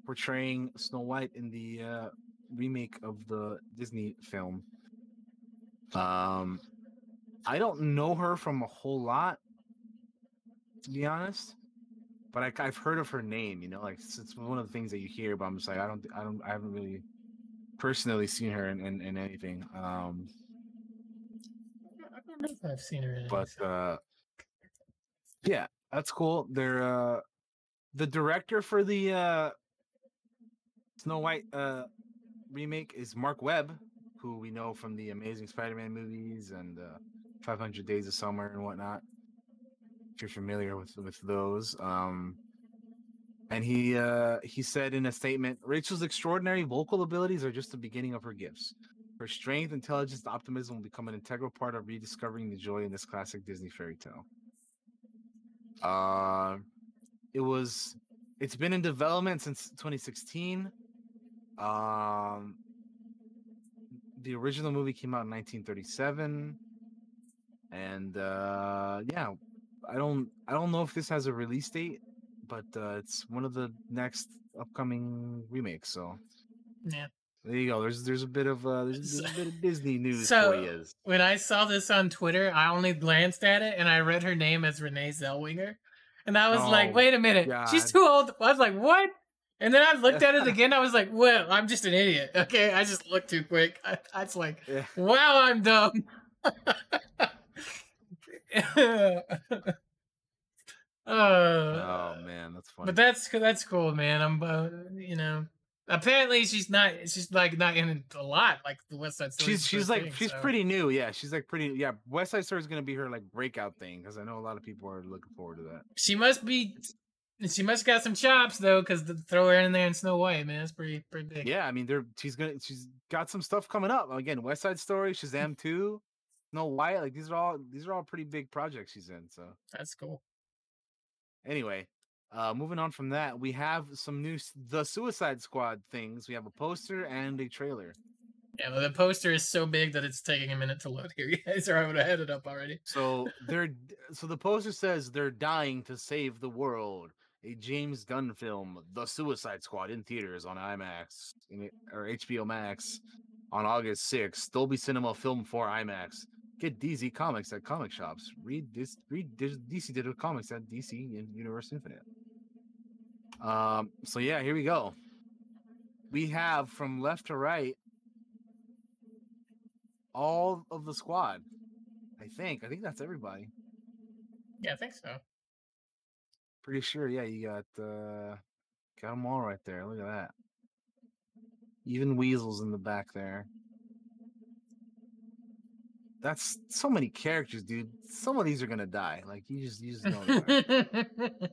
portraying Snow White in the uh, remake of the Disney film. Um, I don't know her from a whole lot, to be honest. But I, I've heard of her name, you know, like it's, it's one of the things that you hear. But I'm just like, I don't, I don't, I haven't really personally seen her in, in, in anything. Um, I don't know if I've seen her in but anything. uh, yeah, that's cool. They're uh, the director for the uh, Snow White uh, remake is Marc Webb, who we know from the Amazing Spider-Man movies and uh, 500 Days of Summer and whatnot. You're familiar with with those, um, and he uh, he said in a statement, Rachel's extraordinary vocal abilities are just the beginning of her gifts. Her strength, intelligence, optimism will become an integral part of rediscovering the joy in this classic Disney fairy tale. Uh, it was, it's been in development since 2016. Um, the original movie came out in 1937, and uh, yeah, I don't, I don't know if this has a release date, but uh, it's one of the next upcoming remakes. So Yeah. there you go. There's there's a bit of uh, there's, there's a bit of Disney news So-. When I saw this on Twitter, I only glanced at it and I read her name as Renee Zellweger, and I was like, Oh, "Wait a minute, she's too old." I was like, "What?" And then I looked at it again. I was like, "Well, I'm just an idiot." Okay, I just looked too quick. I, I was like, Yeah. "Wow, I'm dumb." Uh, oh man, that's funny. But that's that's cool, man. I'm uh, you know apparently she's not she's like not in a lot like the west side story she's she's like thing, she's so. pretty new yeah she's like pretty yeah west side story is gonna be her like breakout thing because i know a lot of people are looking forward to that she must be she must got some chops though because throw her in there in snow white man that's pretty pretty big. yeah i mean they're she's gonna she's got some stuff coming up again west side story shazam 2 Snow White. Like these are all these are all pretty big projects she's in. So that's cool. Anyway, uh, moving on from that, we have some new the Suicide Squad things. We have a poster and a trailer. Yeah, the poster is so big that it's taking a minute to load here, you guys, are I would have had it up already. So they're so the poster says they're dying to save the world. A James Gunn film, The Suicide Squad, in theaters on IMAX or HBO Max on August 6th. Dolby Cinema Film for IMAX. Get DC Comics at comic shops. Read this. Read DC Digital Comics at DC and Universe Infinite. Um. So yeah, here we go. We have from left to right all of the squad. I think. I think that's everybody. Yeah, I think so. Pretty sure. Yeah, you got uh got them all right there. Look at that. Even Weasel's in the back there. That's so many characters, dude. Some of these are gonna die. Like you just you just know.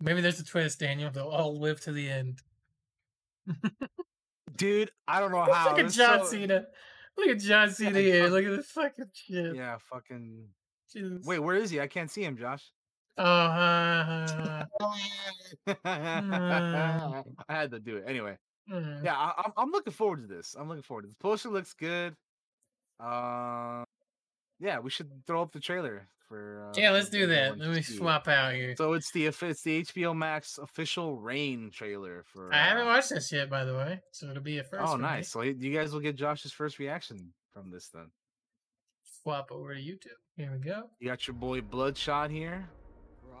Maybe there's a twist, Daniel. They'll all live to the end. dude. I don't know Look how. at John so- Cena. Look at John Cena here. fuck- Look at this fucking shit. Yeah, fucking. Jesus. Wait, where is he? I can't see him, Josh. Oh, ha, ha, I had to do it anyway. Mm. Yeah, I, I'm I'm looking forward to this. I'm looking forward to this. Poster looks good. Uh, yeah, we should throw up the trailer for. Uh, Yeah, let's do that. Let me swap out here. So it's the it's the HBO Max official Rain trailer for. I haven't uh, watched this yet, by the way, so it'll be a first. Oh, for me. nice. So you guys will get Josh's first reaction from this then. Swap over to YouTube. Here we go. You got your boy Bloodshot here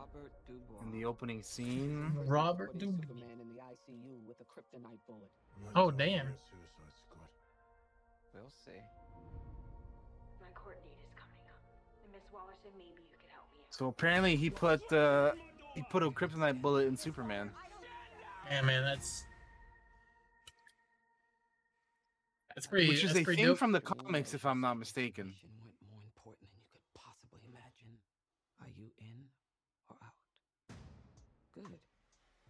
Robert Dubois. in the opening scene. Robert Putting Downey. Superman in the ICU with a kryptonite bullet. Oh, damn. We'll see. My court date is coming up. And Miss Waller said maybe you could help me out. So apparently he put uh he put a kryptonite bullet in Superman. Yeah, man, that's that's pretty. Which is that's a pretty thing dope. from the comics, if I'm not mistaken. Mission went more important than you could possibly imagine. Are you in or out? Good.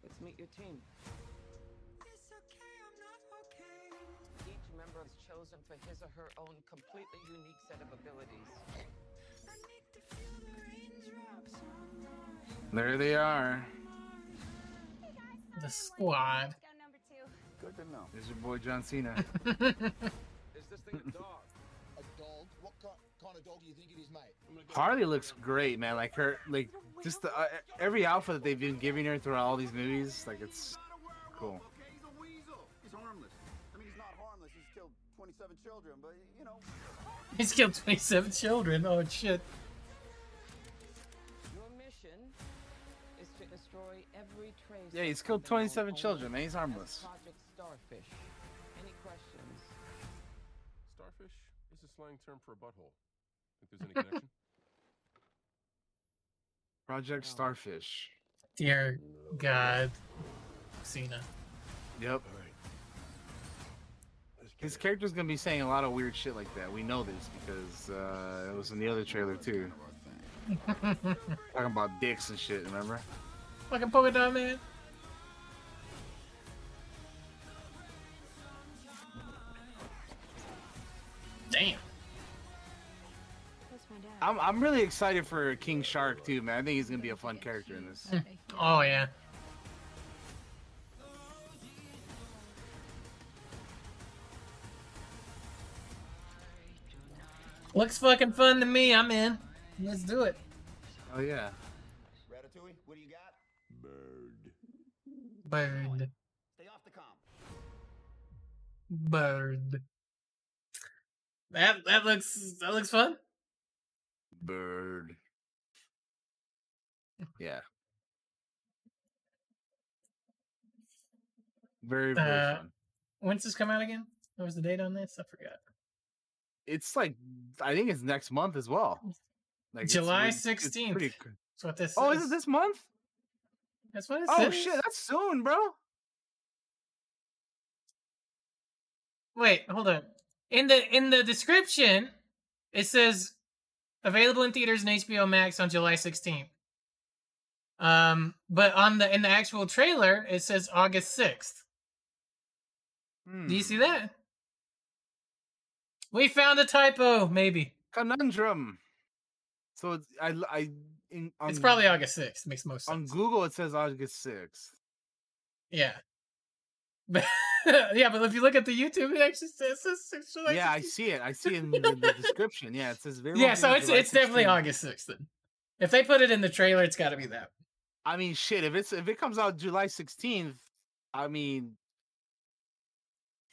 Let's meet your team. It's okay, I'm not okay. Each member is chosen for his or her own completely unique set of abilities. I need to feel the raindrops on There they are. the squad. Good to know. There's your boy John Cena. Is this thing a dog? Kind of dog do you think it is, mate? Harley looks great, man. Like her, like just the, uh, every outfit that they've been giving her throughout all these movies, like it's cool. He's a weasel. He's harmless. I mean, he's not harmless. He's killed 27 children, but you know. He's killed 27 children. Oh shit. Your mission is to destroy every trace. Yeah, he's killed 27 children, man. He's harmless. Project Starfish. Any questions? Starfish is a slang term for a butthole. Think there's any connection? Project Starfish. Dear God, Cena. Yep. His character's gonna be saying a lot of weird shit like that. We know this because uh, it was in the other trailer too. Talking about dicks and shit. Remember? Fucking polka dot man. Damn. Where's my dad? I'm I'm really excited for King Shark too, man. I think he's gonna be a fun character in this. Oh yeah. Looks fucking fun to me. I'm in. Let's do it. Oh yeah. Ratatouille, what do you got? Bird. Bird. Stay off the com. Bird. That that looks that looks fun. Bird. Yeah. Very very Uh, fun. When's this come out again? What was the date on this? I forgot. It's like I think it's next month as well. Like July it's- it's 16th. pretty That's what this Oh, is. is it this month? That's what it Oh says. shit, that's soon, bro. Wait, hold on. In the in the description, it says available in theaters and HBO Max on July 16th. Um, but on the in the actual trailer, it says August 6th. Do you see Hmm. that? We found a typo, maybe. Conundrum. So I I in, on, It's probably August 6th. Makes most sense. on. Google it says August sixth. Yeah. Yeah, but if you look at the YouTube, it actually says, it says July yeah, I see it. I see it in the, the description. Yeah, it says very. Yeah, so it's it's definitely August 6th then. If they put it in the trailer, it's got to be that. I mean, shit. If it's if it comes out July sixteenth, I mean,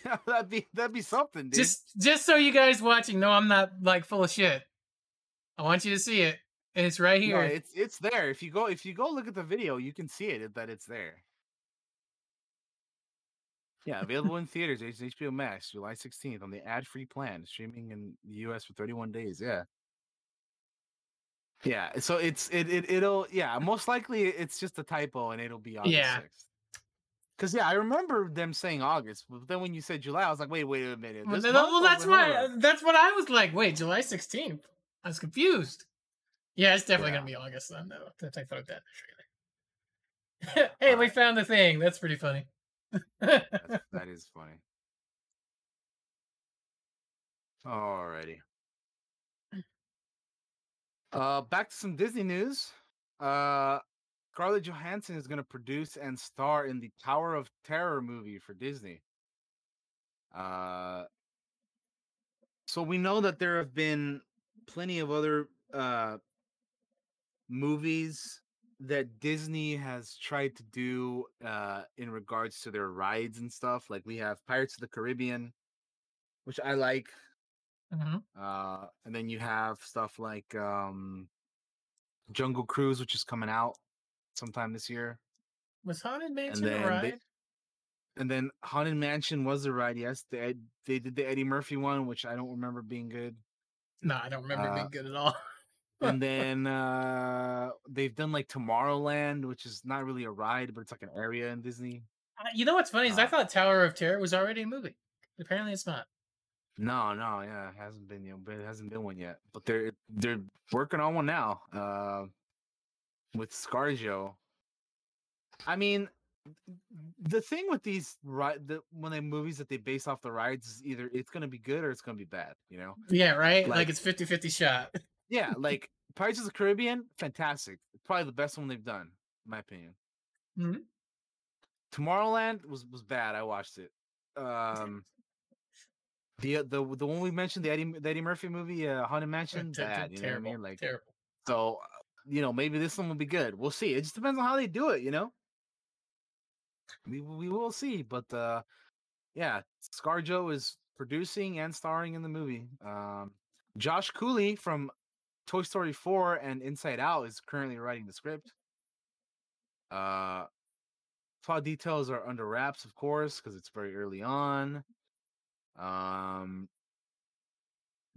that'd be that'd be something, dude. Just just so you guys watching know I'm not like full of shit. I want you to see it. And it's right No, here. it's it's there. If you go if you go look at the video, you can see it that it's there. Yeah, available in theaters, HBO Max, July 16th on the ad-free plan, streaming in the US for 31 days. Yeah. Yeah, so it's it, it it'll yeah, most likely it's just a typo and it'll be August Yeah. 6th. Because yeah, I remember them saying August, but then when you said July, I was like, wait, wait a minute. Well, well, that's why. That's what I was like. Wait, July sixteenth. I was confused. Yeah, it's definitely Yeah. gonna be August then, though. That I thought that in the trailer. hey, we found the thing. That's pretty funny. That's, that is funny. Alrighty. Uh, back to some Disney news. Uh, Scarlett Johansson is going to produce and star in the Tower of Terror movie for Disney. Uh, so we know that there have been plenty of other uh movies that Disney has tried to do uh in regards to their rides and stuff. Like we have Pirates of the Caribbean, which I like. Mhm. Uh and then you have stuff like um Jungle Cruise, which is coming out sometime this year. Was Haunted And Mansion a ride? they, and then Haunted Mansion was a ride, yes. They they did the Eddie Murphy one, which I don't remember being good. No, I don't remember uh, being good at all. And then uh they've done like Tomorrowland, which is not really a ride, but it's like an area in Disney. Uh, You know what's funny is I Uh, thought Tower of Terror was already a movie. Apparently, it's not. No, no, yeah, it hasn't been, know, but it hasn't been one yet. But they're they're working on one now. Uh, with ScarJo. I mean, the thing with these ride, the when they movies that they base off the rides is either it's gonna be good or it's gonna be bad. You know? Yeah, right. Like, Like- it's 50-50 shot. Yeah, like Pirates of the Caribbean, fantastic. Probably the best one they've done, in my opinion. Mhm. Tomorrowland was was bad. I watched it. Um, the the the one we mentioned, the Eddie the Eddie Murphy movie, uh, Haunted Mansion, Ter- bad. You know what I terrible. mean? Like, terrible. so uh, you know, maybe this one will be good. We'll see. It just depends on how they do it. You know, we we will see. But uh, yeah, ScarJo is producing and starring in the movie. Um, Josh Cooley from Toy Story 4 and Inside Out is currently writing the script. Uh, plot details are under wraps, of course, because it's very early on. Um,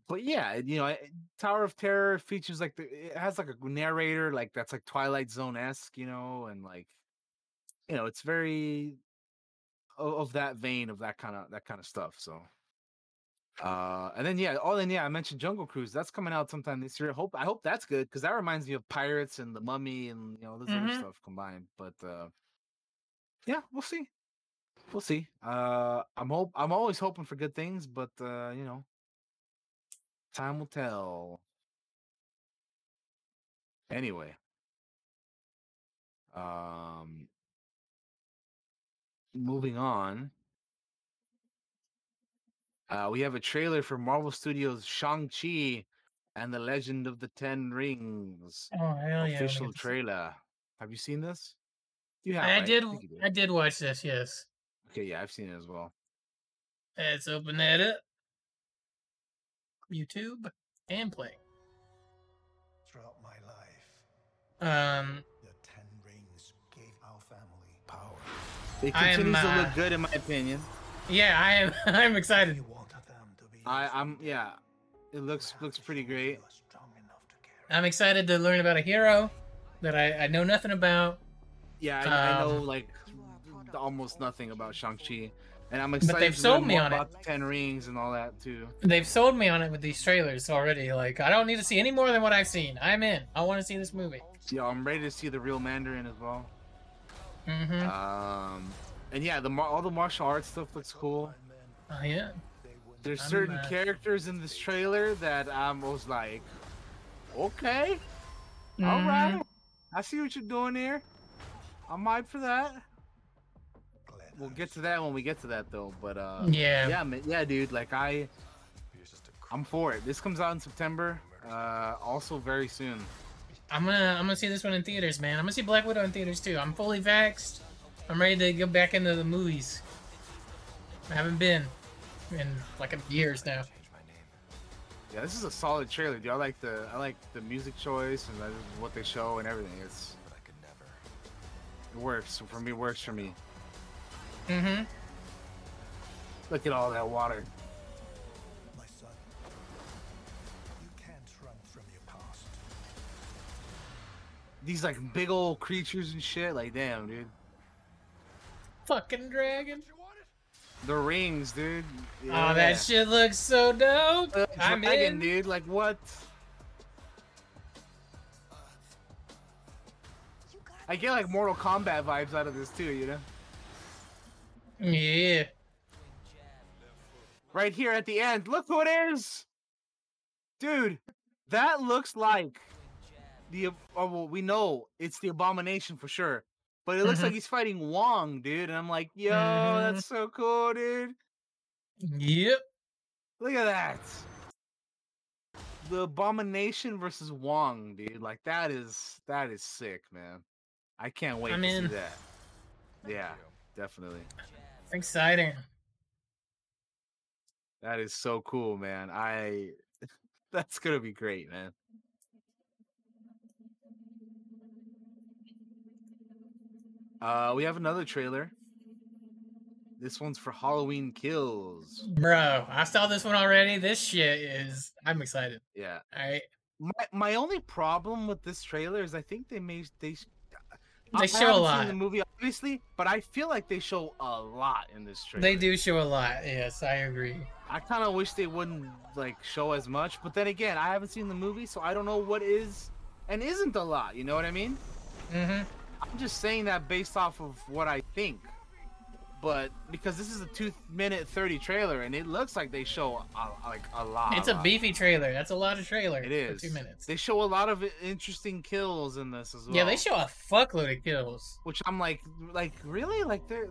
but yeah, you know, Tower of Terror features like the it has like a narrator, like that's like Twilight Zone esque, you know, and like you know, it's very of, of that vein of that kind of that kind of stuff. So, uh, and then yeah, oh, then yeah, I mentioned Jungle Cruise. That's coming out sometime this year. I hope I hope that's good because that reminds me of Pirates and the Mummy and you know this other Mhm. stuff combined. But uh, yeah, we'll see. We'll see. Uh, I'm hope I'm always hoping for good things, but uh, you know, time will tell. Anyway, um, moving on. Uh, we have a trailer for Marvel Studios' Shang-Chi and the Legend of the Ten Rings. Oh hell yeah! official trailer. Have you seen this? You have. I right? did. think you I did watch this. Yes. Okay, yeah, I've seen it as well. Let's open that up. YouTube and play. Throughout my life, Um, the Ten Rings gave our family power. It I am, continues to uh, look good in my opinion. yeah, I am. I'm excited. We wanted them to be I, I'm yeah. It looks looks pretty great. feel strong enough to carry. I'm excited to learn about a hero that I, I know nothing about. Yeah, I, I know Um, like almost nothing about Shang Chi, and I'm excited. But they've to sold learn me more on it. the Ten Rings and all that too. They've sold me on it with these trailers already. Like, I don't need to see any more than what I've seen. I'm in. I want to see this movie. Yeah, I'm ready to see the real Mandarin as well. Mm-hmm. Um, and yeah, the mar- all the martial arts stuff looks cool. Oh yeah. There's I'm, certain uh, characters in this trailer that I was like, okay, all Mhm. right, I see what you're doing here. I'm hyped for that. We'll get to that when we get to that though. But uh, Yeah. yeah, man, yeah, dude. Like I, I'm for it. This comes out in September. Uh, also very soon. I'm gonna I'm gonna see this one in theaters, man. I'm gonna see Black Widow in theaters too. I'm fully vaxxed. I'm ready to go back into the movies. I haven't been in like a years now. Yeah, this is a solid trailer, dude. I like the I like the music choice and that is what they show and everything. It's it works for me. Works for me. Mm-hmm. Look at all that water. My son, you can't run from your past. These like big old creatures and shit. Like damn, dude. fucking dragon. The rings, dude. Oh, that shit looks so dope. The I'm dragon, in. dude. Like what? I get like Mortal Kombat vibes out of this too, you know. Yeah. Right here at the end, look who it is, dude. That looks like the. Oh, well, we know it's the Abomination for sure, but it looks like he's fighting Wong, dude. And I'm like, yo, Mhm. that's so cool, dude. Yep. Look at that. The Abomination versus Wong, dude. Like that is that is sick, man. I can't wait I'm to in. see that. Yeah, definitely. Exciting. That is so cool, man. I that's gonna be great, man. Uh, we have another trailer. This one's for Halloween Kills. Bro, I saw this one already. This shit is. I'm excited. Yeah. All right. My my only problem with this trailer is I think they may they They I show a lot. Seen the movie obviously, but I feel like they show a lot in this trailer. They do show a lot. Yes, I agree. I kind of wish they wouldn't like show as much, but then again, I haven't seen the movie, so I don't know what is and isn't a lot. You know what I mean? Mm-hmm. I'm just saying that based off of what I think. But because this is a two minute thirty trailer, and it looks like they show a, like a lot. It's a lot. beefy trailer. That's a lot of trailer. It is two minutes. They show a lot of interesting kills in this as well. Yeah, they show a fuckload of kills. Which I'm like, like really, like they're,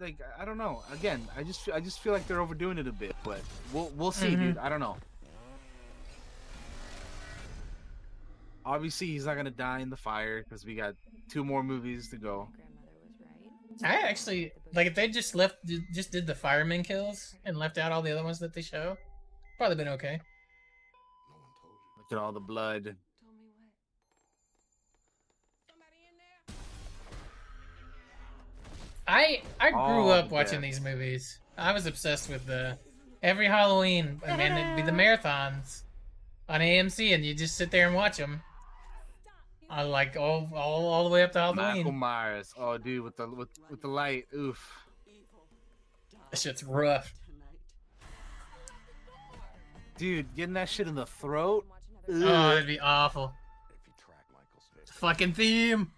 like I don't know. Again, I just I just feel like they're overdoing it a bit, but we'll we'll see, Mhm. dude. I don't know. Obviously, he's not gonna die in the fire because we got two more movies to go. I actually like if they just left, just did the fireman kills and left out all the other ones that they show. Probably been okay. Look at all the blood. I I grew Oh, up watching yeah. these movies. I was obsessed with the every Halloween. I mean, it'd be the marathons on AMC, and you just sit there and watch them. I like all, all all the way up to Halloween. Michael Myers. Oh, dude, with the with with the light. Oof. That shit's rough. Dude, getting that shit in the throat. Oh, Ugh. that'd be awful. Fucking theme.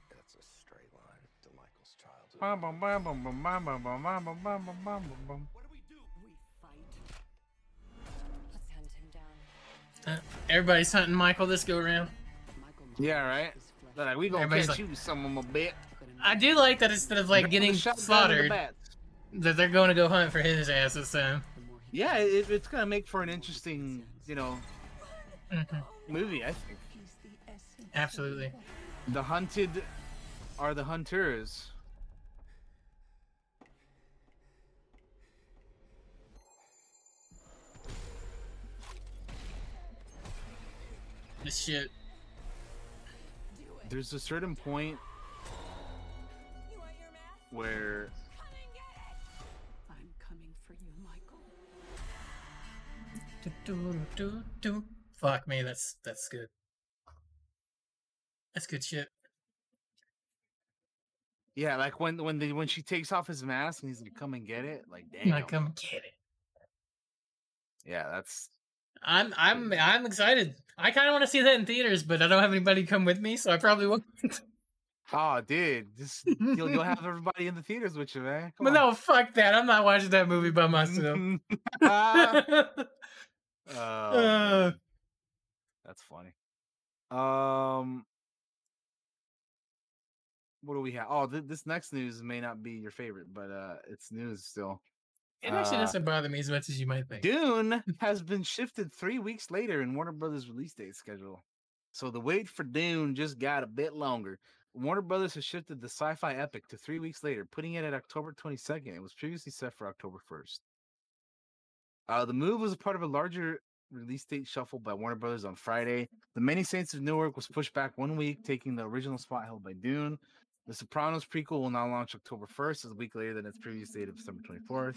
Bum, bum, bum, bum, bum, bum, bum, bum, bum, bum, bum, bum, bum, bum. Uh, everybody's hunting Michael this go around. Yeah, right. They're like, we gonna Everybody's catch like- you, some of my bit. I do like that instead of like getting the shotgun and the slaughtered, that they're going to go hunt for his ass this time. Yeah, it, it's gonna make for an interesting, you know, Mhm. movie. I think Absolutely. the hunted are the hunters. This shit. There's a certain point where I'm coming for you, Michael. Do, do, do, do. Fuck me, that's that's good. That's good shit. yeah, like when when the when she takes off his mask and he's like, "Come and get it," like, damn. Like, come get it. Yeah, that's I'm I'm I'm excited. I kind of want to see that in theaters, but I don't have anybody come with me, so I probably won't. oh, dude, just you'll you'll have everybody in the theaters with you, man. Come but on. no, fuck that. I'm not watching that movie by myself. Oh, Uh. That's funny. Um, what do we have? Oh, th- this next news may not be your favorite, but uh, it's news still. It actually Uh, doesn't bother me as much as you might think. Dune has been shifted three weeks later in Warner Brothers' release date schedule. So the wait for Dune just got a bit longer. Warner Brothers has shifted the sci-fi epic to three weeks later, putting it at October 22nd. It was previously set for October 1st. Uh, the move was a part of a larger release date shuffle by Warner Brothers on Friday. The Many Saints of Newark was pushed back one week, taking the original spot held by Dune. The Sopranos prequel will now launch October 1st, a week later than its previous date of December 24th.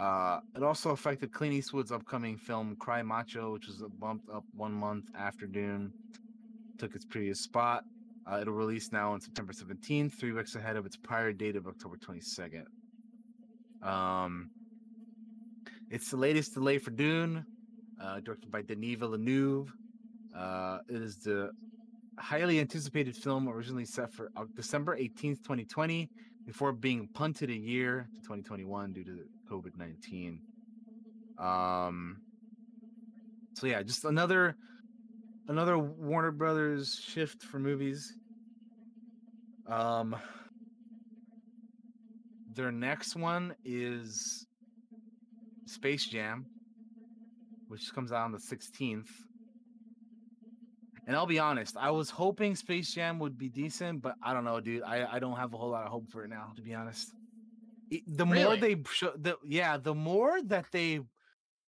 Uh, it also affected Clint Eastwood's upcoming film Cry Macho, which was bumped up one month after Dune took its previous spot. Uh, it'll release now on September 17th, three weeks ahead of its prior date of October 22nd. Um, it's the latest delay for Dune, uh, directed by Denis Villeneuve. Uh, it is the highly anticipated film originally set for December 18th, 2020, before being punted a year to 2021 due to COVID 19. Um, so yeah, just another another Warner Brothers shift for movies. Um, their next one is Space Jam, which comes out on the 16th. And I'll be honest, I was hoping Space Jam would be decent, but I don't know, dude. I, I don't have a whole lot of hope for it now, to be honest. It- the more they show, the yeah, the more that they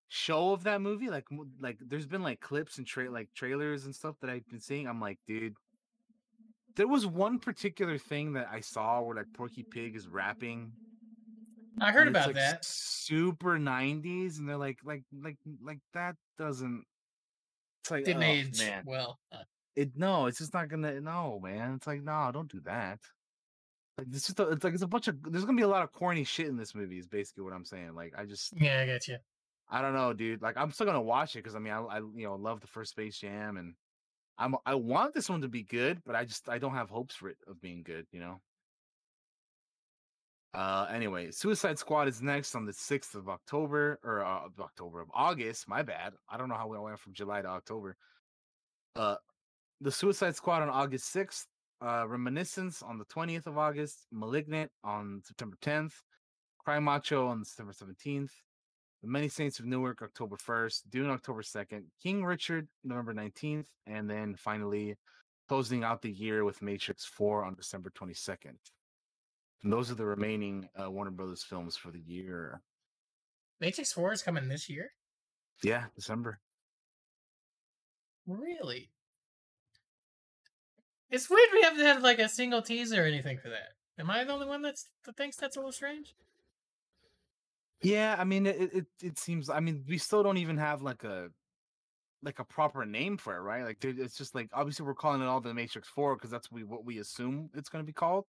show of that movie, like like there's been like clips and tra- like trailers and stuff that I've been seeing. I'm like, dude. There was one particular thing that I saw where like Porky Pig is rapping I heard about like, that. super 90s and they're like like like like that doesn't it's like Didn't oh, age man well. Uh, it no it's just not gonna no man it's like no don't do that like this is it's like it's a bunch of there's gonna be a lot of corny shit in this movie is basically what i'm saying like i just yeah, I got you. i don't know dude like i'm still gonna watch it because i mean I, I you know love the first space jam and i'm i want this one to be good but i just i don't have hopes for it of being good you know uh anyway suicide squad is next on the 6th of october or uh, october of august my bad. I don't know how we went from july to october. Uh the suicide squad on august 6th uh reminiscence on the 20th of august malignant on september 10th cry macho on september 17th the many saints of newark october 1st dune october 2nd king richard november 19th and then finally closing out the year with matrix 4 on december 22nd and those are the remaining uh, Warner Brothers films for the year. Matrix 4 is coming this year? Yeah, December. Really? It's weird we haven't had like a single teaser or anything for that. Am I the only one that's that thinks that's a little strange? Yeah, I mean, it, it it seems. I mean, we still don't even have like a like a proper name for it, right? Like, it's just like obviously we're calling it all the Matrix Four because that's we what we assume it's going to be called.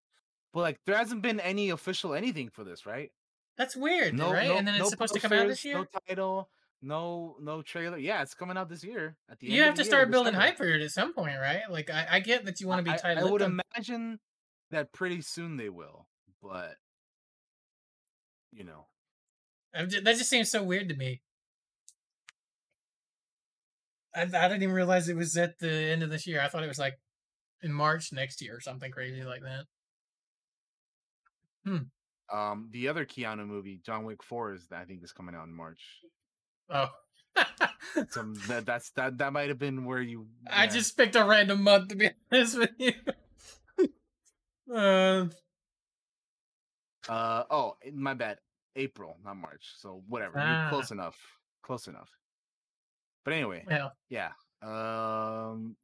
But like, there hasn't been any official anything for this, right? That's weird, No, right? no, and then it's no supposed to come out this year. No title, no no trailer. Yeah, it's coming out this year. At the end you have to start building hype for it at some point, right? Like I, I get that you want to be I- I, would lipped. imagine that pretty soon they will, but you know, I'm ju- that just seems so weird to me. I, I didn't even realize it was at the end of this year. I thought it was like in March next year or something crazy like that. Um, the other Keanu movie, John Wick Four, is I think is coming out in March. Oh. So that that's that that might have been where you. I just picked a random month to be honest with you. uh, Uh oh, eh, my bad. April, not March. So whatever. Ah. close enough. Close enough. But anyway, well, yeah. Um,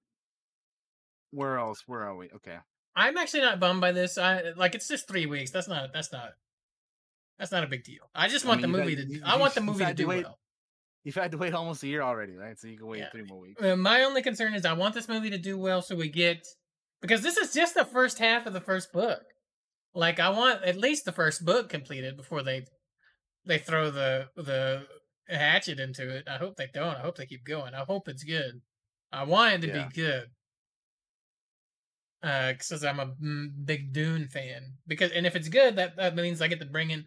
where else? Where are we? Okay. I'm actually not bummed by this. I like it's just three weeks. That's not. That's not. That's not a big deal. I just I want mean, the got- movie to. you- I want the movie to do wait- well. You've had to wait almost a year already, right? So you can wait Yeah. three more weeks. My only concern is I want this movie to do well so we get because this is just the first half of the first book. Like I want at least the first book completed before they they throw the the hatchet into it. I hope they don't. I hope they keep going. I hope it's good. I want it to Yeah. be good. Uh, because I'm a mm, big Dune fan. Because and if it's good, that that means I get to bring in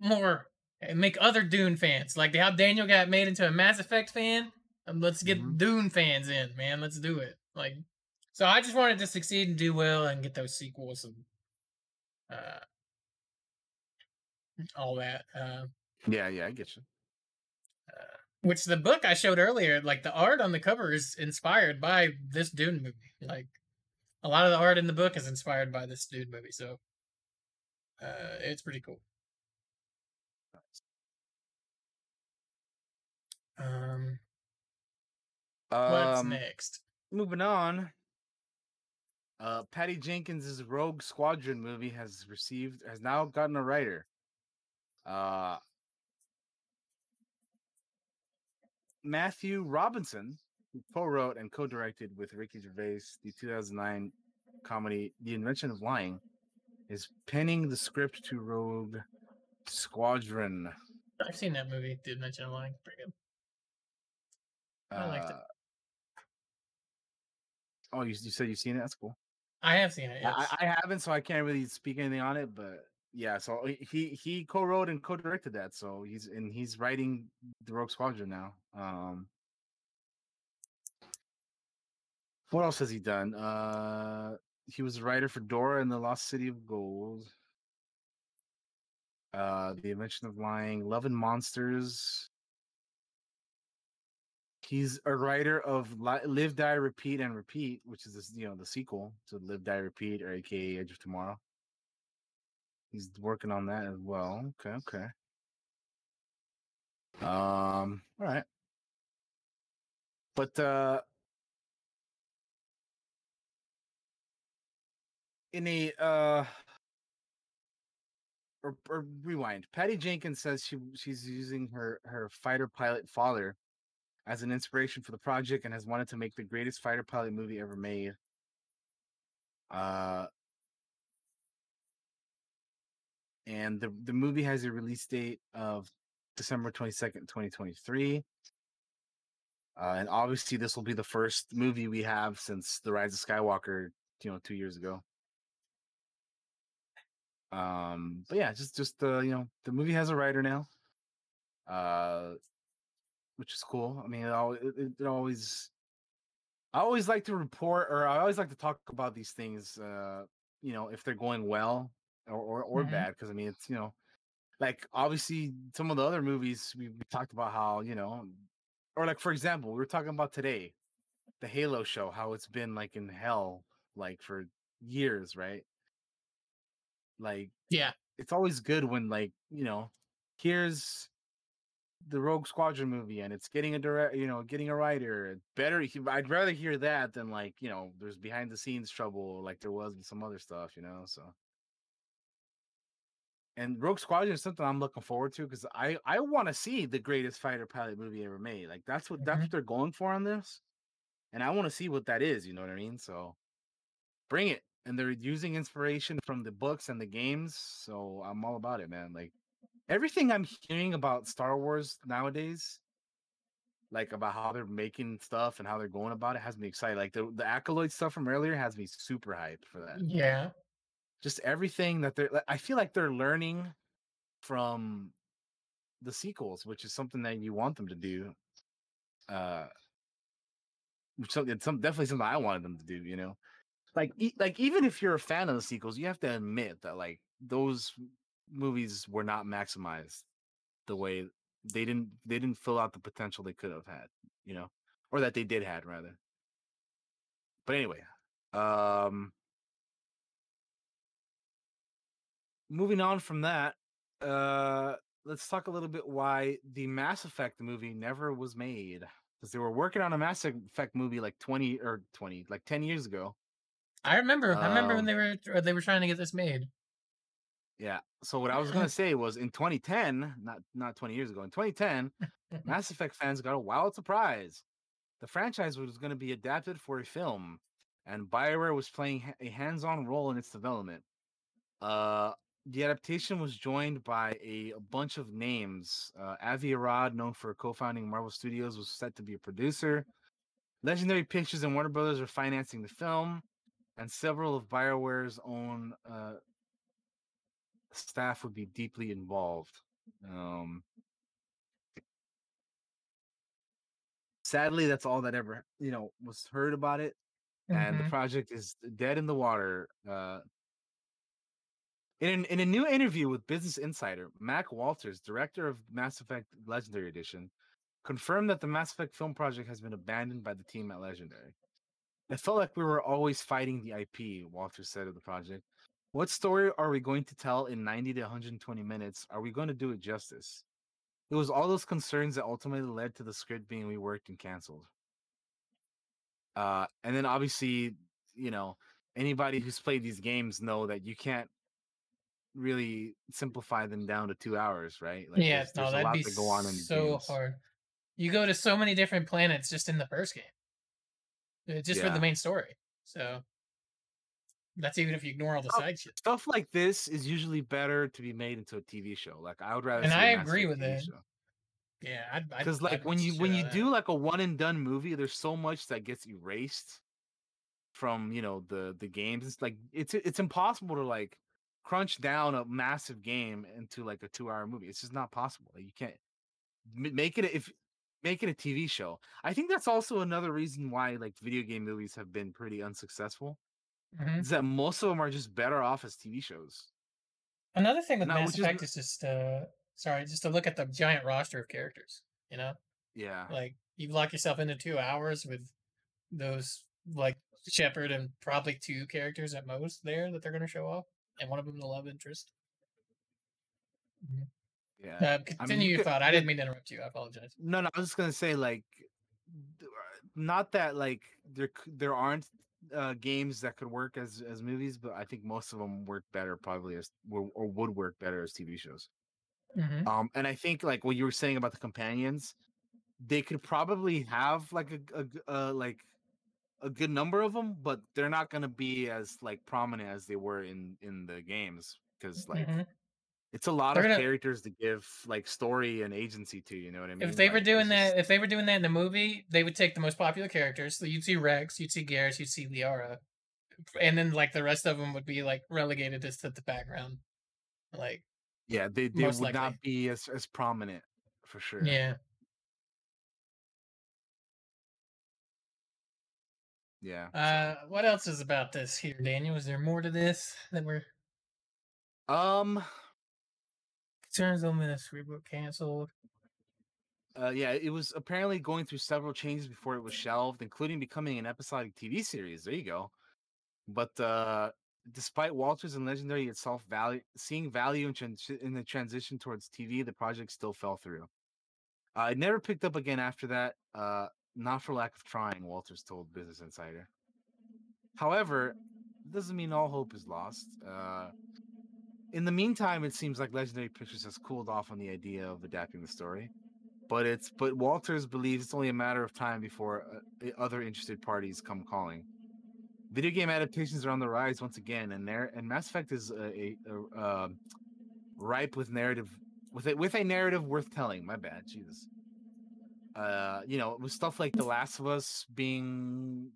more and make other Dune fans. Like how Daniel got made into a Mass Effect fan. Um, let's get Mhm. Dune fans in, man. Let's do it. Like, so I just wanted to succeed and do well and get those sequels and uh, all that. Uh, Yeah, yeah, I get you. which the book I showed earlier, like the art on the cover is inspired by this Dune movie. Like, a lot of the art in the book is inspired by this Dune movie. So, uh, it's pretty cool. Um, what's Um, next? moving on. Uh, Patty Jenkins' Rogue Squadron movie has received has now gotten a writer. Uh, Matthew Robinson, co-wrote and co-directed with Ricky Gervais the 2009 comedy The Invention of Lying is penning the script to Rogue Squadron. I've seen that movie. Did mention a line. Pretty good. I liked it. Uh, Oh, you, you said you've seen it? That's cool. I have seen it. I, I haven't, so I can't really speak anything on it. But yeah, so he he co-wrote and co-directed that. So he's and he's writing the Rogue Squadron now. Um, what else has he done? Uh, he was a writer for Dora and the Lost City of Gold. Uh, The Invention of Lying, Love and Monsters. He's a writer of Li- Live, Die, Repeat, and Repeat, which is this, you know the sequel to Live, Die, Repeat, or AKA Edge of Tomorrow. He's working on that as well. Okay, okay. Um, all right. But uh in a uh or, or rewind. Patty Jenkins says she she's using her her fighter pilot father as an inspiration for the project and has wanted to make the greatest fighter pilot movie ever made. Uh and the the movie has a release date of December 22nd, 2023. Uh, and obviously this will be the first movie we have since The Rise of Skywalker, you know, 2 years ago. Um but yeah, just just uh, you know, the movie has a writer now. Uh which is cool. I mean, it, al- it, it always I always like to report or I always like to talk about these things uh you know, if they're going well or or, or Mhm. bad because I mean, it's you know, like obviously some of the other movies we, we talked about how, you know, or like for example, we were talking about today the Halo show, how it's been like in hell like for years, right? Like Yeah. it's always good when like you know here's the rogue squadron movie and it's getting a direct you know getting a writer better i'd rather hear that than like you know there's behind the scenes trouble like there was with some other stuff you know so and rogue squadron is something i'm looking forward to because i i want to see the greatest fighter pilot movie ever made like that's what that's Mhm. what they're going for on this and i want to see what that is you know what i mean so bring it and they're using inspiration from the books and the games so i'm all about it man like everything i'm hearing about star wars nowadays like about how they're making stuff and how they're going about it has me excited like the, the acolyte stuff from earlier has me super hyped for that Yeah. just everything that they're i feel like they're learning from the sequels which is something that you want them to do uh which some- it's some definitely something i wanted them to do you know like e- like even if you're a fan of the sequels you have to admit that like those movies were not maximized the way they didn't they didn't fill out the potential they could have had you know or that they did had rather. But anyway um moving on from that uh let's talk a little bit why the mass effect movie never was made because they were working on a mass effect movie like 20 or 20 like 10 years ago I remember. I remember when Um, they were they were trying to get this made. Yeah. So what I was gonna say was in 2010, not not 20 years ago, in 2010, Mass Effect fans got a wild surprise. The franchise was going to be adapted for a film, and Bioware was playing a hands-on role in its development. Uh, the adaptation was joined by a, a bunch of names. Uh, Avi Arad, known for co-founding Marvel Studios, was set to be a producer. Legendary Pictures and Warner Brothers are financing the film, and several of Bioware's own uh, staff would be deeply involved. Um, sadly, that's all that ever you know was heard about it, and the Mhm. project is dead in the water. Uh, in in a new interview with Business Insider, Mac Walters, director of Mass Effect Legendary Edition, confirmed that the Mass Effect film project has been abandoned by the team at Legendary. It felt like we were always fighting the IP, Walter said of the project. What story are we going to tell in 90 to 120 minutes? Are we going to do it justice? It was all those concerns that ultimately led to the script being reworked and canceled. Uh, and then obviously, you know, anybody who's played these games know that you can't really simplify them down to two hours, right? Like, yeah, there's- no, there's that'd lot be to go on in so hard. You go to so many different planets just in the first game, just for the main story. So That's even if you ignore all the Oh, side shit. Stuff like this is usually better to be made into a TV show. Like I would rather. And I agree with that. show. Yeah, because like I'd when you when you of do like a one and done movie there's so much that gets erased from you know the the games it's like it's it's impossible to like crunch down a massive game into like a two hour movie it's just not possible Like, you can't make it if make it a tv show i think that's also another reason why like video game movies have been pretty unsuccessful. Mhm. is that most of them are just better off as tv shows Another thing with No, Mass which is Effect is just uh sorry, just to look at the giant roster of characters. You know, yeah like you lock yourself into two hours with those like Shepard and probably two characters at most there that they're going to show off, and one of them the love interest. Yeah Uh, continue you your thought. I didn't mean to interrupt you. I apologize. No, no, I was just gonna say like, uh, not that like there there aren't uh, games that could work as as movies, but I think most of them work better probably as or, or would work better as TV shows. Mhm. Um, and I think like what you were saying about the companions, they could probably have like a uh, like a good number of them, but they're not gonna be as like prominent as they were in in the games because like. Mhm. It's a lot They're of gonna- characters to give like story and agency to. You know what I mean? If they were Like, doing it's just- that, if they were doing that in the movie, they would take the most popular characters. So you'd see Wrex, you'd see Garrus, you'd see Liara, and then like the rest of them would be like relegated just to the background. Like, Yeah, they, they Most would likely. not be as as prominent for sure. yeah. Yeah. Uh, what else is about this here, Daniel? Is there more to this that we're um. Concerns on this reboot canceled? Uh, yeah, it was apparently going through several changes before it was shelved, including becoming an episodic TV series. There you go. But uh, despite Walters and Legendary itself value seeing value in, transi- in the transition towards TV, the project still fell through. Uh, it never picked up again after that. Uh, not for lack of trying, Walters told Business Insider. However, it doesn't mean all hope is lost. Uh, in the meantime, it seems like Legendary Pictures has cooled off on the idea of adapting the story but it's but Walters believes it's only a matter of time before uh, other interested parties come calling. Video game adaptations are on the rise once again, and there and Mass Effect is a, a, a uh, ripe with narrative with a, with a narrative worth telling. My bad, Jesus. Uh, you know, with stuff like The Last of Us being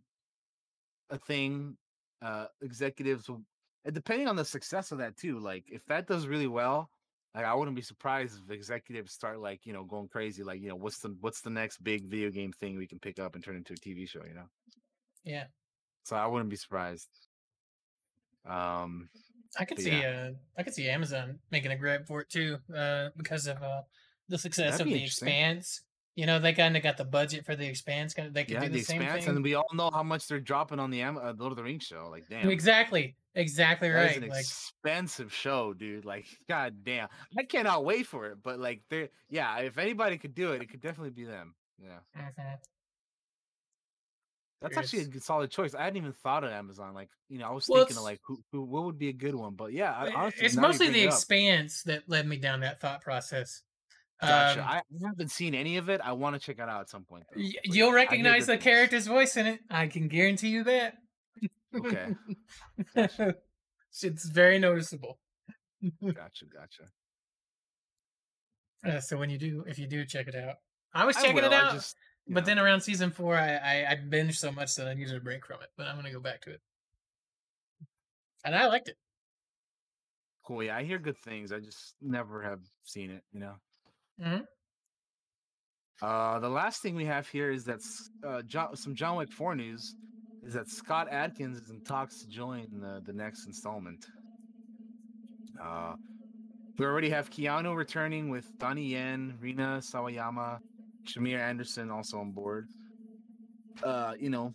a thing, uh, executives will, depending on the success of that too. Like, if that does really well, like I wouldn't be surprised if executives start like you know going crazy. Like you know what's the what's the next big video game thing we can pick up and turn into a TV show? You know, Yeah, so I wouldn't be surprised. Um, I could see. yeah. Uh, I could see Amazon making a grab for it too, uh, because of uh, the success That'd of the. Expanse. You know, they kind of got the budget for the Expanse. Kind of, they could yeah, do the, the, same expanse, thing. and we all know how much they're dropping on the Am- uh, Lord of the Rings show. Like, damn, Exactly, exactly that right. an Like, expensive show, dude. Like, god damn, I cannot wait for it. But like, they're yeah, if anybody could do it, it could definitely be them. Yeah, mhm. that's actually a good, solid choice. I hadn't even thought of Amazon. Like, you know, I was Well, thinking of like who, who what would be a good one. But yeah, I, I- honestly, it's mostly the it Expanse that led me down that thought process. Gotcha. Um, I haven't seen any of it. I want to check it out at some point. Though. you'll hear recognize the character's voice in it. I can guarantee you that. Okay, it's very noticeable. gotcha, gotcha. Uh, so when you do, if you do check it out, I was I checking it I out, just, but know. then around season four, I, I I binged so much that I needed a break from it. But I'm gonna go back to it, and I liked it. cool. Yeah, I hear good things. I just never have seen it. You know. Mhm. Uh, the last thing we have here is that uh, John, some John Wick 4 news is that Scott Adkins is in talks to join the, the next installment. Uh, we already have Keanu returning with Donnie Yen, Rina Sawayama, Shamir Anderson also on board. Uh, you know,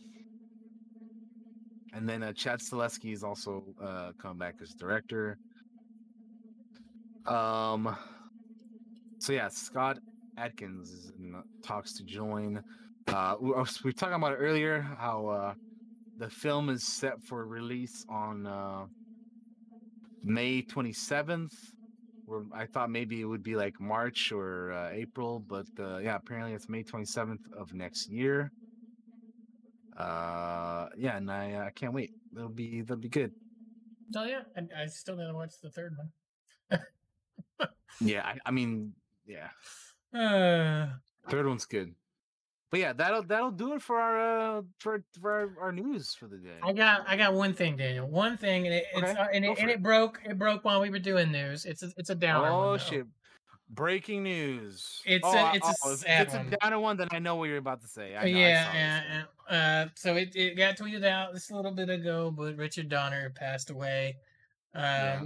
and then uh, Chad Stahelski is also uh, coming back as director. Um, so yeah, Scott Adkins is in talks to join. Uh, we, we were talking about it earlier how uh, the film is set for release on uh, May 27th. Where I thought maybe it would be like March or uh, April, but uh, yeah, apparently it's May 27th of next year. Uh, yeah, and I, I can't wait. It'll be that'll be good. Oh yeah, I, I still need to watch the third one. Yeah, I, I mean, yeah, Uh, third one's good. But yeah, that'll that'll do it for our uh for for our, our news for the day. I got I got one thing, Daniel. One thing, and it, it's uh, and, it, and it. it broke. It broke while we were doing news. It's a, it's a downer. one, oh though. shit! Breaking news. It's oh, a- I- it's a oh, if sad it's one. a downer one, that I know what you're about to say. I know, I yeah, saw yeah, yeah. Uh, so it, it got tweeted out just a little bit ago, but Richard Donner passed away. Um, Yeah.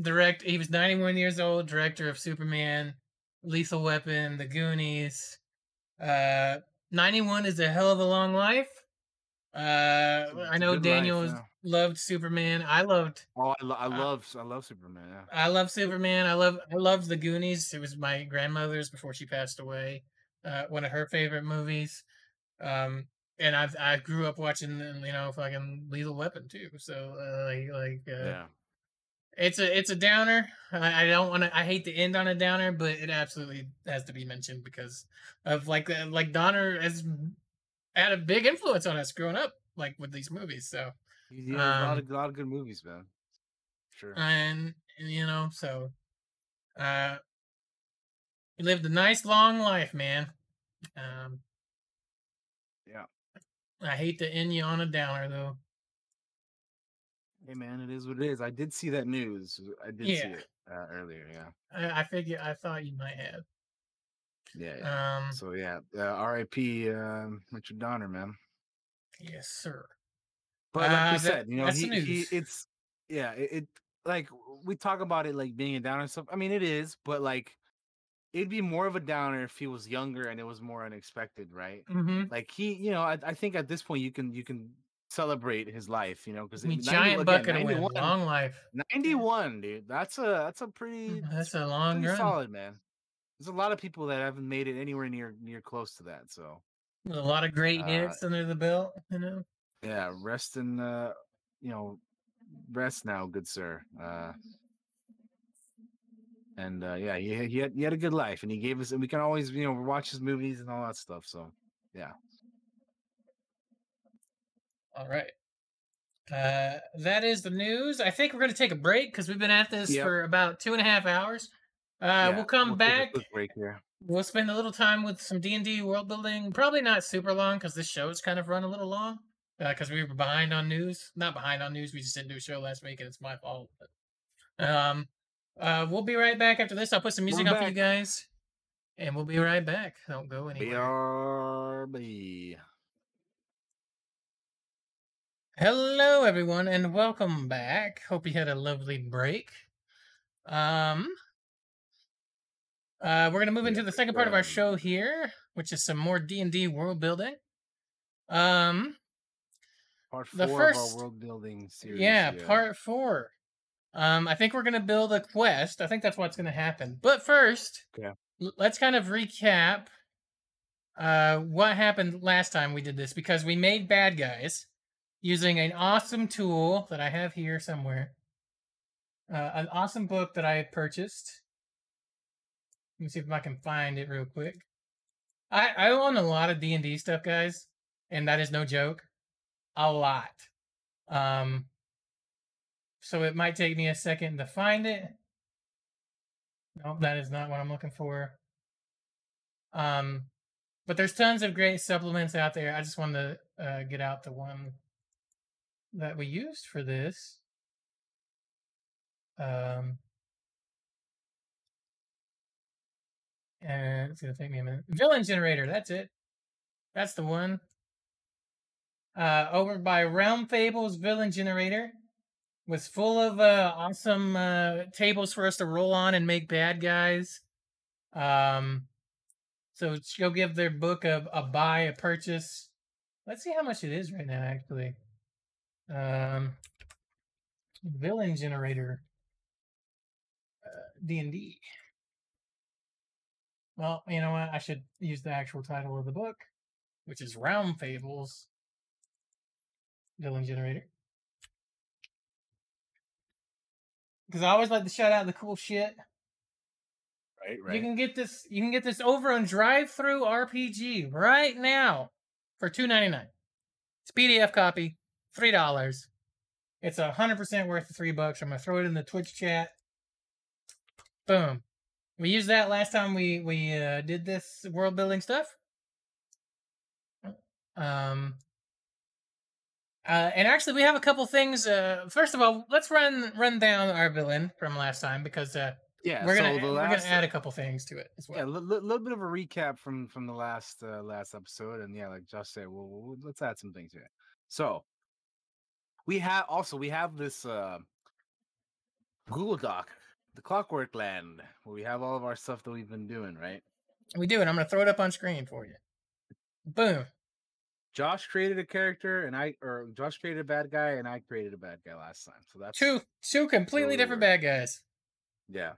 direct. He was 91 years old. Director of Superman, Lethal Weapon, The Goonies. Uh, 91 is a hell of a long life. Uh, I know Daniel life, has- yeah. loved Superman. I loved. Oh, I, lo- I Uh, love I love Superman. Yeah. I love Superman. I love I loved the Goonies. It was my grandmother's before she passed away. Uh, one of her favorite movies. Um, and I I grew up watching you know fucking Lethal Weapon too. So uh, like like uh, yeah. It's a it's a downer. I, I don't want to. I hate to end on a downer, but it absolutely has to be mentioned because of like uh, like Donner has had a big influence on us growing up like with these movies. So he has a lot Um, of a lot of good movies, man. Sure. and, and you know so uh he lived a nice long life man um Yeah. i hate to end you on a downer though Hey man, it is what it is. I did see that news. I did see it uh, earlier. Yeah. i, I figure i thought you might have Yeah. yeah. um so yeah, uh, R.I.P. Um, Richard Donner, man. yes sir But like Uh, we that- said, you know, he, he it's yeah, it, it like we talk about it like being a downer stuff. I mean, it is, but like it'd be more of a downer if he was younger and it was more unexpected, right? mm-hmm Like he, you know, I, I think at this point you can you can celebrate his life, you know, because I mean, giant bucket of wind, long life 91, dude. That's a that's a pretty that's a long run solid, man. There's a lot of people that haven't made it anywhere near near close to that. So a lot of great Uh, under the belt you know yeah, rest in uh you know rest now, good sir. Uh and uh yeah, he he had he had a good life and he gave us and we can always, you know, watch his movies and all that stuff. So yeah. All right uh that is the news i think we're gonna take a break because we've been at this Yep. for about two and a half hours uh yeah, we'll come a back break here. We'll spend a little time with some D and D world building. Probably not super long because this show's kind of run a little long because we were behind on news. Not behind on news. We just didn't do a show last week, and it's my fault. But, um, uh, we'll be right back after this. I'll put some music on for you guys, and we'll be right back. Don't go anywhere. BRB. Hello, everyone, and welcome back. Hope you had a lovely break. Um, uh, we're gonna move into the second part of our show here, which is some more D and D world building. Um, Part The four first- of our world building series. yeah, part four. Um, I think we're gonna build a quest. I think that's what's gonna happen. But first, Okay. l- let's kind of recap uh what happened last time we did this because we made bad guys using an awesome tool that I have here somewhere. Uh, an awesome book that I purchased. Let me see if I can find it real quick. I I own a lot of D and D stuff, guys, and that is no joke. A lot. Um. So it might take me a second to find it. Nope, that is not what I'm looking for. Um, but there's tons of great supplements out there. I just wanted to uh, get out the one that we used for this. Um, and it's gonna take me a minute. Villain generator. That's it. That's the one. Uh, over by Realm Fables Villain Generator was full of uh, awesome uh, tables for us to roll on and make bad guys. Um, so go give their book a, a buy, a purchase. Let's see how much it is right now, actually. Um, villain generator, uh, D and D. Well, you know what? I should use the actual title of the book, which is Realm Fables. Villain generator. Because I always like to shout out the cool shit. Right, right. You can get this. You can get this over on DriveThruRPG right now for two ninety nine. It's PDF copy, three dollars. It's a hundred percent worth the three bucks. I'm gonna throw it in the Twitch chat. Boom. We used that last time we we uh, did this world building stuff. Um. Uh, and actually, we have a couple things. Uh, first of all, let's run run down our villain from last time because uh, Yeah, we're gonna the we're gonna add a couple things to it as well. Yeah, a little bit of a recap from from the last uh, last episode, and yeah, like Josh said, well, we'll let's add some things here. So we have also we have this uh, Google Doc, the Clockwork Land, where we have all of our stuff that we've been doing. Right? We do it. I'm gonna throw it up on screen for you. Boom. Josh created a character, and I or Josh created a bad guy, and I created a bad guy last time. So that's Two two completely different bad guys. yeah.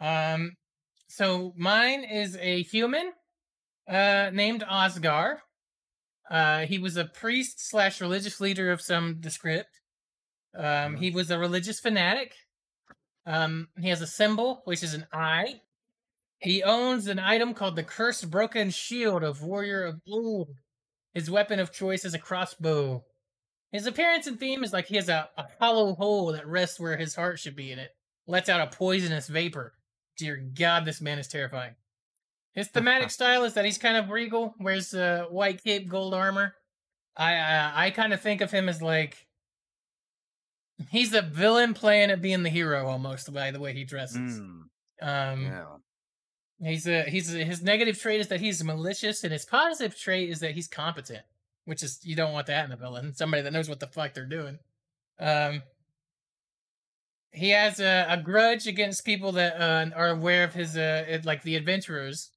Um, so mine is a human, uh, named Osgar. Uh, he was a priest slash religious leader of some descript. Um, he was a religious fanatic. Um, he has a symbol, which is an eye. He owns an item called the Cursed Broken Shield of Warrior of Old. His weapon of choice is a crossbow. His appearance and theme is like he has a, a hollow hole that rests where his heart should be in it. Lets out a poisonous vapor. Dear God, this man is terrifying. His thematic style is that he's kind of regal, wears uh, white cape, gold armor. I I, I kind of think of him as like he's the villain playing at being the hero almost by the way he dresses. Mm, Um, yeah. He's a he's a, his negative trait is that he's malicious, and his positive trait is that he's competent, which is you don't want that in a villain. Somebody that knows what the fuck they're doing. Um, he has a, a grudge against people that uh, are aware of his uh, like the adventurers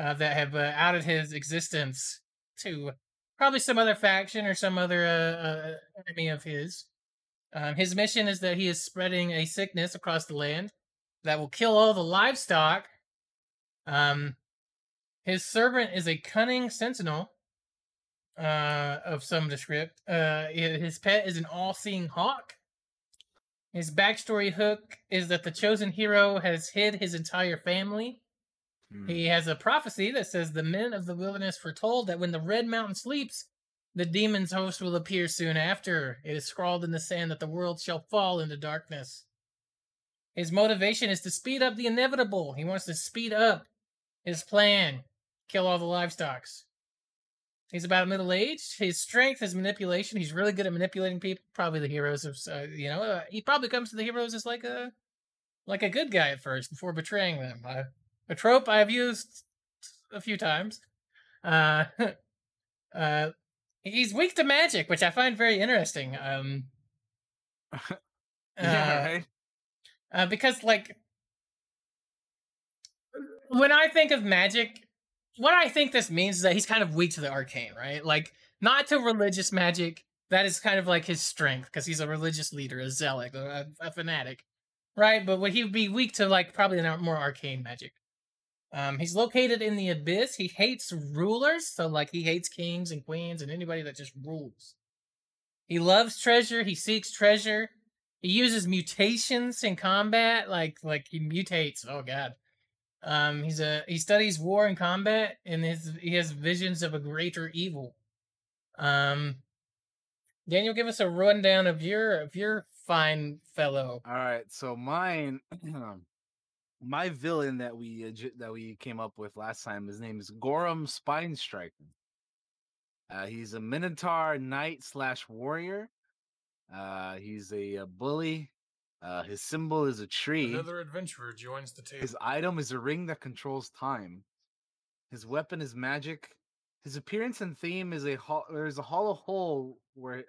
uh, that have uh, outed his existence to probably some other faction or some other uh, uh, enemy of his. Um, his mission is that he is spreading a sickness across the land that will kill all the livestock um, his servant is a cunning sentinel uh, of some descript. Uh, his pet is an all-seeing hawk. His backstory hook is that the chosen hero has hid his entire family. Mm. He has a prophecy that says the men of the wilderness foretold that when the Red Mountain sleeps, the demon's host will appear soon after. It is scrawled in the sand that the world shall fall into darkness. His motivation is to speed up the inevitable. He wants to speed up his plan, kill all the livestocks. He's about middle aged. His strength is manipulation. He's really good at manipulating people. Probably the heroes of, uh, you know, uh, he probably comes to the heroes as like a, like a good guy at first before betraying them. A trope I've used a few times. Uh, uh, he's weak to magic, which I find very interesting. Um, yeah, uh, right. uh, because like when I think of magic, what I think this means is that he's kind of weak to the arcane, right? Like not to religious magic. That is kind of like his strength because he's a religious leader, a zealot, a, a fanatic, right? But what he would be weak to, like probably more arcane magic. Um, he's located in the abyss. He hates rulers, so like he hates kings and queens and anybody that just rules. He loves treasure. He seeks treasure. He uses mutations in combat, like like he mutates. Oh god. Um, he's a he studies war and combat, and his he has visions of a greater evil. Um, Daniel, give us a rundown of your of your fine fellow. All right, so mine, my villain that we uh, that we came up with last time, his name is Gorum Spine Striker. Uh, he's a Minotaur knight slash warrior. Uh, he's a, uh bully. Uh, his symbol is a tree. Another adventurer joins the table. His item is a ring that controls time. His weapon is magic. His appearance and theme is a hol- there's a hollow hole where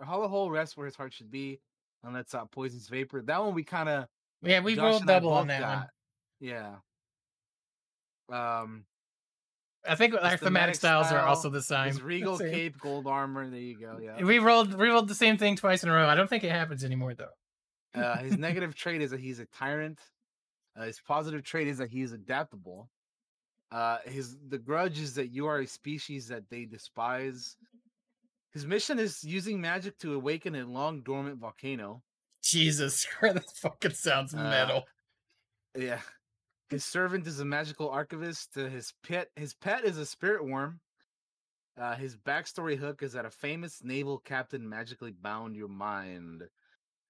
a hollow hole rests where his heart should be, and that's uh, poison's vapor. That one we kind of Yeah, we rolled double on that one. Yeah. Um, I think our his thematic styles are also the same. Regal Same. cape, gold armor. There you go. Yeah. We rolled we rolled the same thing twice in a row. I don't think it happens anymore though. Uh, his negative trait is that he's a tyrant. Uh, his positive trait is that he is adaptable. Uh, his the grudge is that you are a species that they despise. His mission is using magic to awaken a long dormant volcano. Jesus, that fucking sounds Uh, metal. Yeah. His servant is a magical archivist. Uh, his pet his pet is a spirit worm. Uh, his backstory hook is that a famous naval captain magically bound your mind.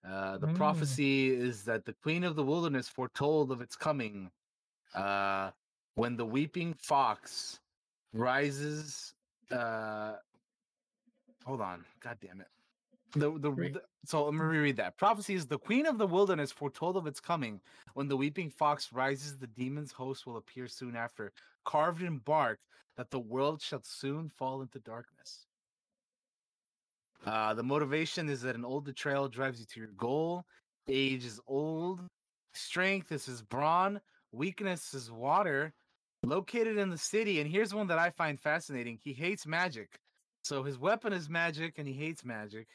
Uh, the Mm. prophecy is that the queen of the wilderness foretold of its coming. Uh, when the weeping fox rises. Uh, hold on, god damn it. The, the, the so let me reread that. Prophecy is the queen of the wilderness foretold of its coming. When the weeping fox rises, the demon's host will appear soon after, carved in bark, that the world shall soon fall into darkness. Uh, the motivation is that an old betrayal drives you to your goal. Age is old. Strength is his brawn. Weakness is water. Located in the city, and here's one that I find fascinating. He hates magic. So his weapon is magic, and he hates magic.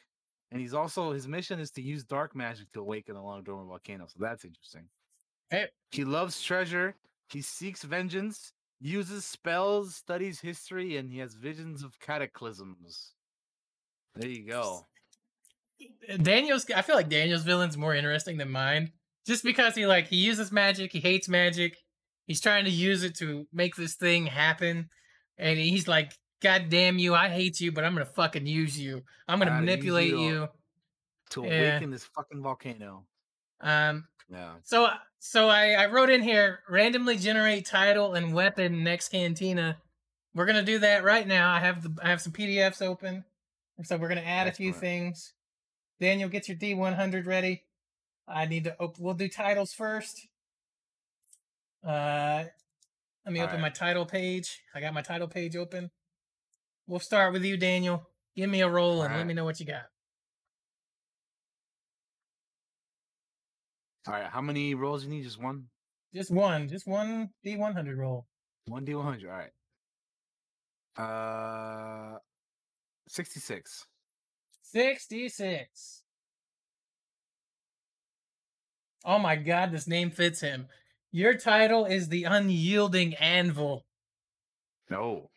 And he's also his mission is to use dark magic to awaken the long dormant volcano. So that's interesting. Hey. He loves treasure. He seeks vengeance. Uses spells. Studies history, and he has visions of cataclysms. There you go. Uh, Daniel's. I feel like Daniel's villain's more interesting than mine, just because he like he uses magic. He hates magic. He's trying to use it to make this thing happen, and he's like, "God damn you! I hate you, but I'm gonna fucking use you. I'm gonna manipulate you you." To Yeah. awaken this fucking volcano. Um. Yeah. So so I I wrote in here randomly generate title and weapon next cantina. We're gonna do that right now. I have the I have some PDFs open, so we're gonna add a few Excellent. things. Daniel, get your D100 ready. I need to open. We'll do titles first. Uh, let me All open right. my title page. I got my title page open. We'll start with you, Daniel. Give me a roll and let me know what you got. All right. How many rolls you need? Just one? Just one, just one D100 roll. One D one hundred. All right. Uh, sixty-six. 66. Oh my god, this name fits him. Your title is the Unyielding Anvil, No.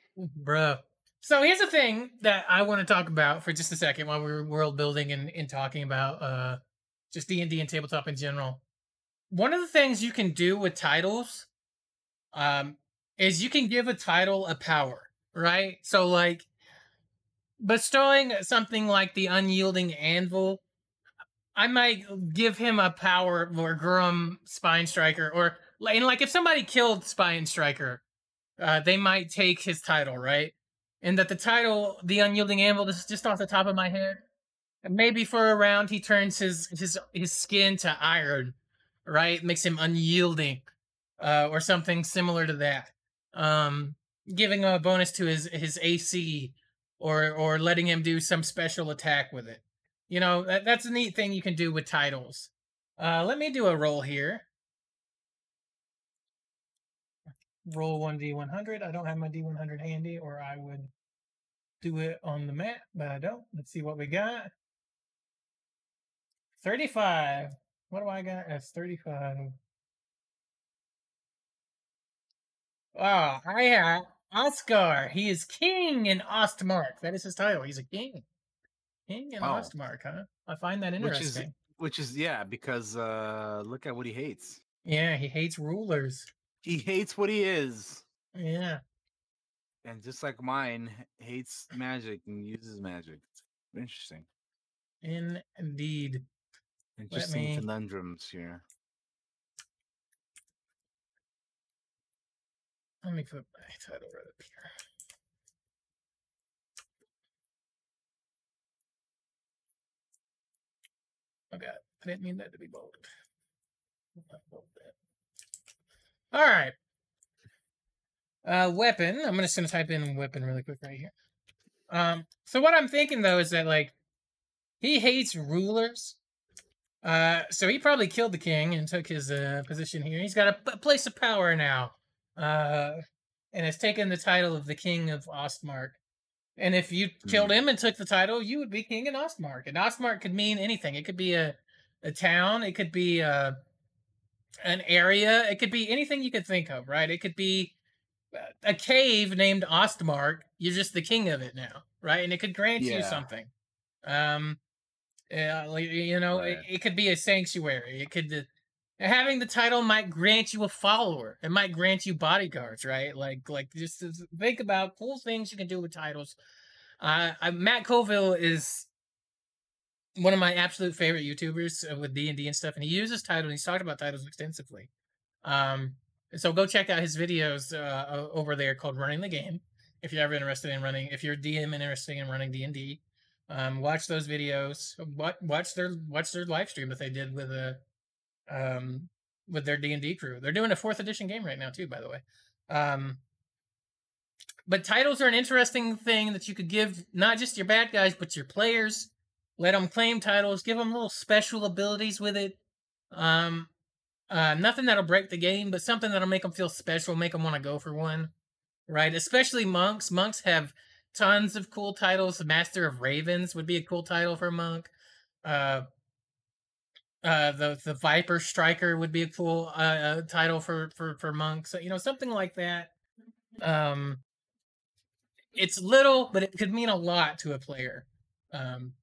bruh. So here's the thing that I want to talk about for just a second while we're world building and, and talking about uh just D&D and tabletop in general. One of the things you can do with titles um is you can give a title a power, right? So like bestowing something like the unyielding anvil i might give him a power or Gorum spine striker or and like if somebody killed spine striker uh they might take his title right and that the title the unyielding anvil this is just off the top of my head maybe for a round he turns his his his skin to iron right makes him unyielding uh or something similar to that um giving a bonus to his his ac or or letting him do some special attack with it. You know, that, that's a neat thing you can do with titles. Uh, let me do a roll here. Roll one d100. I don't have my d100 handy, or I would do it on the map, but I don't. Let's see what we got. 35. What do I got? That's 35. Ah, I have Oscar. He is king in Ostmark. That is his title. He's a king. King in Oh. Ostmark, huh? I find that Which is interesting. which is yeah, because uh look at what he hates. Yeah, he hates rulers. He hates what he is. Yeah. And just like mine, hates magic and uses magic. It's interesting. Indeed. Interesting me- conundrums here. Let me put my title right up here. Oh god, I didn't mean that to be bold. Not bold that. All right. Uh, weapon. I'm just gonna type in weapon really quick right here. Um, so what I'm thinking though is that like he hates rulers. Uh, so he probably killed the king and took his uh, position here. He's got a, place of power now uh, and has taken the title of the king of Ostmark. And if you killed him and took the title, you would be king in Ostmark. And Ostmark could mean anything. It could be a, a town. It could be uh an area. It could be anything you could think of, right? It could be uh, a cave named Ostmark. You're just the king of it now, right? And it could grant you something. Um, yeah, like, you know, it, Right. it could be a sanctuary. It could, having the title might grant you a follower. It might grant you bodyguards, right? Like, like just think about cool things you can do with titles. Uh, I, Matt Colville is one of my absolute favorite YouTubers uh, with D and D and stuff, and he uses titles. He's talked about titles extensively. Um, so go check out his videos uh, over there called "Running the Game." If you're ever interested in running, if you're DM interested in running D and D, um, watch those videos. Watch, watch their watch their live stream that they did with a um with their D and D crew. They're doing a fourth edition game right now too, by the way. Um, but titles are an interesting thing that you could give not just your bad guys but your players. Let them claim titles. Give them little special abilities with it. Um, uh, nothing that'll break the game, but something that'll make them feel special, make them want to go for one, right? Especially monks. Monks have tons of cool titles. Master of Ravens would be a cool title for a monk. Uh, uh, the the Viper Striker would be a cool uh, uh title for for for monks. So, you know, something like that. Um, it's little, but it could mean a lot to a player. Um,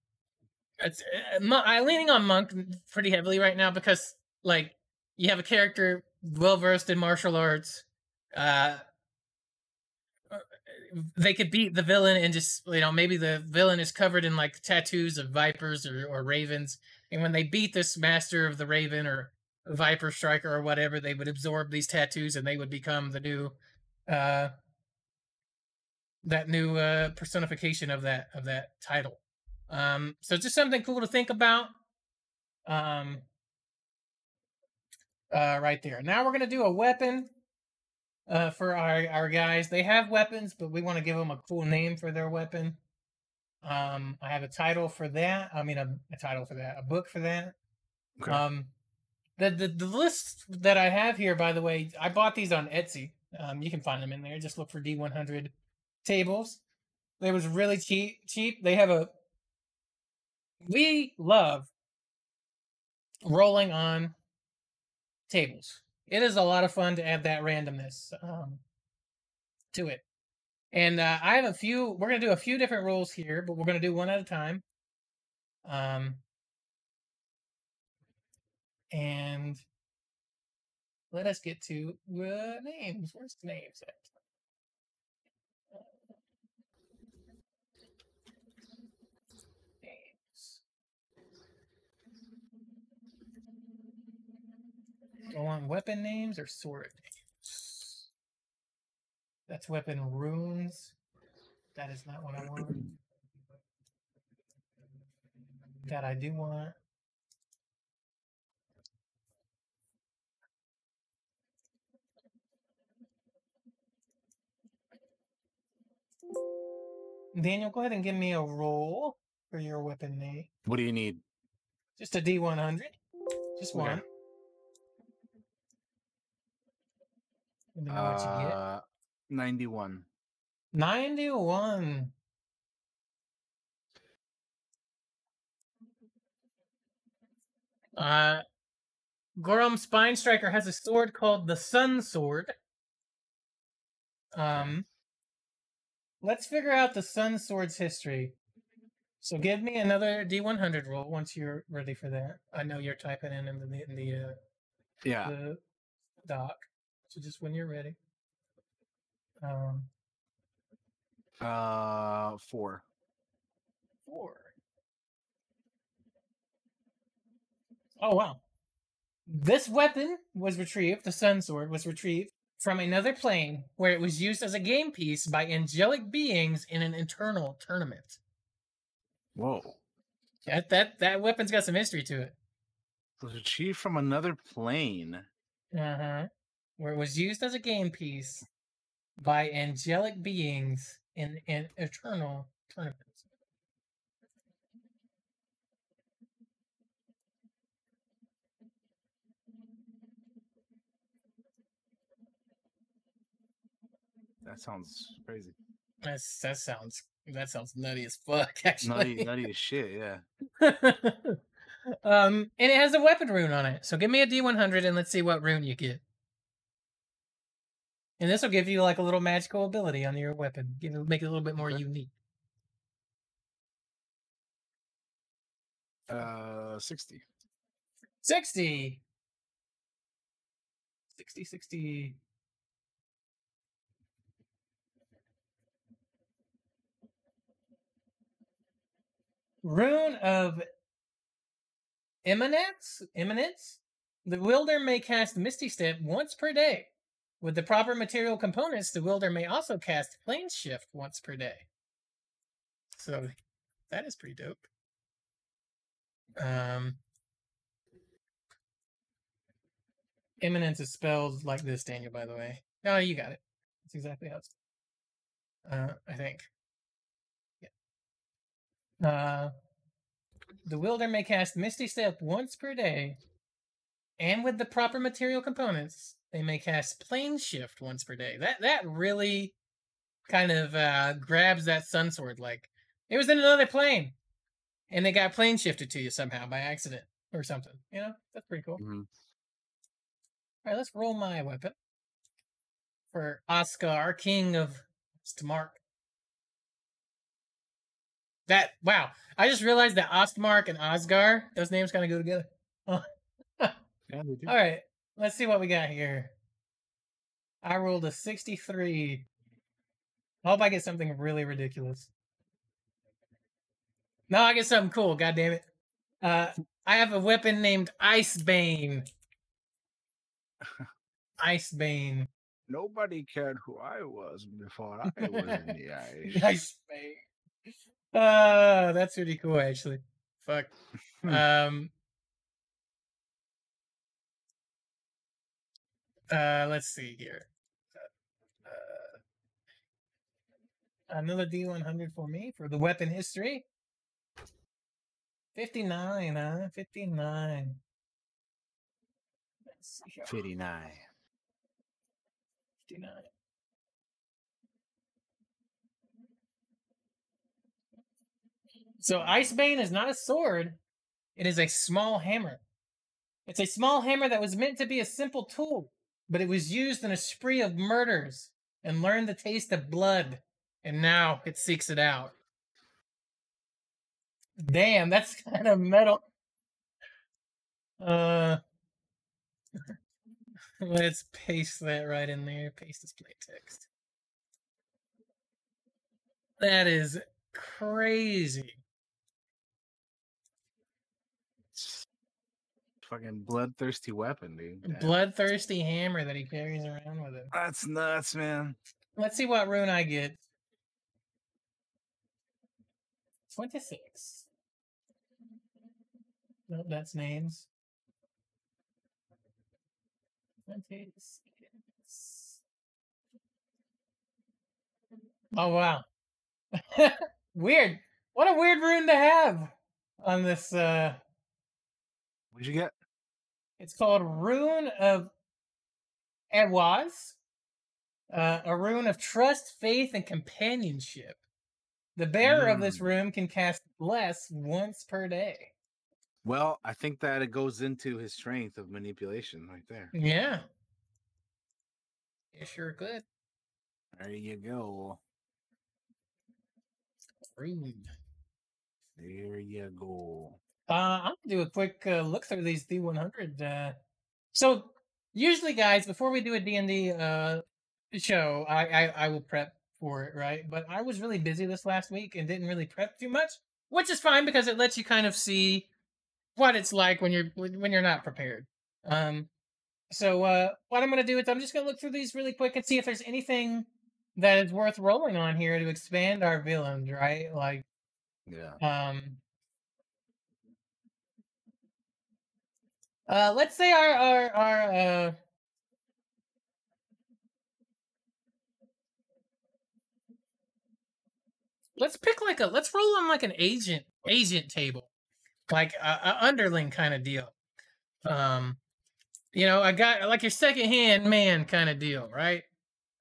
it's uh, I'm leaning on monk pretty heavily right now because like you have a character well versed in martial arts. Uh, they could beat the villain and just you know maybe the villain is covered in like tattoos of vipers or, or ravens and when they beat this master of the raven or viper striker or whatever they would absorb these tattoos and they would become the new uh that new uh personification of that of that title um so just something cool to think about um uh right there now we're gonna do a weapon uh, for our, our guys. They have weapons, but we want to give them a cool name for their weapon. Um, I have a title for that. I mean, a, a title for that, a book for that. Okay. Um, the, the the list that I have here, by the way, I bought these on Etsy. Um, you can find them in there. Just look for D100 tables. They was really cheap. Cheap. They have a. We love rolling on tables. It is a lot of fun to add that randomness um, to it. And uh, I have a few. We're gonna do a few different rolls here, but we're gonna do one at a time. Um, and let us get to uh, names. Where's the names at? Names. Do I want weapon names or sword names? That's weapon runes. That is not what I want. That I do want. Daniel, go ahead and give me a roll for your weapon name. What do you need? Just a D100. Just Okay. one. Know what you get. Uh, 91. 91. Uh, Gorum Spine Striker has a sword called the Sun Sword. Um, let's figure out the Sun Sword's history. So give me another D100 roll once you're ready for that. I know you're typing in in the, in the, uh, Yeah. the doc. So just when you're ready. Um, Uh, four. four. Oh wow. This weapon was retrieved, the Sun Sword was retrieved from another plane where it was used as a game piece by angelic beings in an eternal tournament. Whoa. That that that weapon's got some history to it. It was achieved from another plane. Uh-huh. Where it was used as a game piece by angelic beings in an eternal tournament. That sounds crazy. That's that sounds that sounds nutty as fuck, actually. Nutty, nutty as shit, yeah. um, and it has a weapon rune on it. So give me a D100 and let's see what rune you get. And this will give you like a little magical ability on your weapon. Give it, make it a little bit more unique. Uh, 60. 60. 60, 60. Rune of Eminence? Eminence? The wielder may cast Misty Step once per day. With the proper material components, the wielder may also cast Plane Shift once per day. So that is pretty dope. Um, Eminence is spelled like this, Daniel, by the way. No, you got it. That's exactly how it's uh, I think. Yeah. Uh, the wielder may cast Misty Step once per day, and with the proper material components, they may cast Plane Shift once per day. That that really kind of uh, grabs that sun sword. Like it was in another plane, and they got plane shifted to you somehow by accident or something. You know, that's pretty cool. Mhm. All right, let's roll my weapon for Oscar, our King of Ostmark. That wow! I just realized that Ostmark and Osgar, those names kind of go together. Yeah, they do. All right, let's see what we got here. I rolled a 63. I hope I get something really ridiculous. No, I get something cool. God damn it! Uh, I have a weapon named Icebane. Icebane. Nobody cared who I was before I was in the ice. Icebane. Uh, that's pretty cool, actually. Fuck. Um. Uh, let's see here. Uh, another D100 for me for the weapon history. 59, huh? 59. Let's see here. 59. 59. So Icebane is not a sword, it is a small hammer. It's a small hammer that was meant to be a simple tool, but it was used in a spree of murders and learned the taste of blood, and now it seeks it out. Damn, that's kind of metal. Uh let's paste that right in there. Paste display text. That is crazy. Fucking bloodthirsty weapon, dude. Damn. Bloodthirsty hammer that he carries around with him. That's nuts, man. Let's see what rune I get. 26. Nope, that's names. 26. Oh, wow. weird. What a weird rune to have on this. uh What'd you get? It's called Rune of Ehwaz. Uh, a rune of trust, faith, and companionship. The bearer of this rune can cast Bless once per day. Well, I think that it goes into his strength of manipulation right there. Yeah. It sure could. There you go. Rune. There you go. Uh, I'm gonna do a quick uh, look through these D100. Uh, so usually, guys, before we do a D&D uh, show, I, I I will prep for it, right? But I was really busy this last week and didn't really prep too much, which is fine because it lets you kind of see what it's like when you're when you're not prepared. Um, so uh, what I'm gonna do is I'm just gonna look through these really quick and see if there's anything that is worth rolling on here to expand our villains, right? Like Yeah. um uh let's say our our our uh let's pick like a let's roll on like an agent agent table like a, a underling kind of deal. Um you know a guy like your second hand man kind of deal right?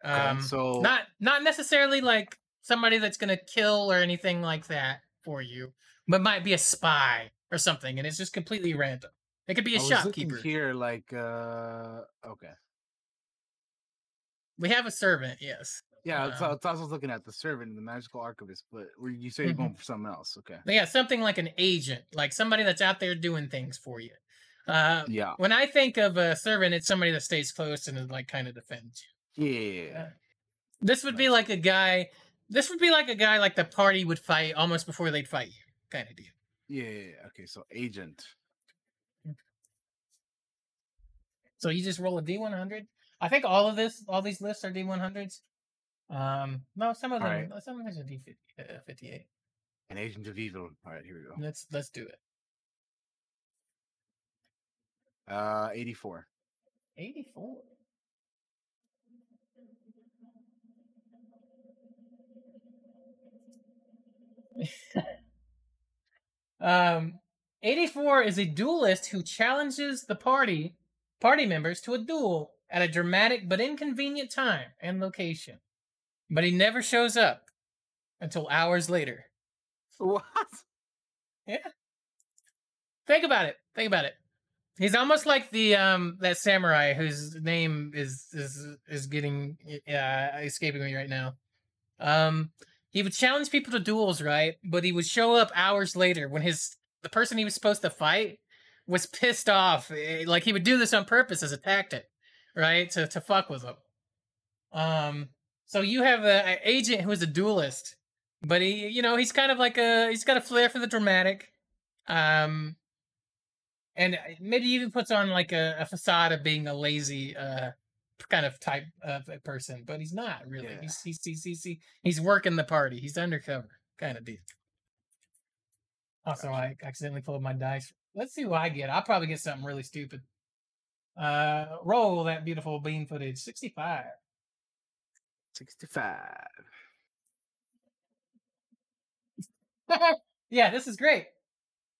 Um so- not not necessarily like somebody that's gonna kill or anything like that for you but might be a spy or something and it's just completely random it could be a I was shopkeeper here, like, uh, okay. we have a servant yes Yeah, it's, Um, I was looking at the servant and the magical archivist, but you say you're Mhm. going for something else. Okay. But yeah, something like an agent, like somebody that's out there doing things for you. Uh, Yeah. when I think of a servant, it's somebody that stays close and like kind of defends you. Yeah. This would be like a guy. This would be like a guy like the party would fight almost before they'd fight you, kind of deal. Yeah. Okay. So agent. So you just roll a D one hundred. I think all of this, all these lists are D one hundreds. Um, no, some of them, Alright. some of them are D fifty eight. An agent of evil. All right. Here we go. Let's let's do it. Uh, eighty-four. Eighty four. um, 84 is a duelist who challenges the party party members to a duel at a dramatic but inconvenient time and location. But he never shows up until hours later. What? Yeah. Think about it. Think about it. He's almost like the um that samurai whose name is is is getting uh escaping me right now. Um he would challenge people to duels, right? But he would show up hours later when his the person he was supposed to fight was pissed off. Eh, Like he would do this on purpose as a tactic, right? To to fuck with him. Um so you have a, a agent who is a duelist, but he you know, he's kind of like a he's got a flair for the dramatic. Um and maybe even puts on like a, a facade of being a lazy uh kind of type of person, but he's not really. Yeah. He's, he's he's he's he's working the party. He's undercover kind of deal. Also, I accidentally pulled my dice. Let's see who I get. I'll probably get something really stupid. Uh, roll that beautiful bean footage. Sixty-five. Sixty-five. yeah, this is great.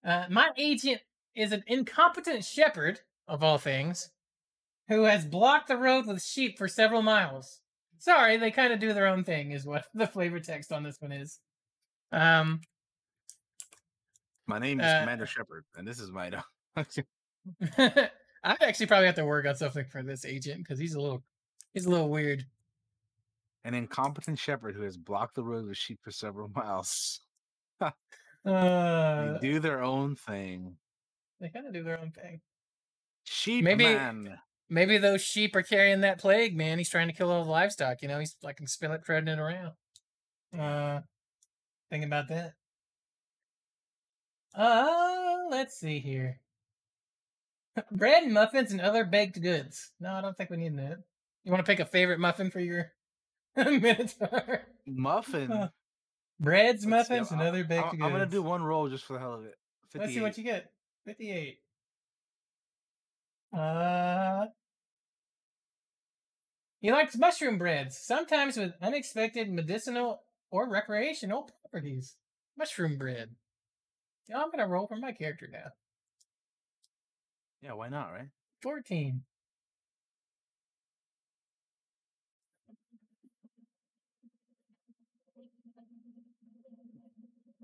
Uh, my agent is an incompetent shepherd, of all things, who has blocked the road with sheep for several miles. Sorry, they kind of do their own thing, is what the flavor text on this one is. Um, My name is Uh, Commander Shepard, and this is my dog. I'd actually probably have to work on something for this agent because he's a little, he's a little weird. An incompetent shepherd who has blocked the road with sheep for several miles. Uh, they do their own thing. they kind of do their own thing. Sheep Maybe- man. Maybe those sheep are carrying that plague, man. He's trying to kill all the livestock. You know, he's like spill it, spreading it around. Uh, thinking about that. Uh, let's see here. Bread and muffins and other baked goods. No, I don't think we need that. You want to pick a favorite muffin for your minotaur? Muffin. Uh, Breads, Let's see, muffins, and I'm- other baked I'm, goods. I'm gonna do one roll just for the hell of it. Let's see what you get. 58. Uh, he likes mushroom breads, sometimes with unexpected medicinal or recreational properties. Mushroom bread. Yeah, I'm gonna roll for my character now. Yeah, why not, right? 14.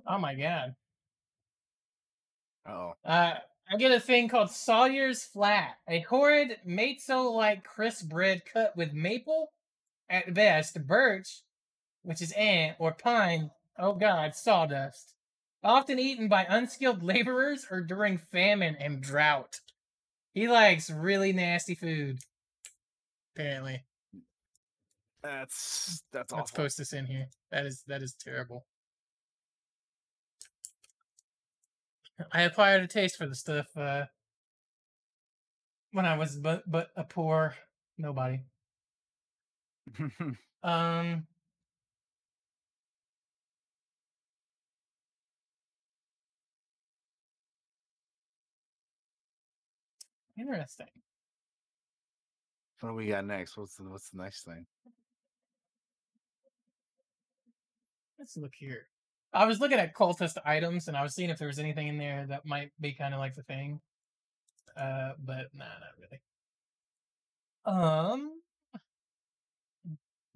Oh my god. Oh. Uh, I get a thing called Sawyer's Flat, a horrid matzo-like crisp bread cut with maple, at best, birch, which is ant, or pine, oh god, sawdust. Often eaten by unskilled laborers or during famine and drought. He likes really nasty food. Apparently. That's that's awful. Let's post this in here. That is that is terrible. I acquired a taste for the stuff uh, when I was but but a poor nobody. Um. Interesting. what do we got next? What's the what's the next thing? Let's look here. I was looking at cultist items and I was seeing if there was anything in there that might be kind of like the thing. Uh, but nah, not really. Um,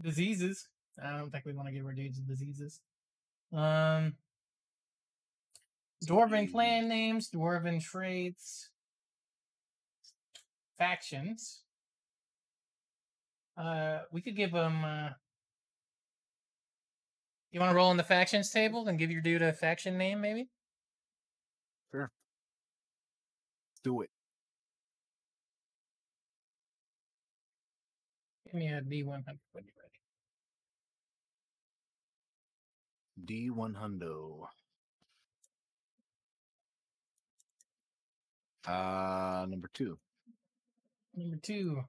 diseases. I don't think we want to give our dudes diseases. Um, dwarven clan names, dwarven traits, factions. Uh, we could give them. Uh... You want to roll in the factions table and give your dude a faction name, maybe? Sure. Do it. Give me a D100 when you're ready. D100. Uh, number two. Number two.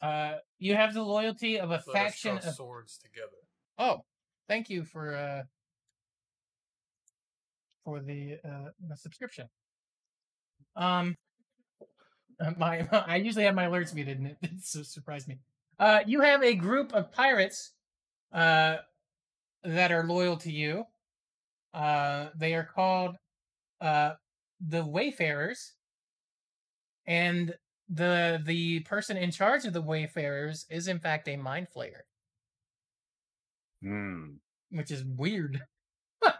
Uh, you have the loyalty of a Let faction draw of. swords together. Oh, thank you for uh for the uh the subscription. Um, uh, my I usually have my alerts muted, and it, it surprised me. Uh, you have a group of pirates, uh, that are loyal to you. Uh, they are called uh the Wayfarers, and the the person in charge of the Wayfarers is in fact a mind flayer Hmm. which is weird. uh,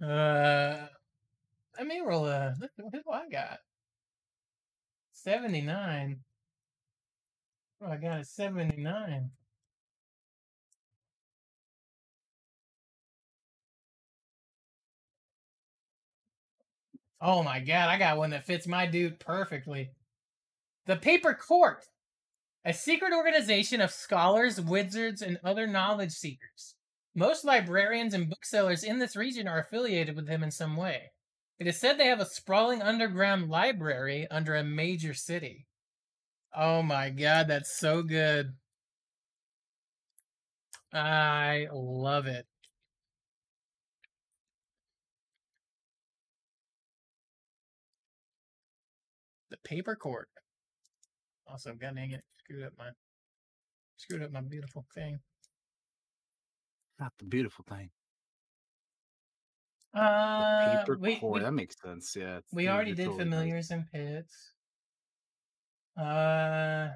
let me roll a. Look, what do I got? Seventy nine. Oh, I got a seventy nine. Oh my god, I got one that fits my dude perfectly. The Paper Court, a secret organization of scholars, wizards, and other knowledge seekers. Most librarians and booksellers in this region are affiliated with them in some way. It is said they have a sprawling underground library under a major city. Oh my god, that's so good. I love it. The paper court. Also, god dang it, screwed up my screwed up my beautiful thing. Not the beautiful thing. Uh, Paper we, core. we, That makes sense. Yeah. we already did totally familiars and pits. Uh,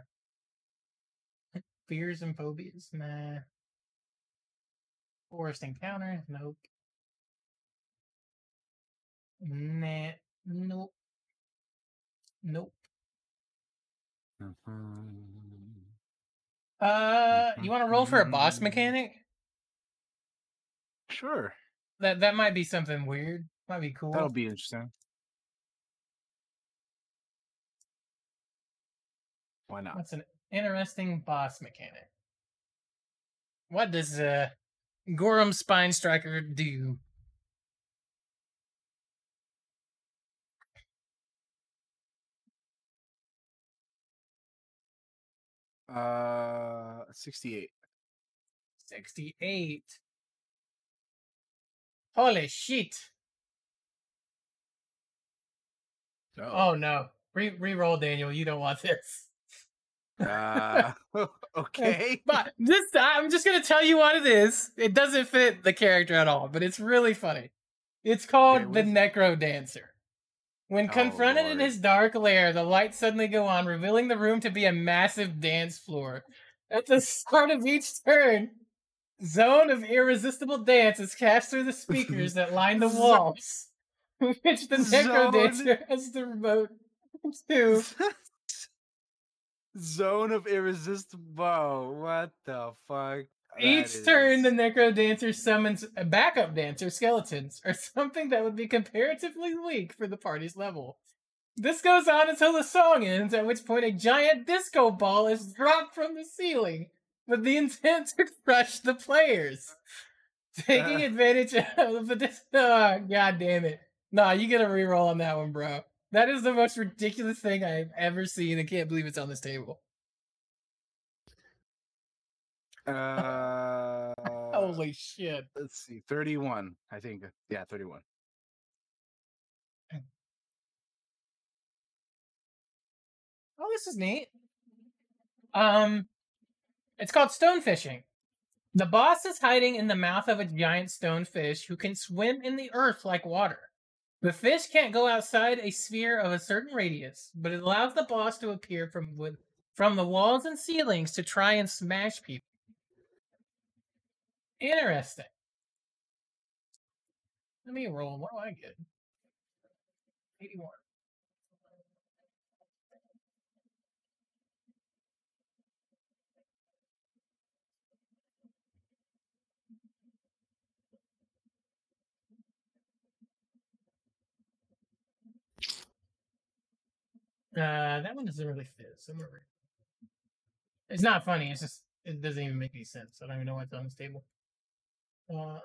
fears and phobias, nah. Forest encounters, nope. Nah, nope. Nope. Mhm. Uh, you want to roll for a boss Mhm. mechanic? Sure. That that might be something weird. Might be cool. That'll be interesting. Why not? What's an interesting boss mechanic? What does uh Gorum Spine Striker do? Uh, sixty-eight. 68. Holy shit. Oh no. Re re-roll Daniel, you don't want this. Uh, okay. But this time I'm just gonna tell you what it is. It doesn't fit the character at all, but it's really funny. It's called the Necro Dancer. When Oh, confronted in his dark lair, the lights suddenly go on, revealing the room to be a massive dance floor. At the start of each turn, zone of irresistible dance is cast through the speakers that line the walls, which the Necro Dancer has the remote to. Zone of irresistible. What the fuck? Each That turn, the is- Necro Dancer summons a backup dancer, skeletons, or something that would be comparatively weak for the party's level. This goes on until the song ends, at which point a giant disco ball is dropped from the ceiling with the intent to crush the players. Taking Uh. advantage of the dis- oh, god damn it. Nah, you get a reroll on that one, bro. That is the most ridiculous thing I've ever seen. I can't believe it's on this table. Uh, Holy shit. let's see, thirty-one. I think. Yeah, thirty-one. Oh, this is neat. Um, it's called stone fishing. The boss is hiding in the mouth of a giant stone fish who can swim in the earth like water. The fish can't go outside a sphere of a certain radius, but it allows the boss to appear from with, from the walls and ceilings to try and smash people. Interesting. Let me roll. What do I get? 81. Uh, that one doesn't really fit. So It's not funny. It's just it doesn't even make any sense. I don't even know what's on this table. Uh,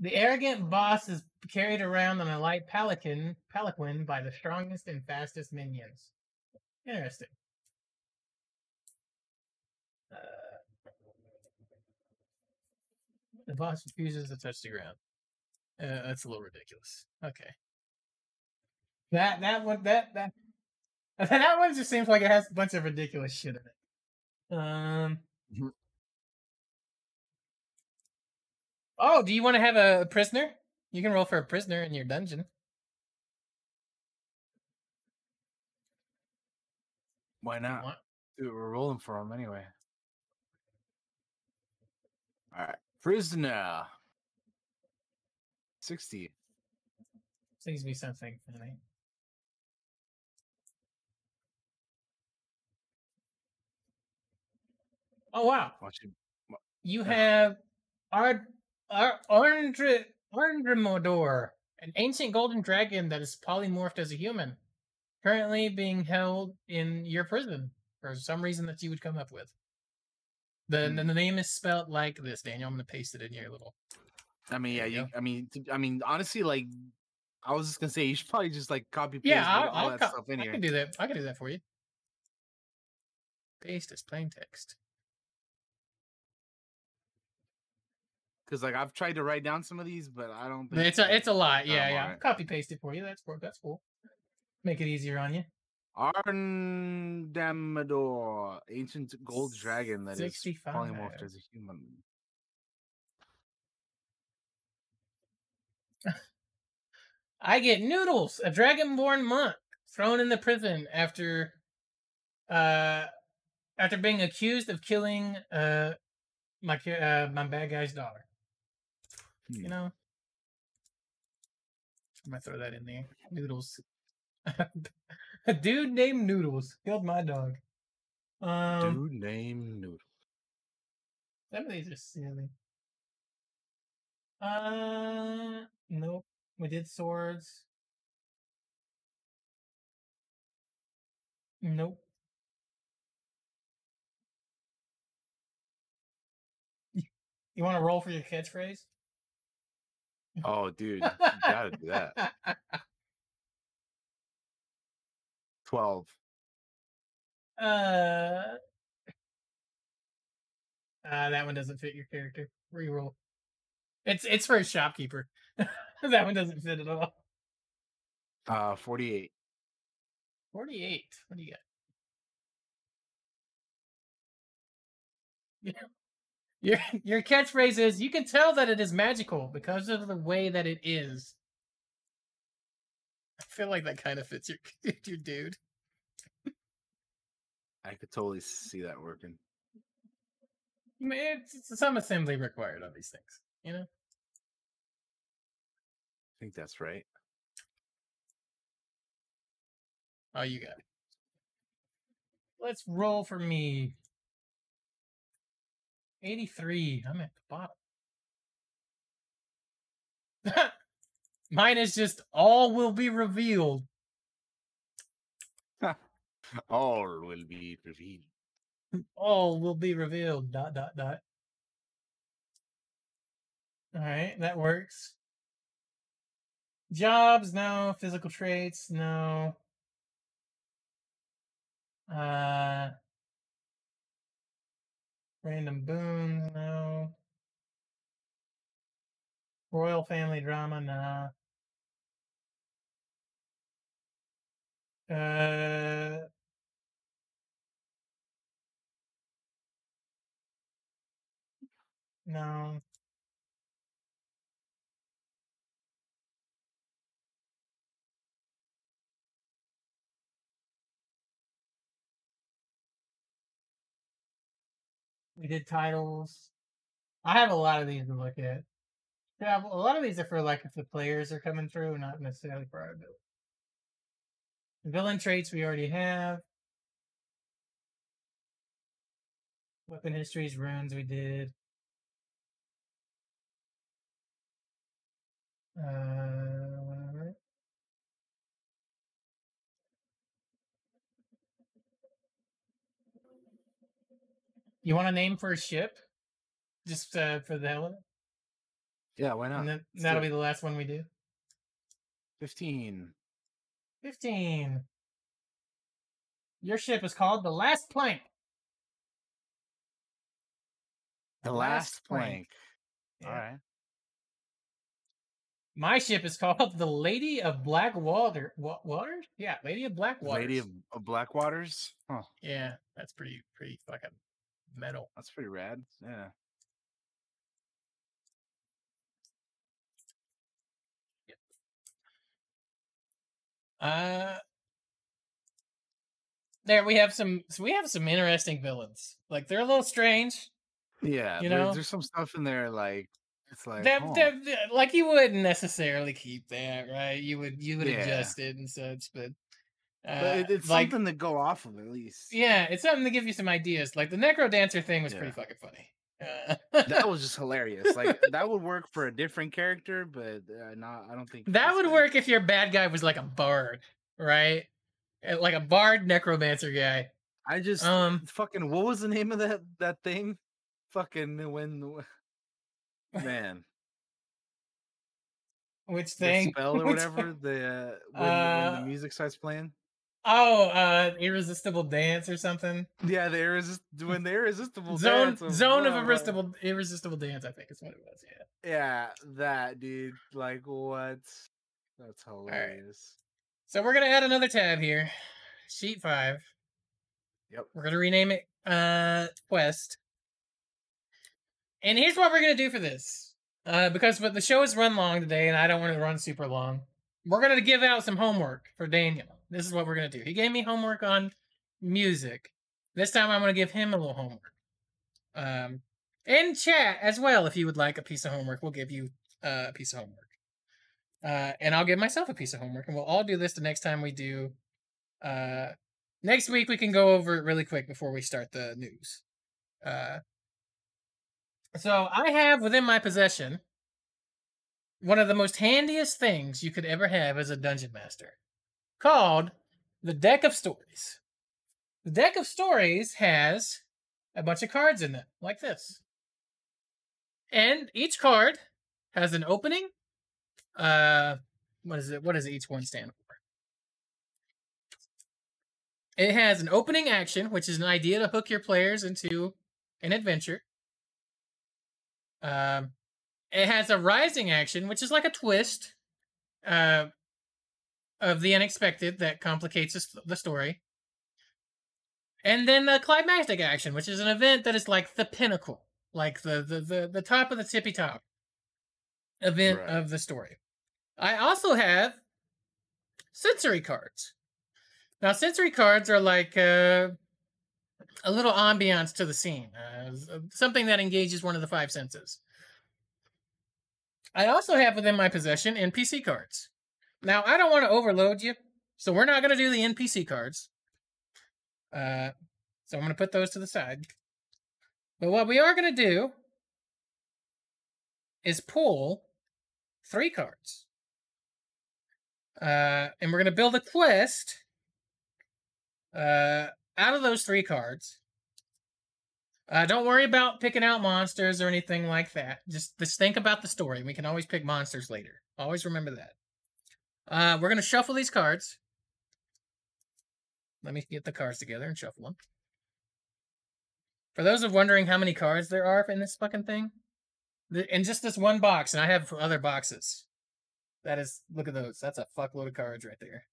The arrogant boss is carried around on a light pelican, palanquin by the strongest and fastest minions. Interesting. Uh, the boss refuses to touch the ground. Uh, that's a little ridiculous. Okay. That that one that that that one just seems like it has a bunch of ridiculous shit in it. Um. Oh, do you want to have a prisoner? You can roll for a prisoner in your dungeon. Why not? Dude, we're rolling for him anyway. All right, prisoner. Sixty. Seems to be something. funny. Oh wow! Watch. You have Ard Ar- Arndr Arndrimodor, an ancient golden dragon that is polymorphed as a human, currently being held in your prison for some reason that you would come up with. Mm. The the name is spelled like this, Daniel. I'm gonna paste it in your little. I mean, yeah, you. I mean, I mean, honestly, like, I was just gonna say you should probably just like copy paste Yeah, all, I'll, all I'll that co- stuff in I here. can do that. I can do that for you. Paste as plain text. Because like I've tried to write down some of these, but I don't. think It's a it's a lot. Yeah, yeah. alright. Copy paste it for you. That's. That's cool. Make it easier on you. Arndamador, ancient gold dragon that is 65. polymorphed as a human. I get noodles, a dragonborn monk thrown in the prison after uh after being accused of killing uh my uh my bad guy's daughter. You Hmm. know? I'm gonna throw that in there. Noodles. a dude named Noodles killed my dog. Um Dude named Noodles. Some of these are silly. Uh, nope. We did swords. Nope. You want to roll for your catchphrase? Oh, dude, you gotta do that. Twelve. Uh, uh, that one doesn't fit your character. Reroll. It's it's for a shopkeeper. that one doesn't fit at all. Uh, forty-eight. Forty-eight. What do you got? Yeah. Your your catchphrase is you can tell that it is magical because of the way that it is. I feel like that kind of fits your your dude. I could totally see that working. It's, it's some assembly required on these things, you know. I think that's right. Oh, you got it. Let's roll for me. 83. I'm at the bottom. Mine is just all will be revealed. All will be revealed. All will be revealed. Dot dot dot. All right, that works. Jobs, no. Physical traits, no. Uh, random boons, no. Royal family drama, nah. Uh, no. We did titles. I have a lot of these to look at. Yeah, a lot of these are for like if the players are coming through, not necessarily for our. Villain traits we already have. Weapon histories, runes we did. Uh, you want a name for a ship? Just uh, for the hell of it? Yeah, why not? And then that'll be the last one we do. 15. 15. Your ship is called the Last Plank. The Last plank. plank. Yeah. All right. My ship is called the Lady of Black Water. Wa- Water? Yeah, Lady of Black Water. Lady of, of Blackwaters. Huh. Yeah, that's pretty pretty fucking metal. That's pretty rad. Yeah. Uh there we have some so we have some interesting villains. Like they're a little strange. Yeah. You know? there's some stuff in there like it's like huh. they're- they're- like you wouldn't necessarily keep that, right? You would you would Yeah. adjust it and such, but uh, but it, it's like something to go off of at least. yeah, it's something to give you some ideas. Like the Necro Dancer thing was pretty fucking funny. Uh, that was just hilarious. Like that would work for a different character, but uh, not. I don't think That would work if your bad guy was like a bard, right? Uh, Like a bard necromancer guy. I just Um, fucking. What was the name of that that thing? Fucking when man which the thing? spell or whatever. The uh, when, when Uh, the music starts playing. Oh, uh, irresistible dance or something. Yeah, the irresist when the irresistible Zone dance zone of irresistible irresistible dance. I think is what it was. Yeah. Yeah, that dude. Like what? That's hilarious. So we're gonna add another tab here. Sheet five. Yep. We're gonna rename it uh Quest. And here's what we're gonna do for this. Uh because but the show has run long today and I don't want to run super long. We're gonna give out some homework for Daniel. This is what we're gonna do. He gave me homework on music. This time I'm gonna give him a little homework. Um in chat as well, if you would like a piece of homework, we'll give you uh, a piece of homework. Uh, and I'll give myself a piece of homework, and we'll all do this the next time we do. Uh, next week we can go over it really quick before we start the news. Uh, so I have within my possession one of the most handiest things you could ever have as a dungeon master, called the deck of stories. The deck of stories has a bunch of cards in it, like this. And each card has an opening. Uh, what is it? What does each one stand for? It has an opening action, which is an idea to hook your players into an adventure. Um, it has a rising action, which is like a twist uh, of the unexpected that complicates the story. And then the climactic action, which is an event that is like the pinnacle, like the the the, the top of the tippy top event Right. of the story. I also have sensory cards. Now, sensory cards are like uh, a little ambiance to the scene, uh, something that engages one of the five senses. I also have within my possession NPC cards. Now, I don't want to overload you, so we're not going to do the NPC cards. Uh, so I'm going to put those to the side. But what we are going to do is pull three cards. Uh, and we're going to build a quest uh, out of those three cards. Uh, don't worry about picking out monsters or anything like that. Just just think about the story. We can always pick monsters later. Always remember that. Uh, we're gonna shuffle these cards. Let me get the cards together and shuffle them. For those of wondering how many cards there are in this fucking thing, in just this one box, and I have other boxes. That is, look at those. That's a fuckload of cards right there.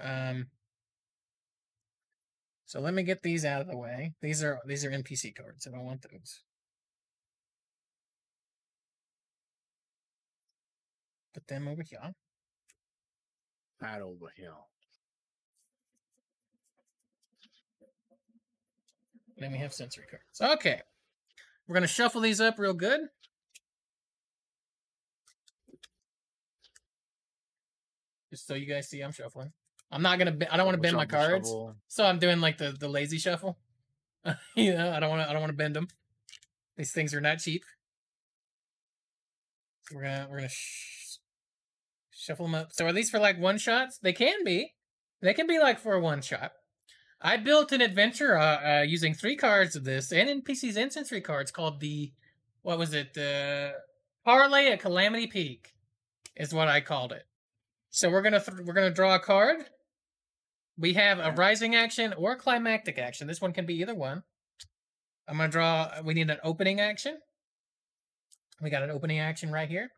Um. So let me get these out of the way. These are these are NPC cards. I don't want those. Put them over here. Not over here. Then we have sensory cards. Okay. We're gonna shuffle these up real good. Just so you guys see I'm shuffling. I'm not gonna be- I don't want to bend my cards. shuffle. So I'm doing like the, the lazy shuffle. you know, I don't want to. I don't want to bend them. These things are not cheap. So we're gonna we're gonna sh- shuffle them up. So are these for like one shots? They can be. They can be like for a one shot. I built an adventure uh, uh, using three cards of this and NPC's instant three cards called the what was it? The Parlay at Calamity Peak is what I called it. So we're gonna th- we're gonna draw a card. We have a rising action or a climactic action. This one can be either one. I'm gonna draw. We need an opening action. We got an opening action right here,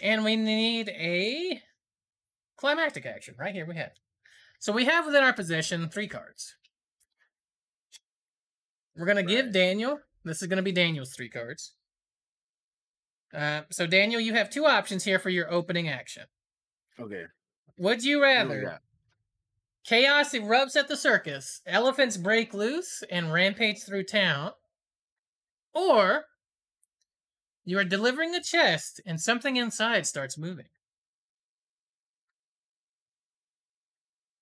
and we need a climactic action right here. We have. So we have within our possession three cards. We're gonna give Daniel. This is gonna be Daniel's three cards. Uh, so Daniel, you have two options here for your opening action. Okay. Would you What do we rather chaos erupts at the circus, elephants break loose and rampage through town, or you are delivering a chest and something inside starts moving?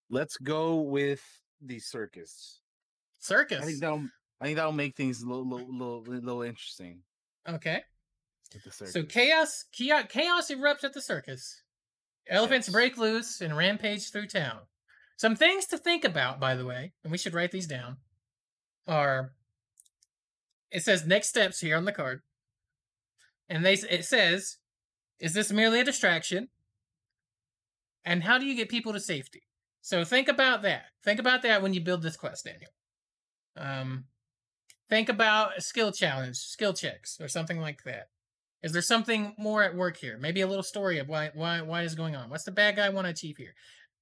Let's go with the circus. Circus. I think that'll I think that'll make things a little little little, little interesting Okay. with the circus. So chaos, chaos, chaos erupts at the circus. Elephants Yes. break loose and rampage through town. Some things to think about, by the way, and we should write these down. Are it says next steps here on the card, and they it says, is this merely a distraction? And how do you get people to safety? So think about that. Think about that when you build this quest, Daniel. Um, think about a skill challenge, skill checks, or something like that. Is there something more at work here? Maybe a little story of why why why is going on? What's the bad guy want to achieve here?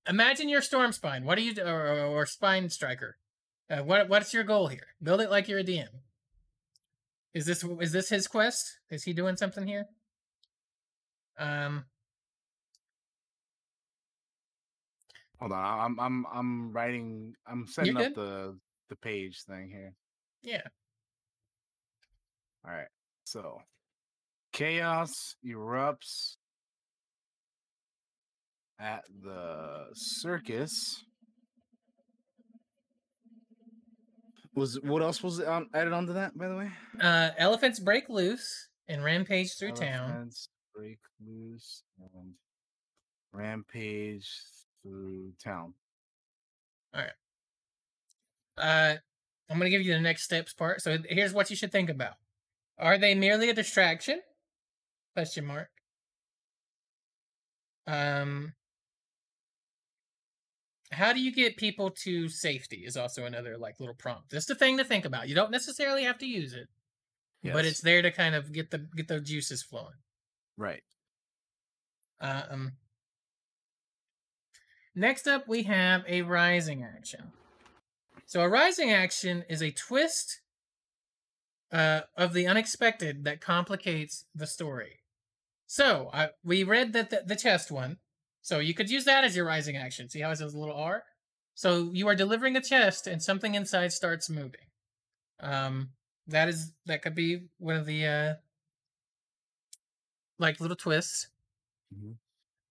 Imagine your storm spine. What do you or, or, or spine striker? Uh, what what's your goal here? Build it like you're a DM. Is this is this his quest? Is he doing something here? Um, Hold on, I'm I'm I'm writing. I'm setting up the the page thing here. yeah. All right, so chaos erupts at the circus. Was what else was on, added onto that? By the way, Uh, elephants break loose and rampage through town. Elephants break loose and rampage through town. Uh, I'm going to give you the next steps part. So here's what you should think about: Are they merely a distraction? Question mark. Um, how do you get people to safety? Is also another like little prompt. Just a thing to think about. You don't necessarily have to use it, but it's there to kind of get the get the juices flowing. Right. Um, next up, we have a rising action. So, a rising action is a twist uh, of the unexpected that complicates the story. So, I, we read that the, the chest one. So, you could use that as your rising action. See how it says a little R? So, you are delivering a chest and something inside starts moving. Um, that is that could be one of the uh, like little twists.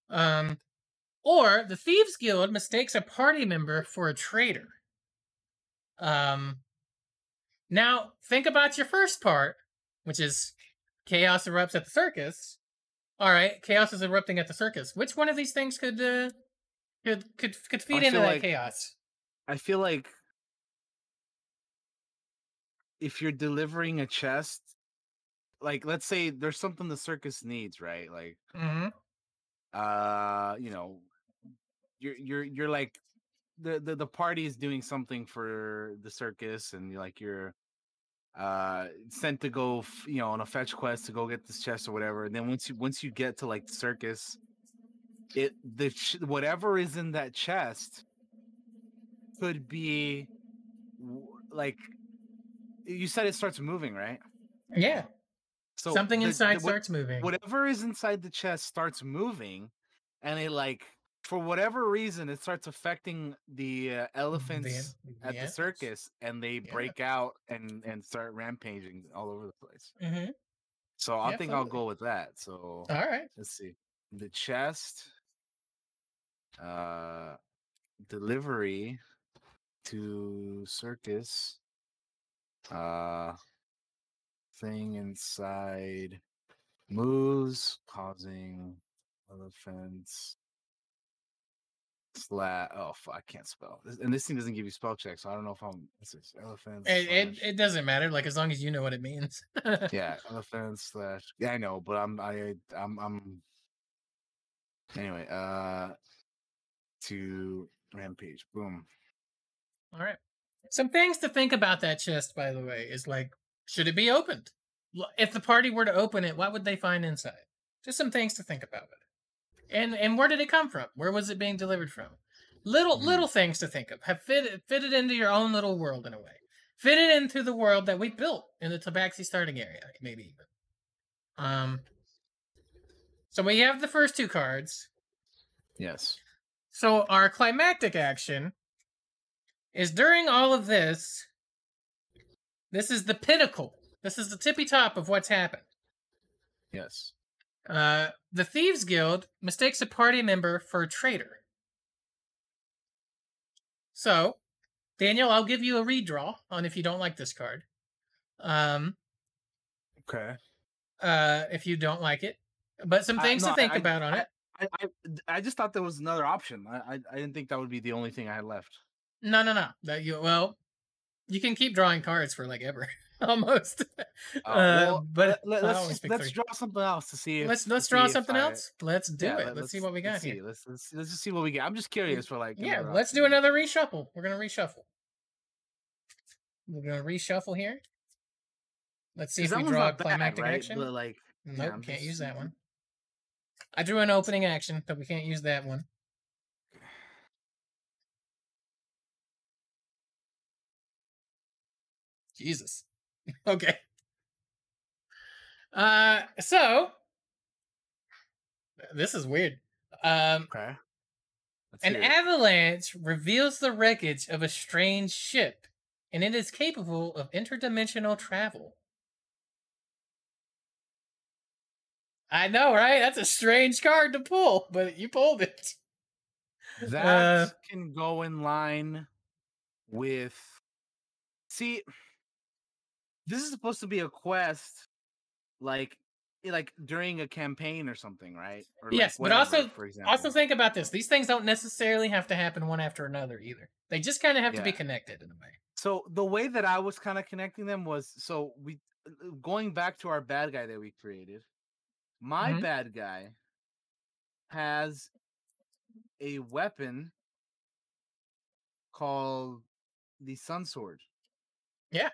Um, or the Thieves Guild mistakes a party member for a traitor. Um, now think about your first part, which is chaos erupts at the circus. All right, chaos is erupting at the circus. Which one of these things could uh, could could could feed I into that like- chaos? I feel like if you're delivering a chest, like let's say there's something the circus needs, right? Like Mm-hmm. uh, you know, you're you're you're like the the, the party is doing something for the circus and you're like you're uh sent to go f- you know on a fetch quest to go get this chest or whatever and then once you once you get to like the circus it the ch- whatever is in that chest could be w- like you said it starts moving right Yeah, so something the- inside the- what- starts moving. whatever is inside the chest starts moving and it like for whatever reason it starts affecting the uh, elephants at the circus and they Yeah. break out and and start rampaging all over the place Mm-hmm. so i Yeah, think i'll go with that so All right. let's see the chest uh delivery to circus Uh, thing inside moves, causing elephants. Slat. Oh, fuck, I can't spell. And this thing doesn't give you spell checks, so I don't know if I'm. This is elephants. It, it it doesn't matter, like as long as you know what it means. yeah, elephants slash. Yeah, I know, but I'm I I'm I'm. Anyway, uh, to rampage. Boom. All right. Some things to think about that chest, by the way, is like, should it be opened? If the party were to open it, what would they find inside? Just some things to think about it. And and where did it come from? Where was it being delivered from? Little Hmm. little things to think of. Have fit it- fit it into your own little world in a way. Fit it into the world that we built in the Tabaxi starting area, maybe even. Um. So we have the first two cards. Yes. So our climactic action is during all of this. This is the pinnacle. This is the tippy top of what's happened. Yes. Uh, the Thieves Guild mistakes a party member for a traitor. So, Daniel, I'll give you a redraw on if you don't like this card. Um, Okay. uh, if you don't like it, but some I- things no, to think I- about on I- it. I, I I just thought there was another option. I, I I didn't think that would be the only thing I had left. No, no, no. That you well, you can keep drawing cards for like ever, almost. Uh, Uh, well, but let, us pick let's draw something else to see. If, let's let's draw something I- else. Let's do Yeah, it. let- Let's, see what we got let's here. Let's, let's let's just see what we get. I'm just curious for like. Yeah, let's do another reshuffle. We're gonna reshuffle. We're gonna reshuffle here. Let's see if we draw a not bad, climactic right? action. But, like, nope, yeah, can't just- use that one. I drew an opening action, but we can't use that one. Jesus. okay. Uh, so this is weird. Um, okay. Let's an avalanche reveals the wreckage of a strange ship, and it is capable of interdimensional travel. I know, right? That's a strange card to pull, but you pulled it. That Uh, can go in line with. See, this is supposed to be a quest, like, eh, like during a campaign or something, right? Or like yes, but also for example, also think about this. These things don't necessarily have to happen one after another either. They just kind of have to be connected in a way. So the way that I was kind of connecting them was so we uh, going back to our bad guy that we created. My Mhm. bad guy has a weapon called the Sun Sword. Yeah.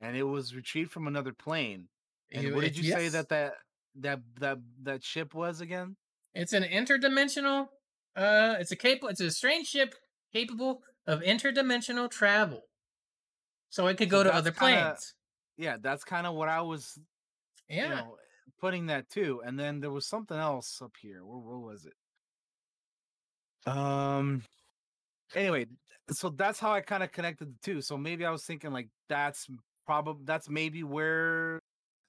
And it was retrieved from another plane. And You- what did it- you say that that that that that ship was again? It's an interdimensional. Uh, it's a capable. It's a strange ship capable of interdimensional travel. So it could So go to other kinda- planes. Yeah, that's kind of what I was Yeah. you know putting that too. And then there was something else up here. Where, where was it? Um. Anyway, so that's how I kind of connected the two. So maybe I was thinking like that's probably that's maybe where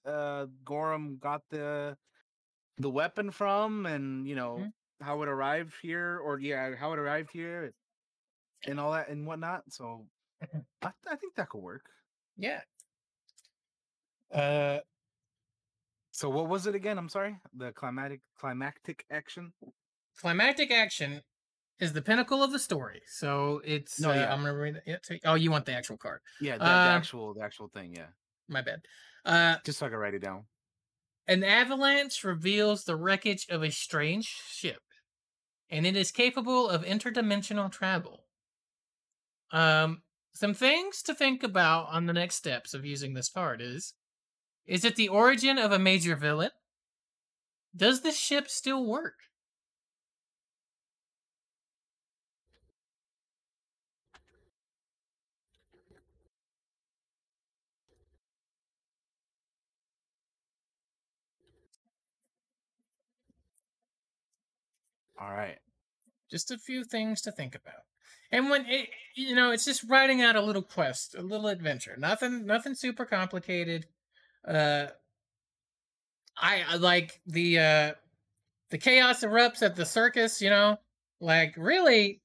uh Gorum got the the weapon from, and you know Mm-hmm. how it arrived here, or yeah, how it arrived here, and all that and whatnot. So Mm-hmm. I, I think that could work. Yeah. Uh, So what was it again? I'm sorry. The climatic climactic action. climactic action is the pinnacle of the story. So it's. No, uh, yeah. I'm gonna read it. Oh, you want the actual card? Yeah, the, the Uh, actual the actual thing. Yeah, My bad. Uh, just so I can write it down. An avalanche reveals the wreckage of a strange ship, and it is capable of interdimensional travel. Um, some things to think about on the next steps of using this card is: Is it the origin of a major villain? Does this ship still work? All right. Just a few things to think about. And when it, you know, it's just writing out a little quest, a little adventure. Nothing, nothing super complicated. Uh, I, I like the uh, the chaos erupts at the circus. You know, like really,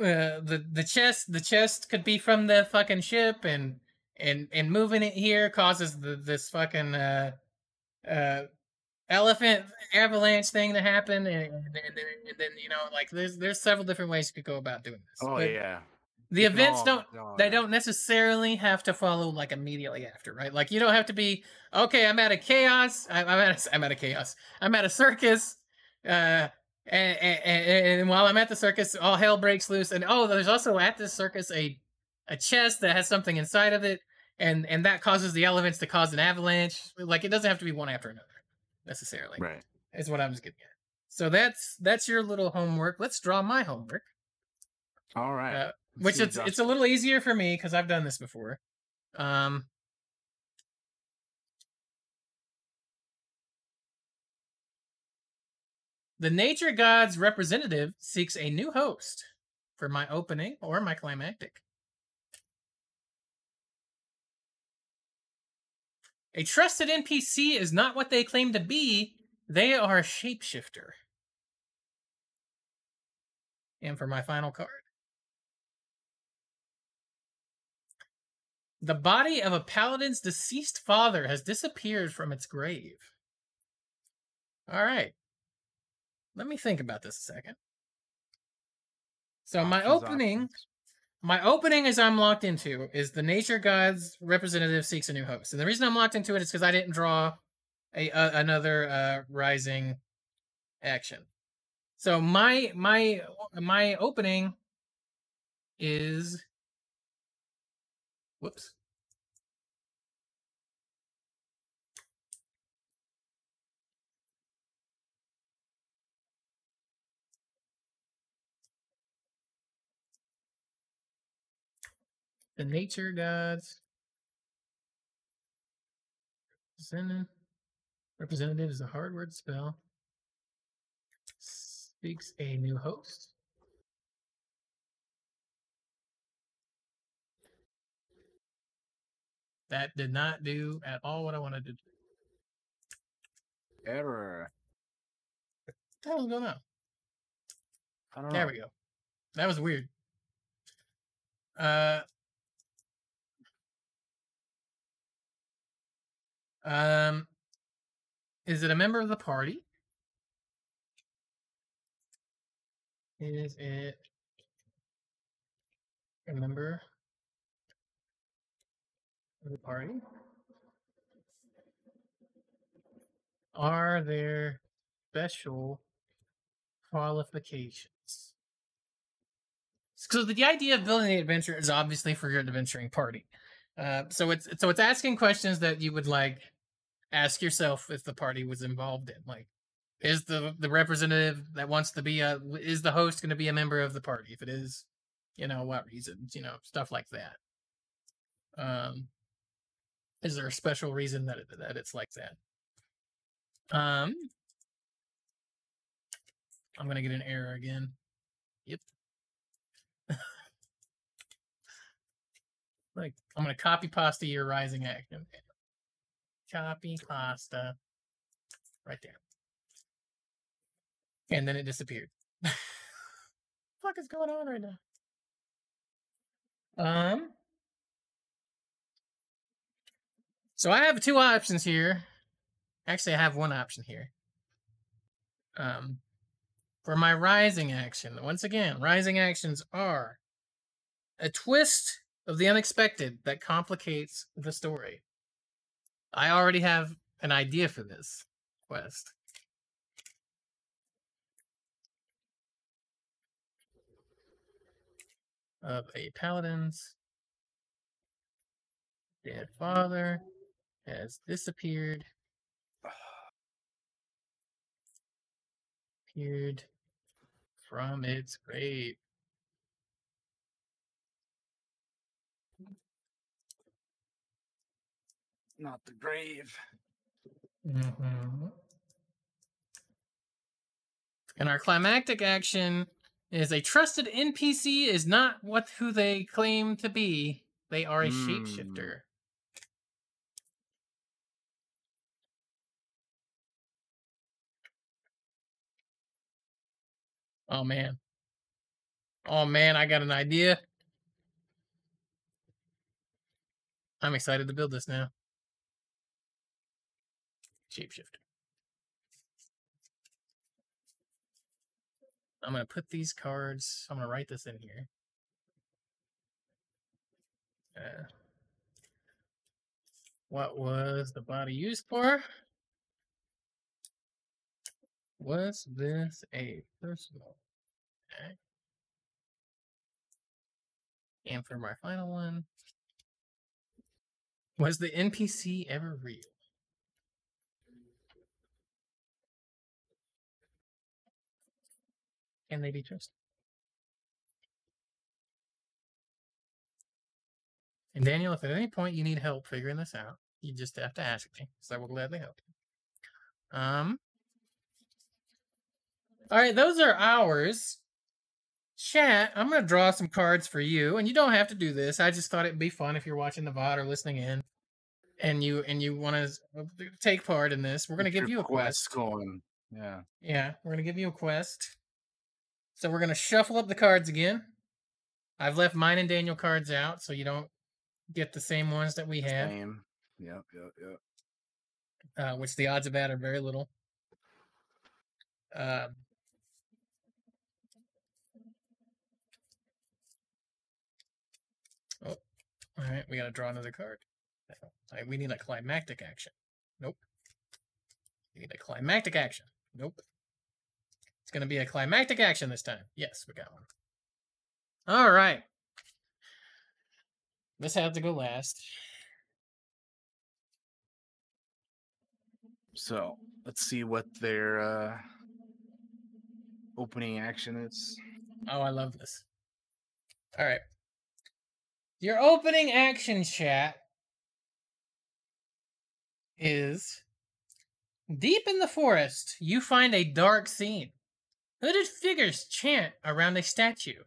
uh, the the chest the chest could be from the fucking ship, and and and moving it here causes the this fucking uh uh elephant avalanche thing to happen, and, and, then, and then you know like there's there's several different ways you could go about doing this. Oh But yeah. The can events don't they don't necessarily have to follow like immediately after, right? Like you don't have to be okay. I'm at a chaos. I, I'm at a, I'm at a chaos. I'm at a circus. Uh, and, and, and while I'm at the circus, all hell breaks loose. And oh, there's also at this circus a a chest that has something inside of it, and and that causes the elements to cause an avalanche. Like it doesn't have to be one after another necessarily. Right. Is what I'm just getting at. So that's that's your little homework. Let's draw my homework. All right. Uh, which it's it's a little easier for me because I've done this before. Um, the nature god's representative seeks a new host for my opening or my climactic. A trusted NPC is not what they claim to be. They are a shapeshifter. And for my final card. The body of a paladin's deceased father has disappeared from its grave. All right. Let me think about this a second. So my opening, options. My opening as I'm locked into is the nature god's representative seeks a new host. And the reason I'm locked into it is because I didn't draw a, another uh, rising action. So my my my opening is whoops. The nature gods. Representative, representative is a hard word spell. Speaks a new host. That did not do at all what I wanted to do. Error. What the hell's going on? I don't There know. we go. That was weird. Uh. Um. Is it a member of the party? Is it a member of the party? Are there special qualifications? So the idea of building the adventure is obviously for your adventuring party. Uh, so it's so it's asking questions that you would like ask yourself if the party was involved in. Like, is the the representative that wants to be a is the host going to be a member of the party? If it is, you know what reasons? You know stuff like that. Um, is there a special reason that it, that it's like that? Um, I'm gonna get an error again. Yep. like I'm gonna copy pasta your rising action. Copy pasta. Right there. And then it disappeared. fuck is going on right now? Um So I have two options here. Actually, I have one option here. Um for my rising action. Once again, rising actions are a twist of the unexpected that complicates the story. I already have an idea for this quest. Of a paladin's dead father has disappeared. Appeared from its grave. Not the grave. Mhm. And our climactic action is a trusted NPC is not what who they claim to be. They are a Hmm. shapeshifter. Oh man. Oh man, I got an idea. I'm excited to build this now. Shapeshifter. I'm gonna put these cards. I'm gonna write this in here. Uh, what was the body used for? Was this a personal attack? And for my final one, was the NPC ever real? Can they be trusted? And Daniel, if at any point you need help figuring this out, you just have to ask me, so I will gladly help you. Um. All right, those are ours. Chat, I'm gonna draw some cards for you, and you don't have to do this. I just thought it'd be fun if you're watching the VOD or listening in, and you and you want to take part in this. We're gonna Get give you a quest. going. Yeah. Yeah, we're gonna give you a quest. So we're gonna shuffle up the cards again. I've left mine and Daniel cards out, so you don't get the same ones that we have, Same. Yep, yep, yep. uh, which the odds of that are very little. Um, oh, all right, we gotta draw another card. All right, we need a climactic action. Nope. We need a climactic action. Nope. It's gonna be a climactic action this time. Yes, we got one. All right. This has to go last. So let's see what their uh, opening action is. Oh, I love this. All right. Your opening action chat is Deep in the forest, you find a dark scene. Hooded figures chant around a statue.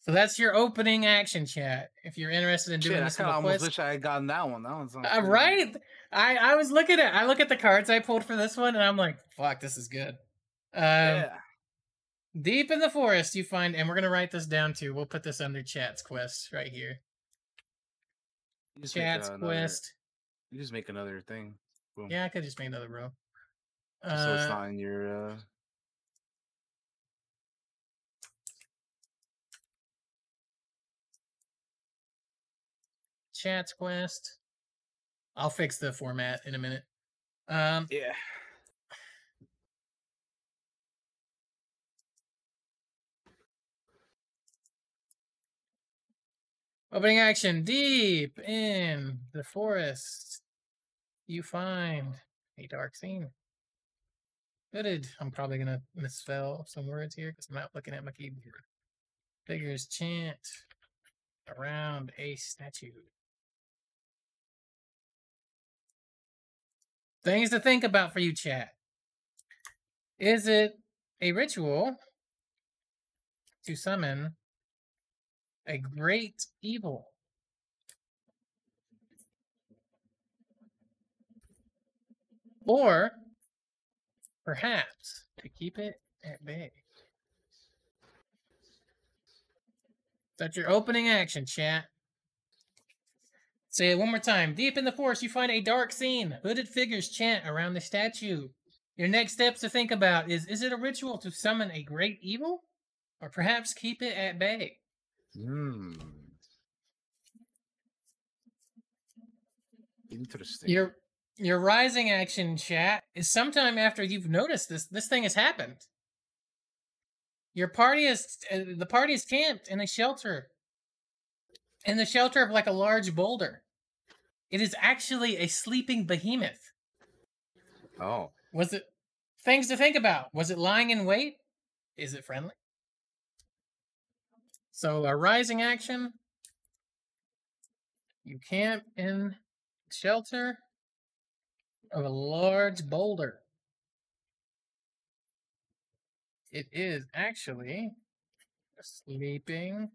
So that's your opening action chat. If you're interested in doing Shit, I this of almost quest, wish I had gotten that one. That one's uh, right? I I was looking at I look at the cards I pulled for this one, and I'm like, fuck, this is good. Um, Yeah. Deep in the forest, you find, and we're gonna write this down too. We'll put this under chat's quest right here. You just make Chat's another- quest. You just make another thing. Boom. Yeah, I could just make another row. Just so it's Uh, not in your. Uh... Chat's quest. I'll fix the format in a minute. Um, yeah. Opening action. Deep in the forest, you find a dark scene. Hooded. I'm probably gonna misspell some words here because I'm not looking at my keyboard. Figures chant around a statue. Things to think about for you, chat. Is it a ritual to summon a great evil? Or perhaps to keep it at bay? That's your opening action, chat. Say it one more time. Deep in the forest, you find a dark scene. Hooded figures chant around the statue. Your next steps to think about is is it a ritual to summon a great evil? Or perhaps keep it at bay? Hmm. Interesting. Your your rising action chat is sometime after you've noticed this this thing has happened. Your party is uh, the party is camped in a shelter. In the shelter of like a large boulder. It is actually a sleeping behemoth. Oh. Was it things to think about? Was it lying in wait? Is it friendly? So a rising action. You camp in shelter of a large boulder. It is actually a sleeping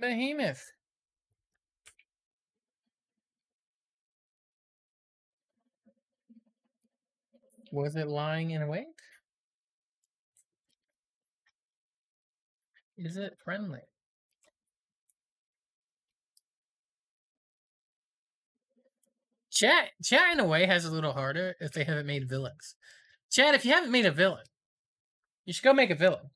behemoth. Was it lying in wait? Is it friendly? Chat chat in a way has a little harder if they haven't made villains. Chat, if you haven't made a villain, you should go make a villain.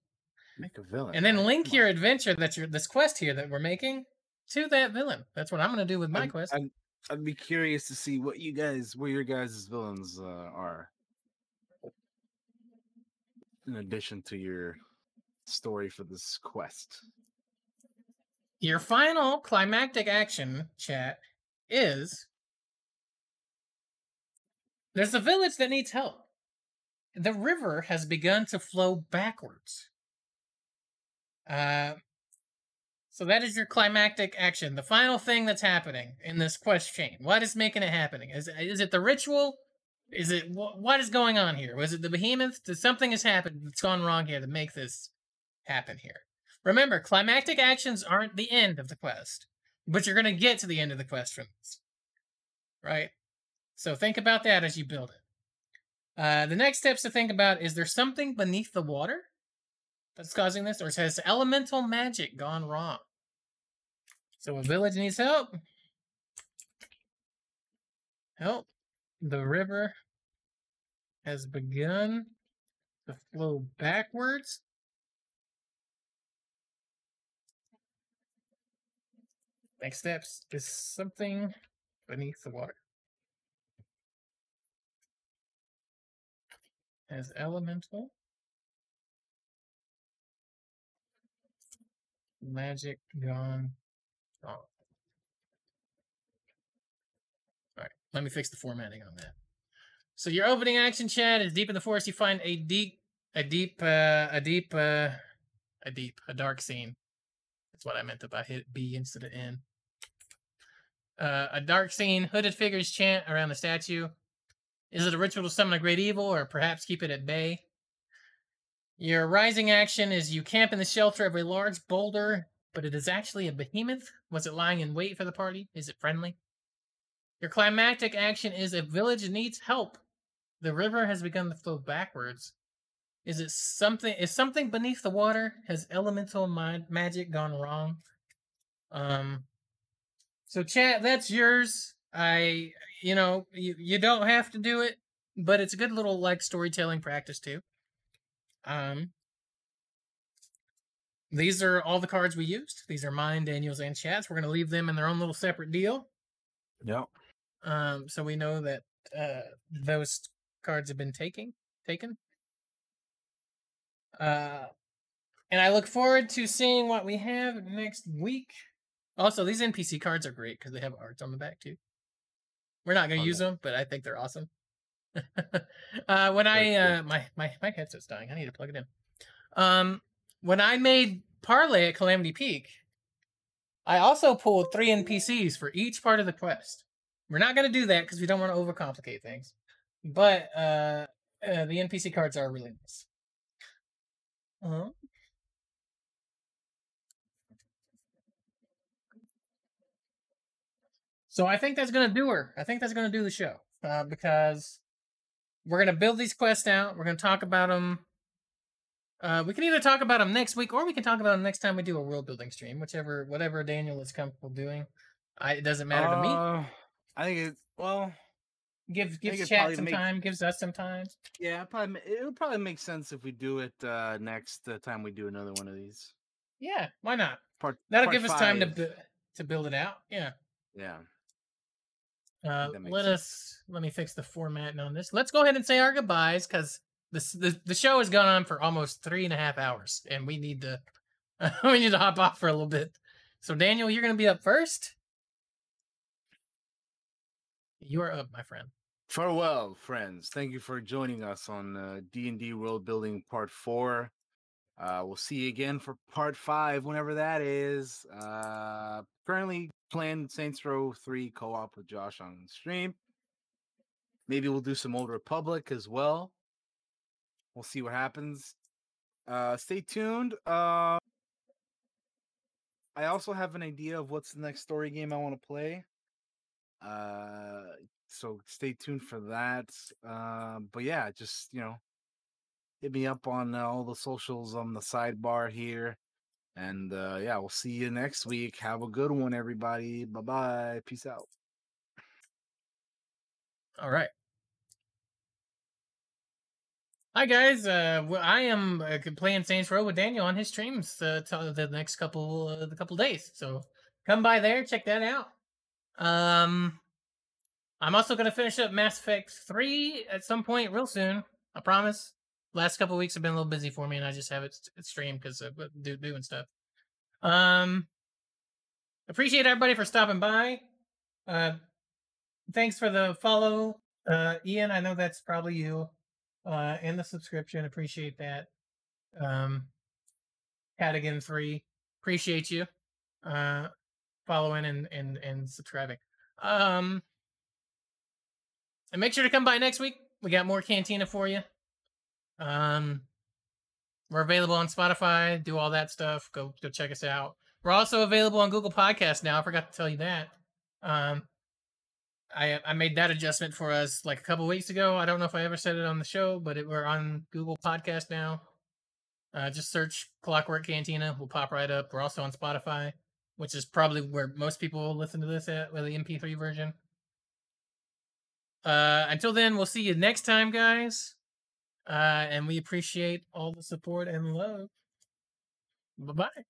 Make a villain. And then link your adventure that you're this quest here that we're making to that villain. That's what I'm gonna do with my I'd- quest. I'd, I'd be curious to see what you guys, where your guys' villains uh, are. In addition to your story for this quest. Your final climactic action chat is there's a village that needs help. The river has begun to flow backwards. Uh, so that is your climactic action. The final thing that's happening in this quest chain. What is making it happening? Is is it the ritual? Is it wh- what is going on here? Was it the behemoth? Something has happened that's gone wrong here to make this happen here? Remember, climactic actions aren't the end of the quest, but you're going to get to the end of the quest from this. Right? So think about that as you build it. Uh, the next steps to think about is there something beneath the water that's causing this, or has elemental magic gone wrong? So a village needs help. Help. The river has begun to flow backwards. Next steps is something beneath the water. Has elemental magic gone wrong? Alright, let me fix the formatting on that. So your opening action chat is deep in the forest. You find a deep, a deep, uh, a deep, uh, a deep, a dark scene. That's what I meant I hit B instead of N. Uh, a dark scene, hooded figures chant around the statue. Is it a ritual to summon a great evil, or perhaps keep it at bay? Your rising action is you camp in the shelter of a large boulder, but it is actually a behemoth. Was it lying in wait for the party? Is it friendly? Your climactic action is a village needs help. The river has begun to flow backwards. Is it something? Is something beneath the water? Has elemental ma- magic gone wrong? Um. So, chat, that's yours. I, you know, you, you don't have to do it, but it's a good little like storytelling practice too. Um. These are all the cards we used. These are mine, Daniel's, and Chad's. We're gonna leave them in their own little separate deal. Yep. Um, so we know that uh, those cards have been taking taken. Uh, and I look forward to seeing what we have next week. Also, these NPC cards are great because they have art on the back too. We're not gonna Oh, use them, but I think they're awesome. uh, when I uh, my my my headset's dying, I need to plug it in. Um, when I made parlay at Calamity Peak, I also pulled three NPCs for each part of the quest. We're not gonna do that because we don't want to overcomplicate things. But uh, uh, the NPC cards are really nice. Uh-huh. So I think that's gonna do her. I think that's gonna do the show uh, because we're gonna build these quests out. We're gonna talk about them. Uh, we can either talk about them next week or we can talk about them next time we do a world building stream, whichever whatever Daniel is comfortable doing. I, it doesn't matter to me. Uh, I think it. Well, Give gives chat some make- time, gives us some time. yeah, probably it'll probably make sense if we do it uh, next uh, time we do another one of these. Yeah, why not? Part That'll part give us time to to build it out. Yeah. Yeah. Uh, let sense. us let me fix the formatting on this. Let's go ahead and say our goodbyes because this the, the show has gone on for almost three and a half hours, and we need to we need to hop off for a little bit. So Daniel, you're gonna be up first. You are up, my friend. Farewell, friends. Thank you for joining us on uh, D&D World Building Part 4. Uh, we'll see you again for Part 5, whenever that is. Uh, currently playing Saints Row 3 co-op with Josh on stream. Maybe we'll do some Old Republic as well. We'll see what happens. Uh, stay tuned. Uh, I also have an idea of what's the next story game I want to play. Uh, so stay tuned for that. Uh, but yeah, just you know, hit me up on uh, all the socials on the sidebar here. And uh, yeah, we'll see you next week. Have a good one, everybody. Bye bye. Peace out. All right. Hi guys, uh, I am uh, playing Saints Row with Daniel on his streams uh, the next couple uh, the couple days. So come by there, check that out. Um, I'm also gonna finish up Mass Effect three at some point real soon. I promise. Last couple weeks have been a little busy for me, and I just have it st- streamed because of uh, do, doing stuff. Um, appreciate everybody for stopping by. Uh, thanks for the follow, uh, Ian. I know that's probably you uh, and the subscription. Appreciate that. Um, Cadigan three, appreciate you uh, following and and and subscribing. Um, and make sure to come by next week. We got more Cantina for you. Um, we're available on Spotify. Do all that stuff. Go go check us out. We're also available on Google Podcasts now. I forgot to tell you that. Um, I I made that adjustment for us like a couple weeks ago. I don't know if I ever said it on the show, but it, we're on Google Podcast now. Uh, just search Clockwork Cantina. We'll pop right up. We're also on Spotify, which is probably where most people listen to this at with the MP3 version. Uh, until then, we'll see you next time, guys. Uh, and we appreciate all the support and love. Bye bye.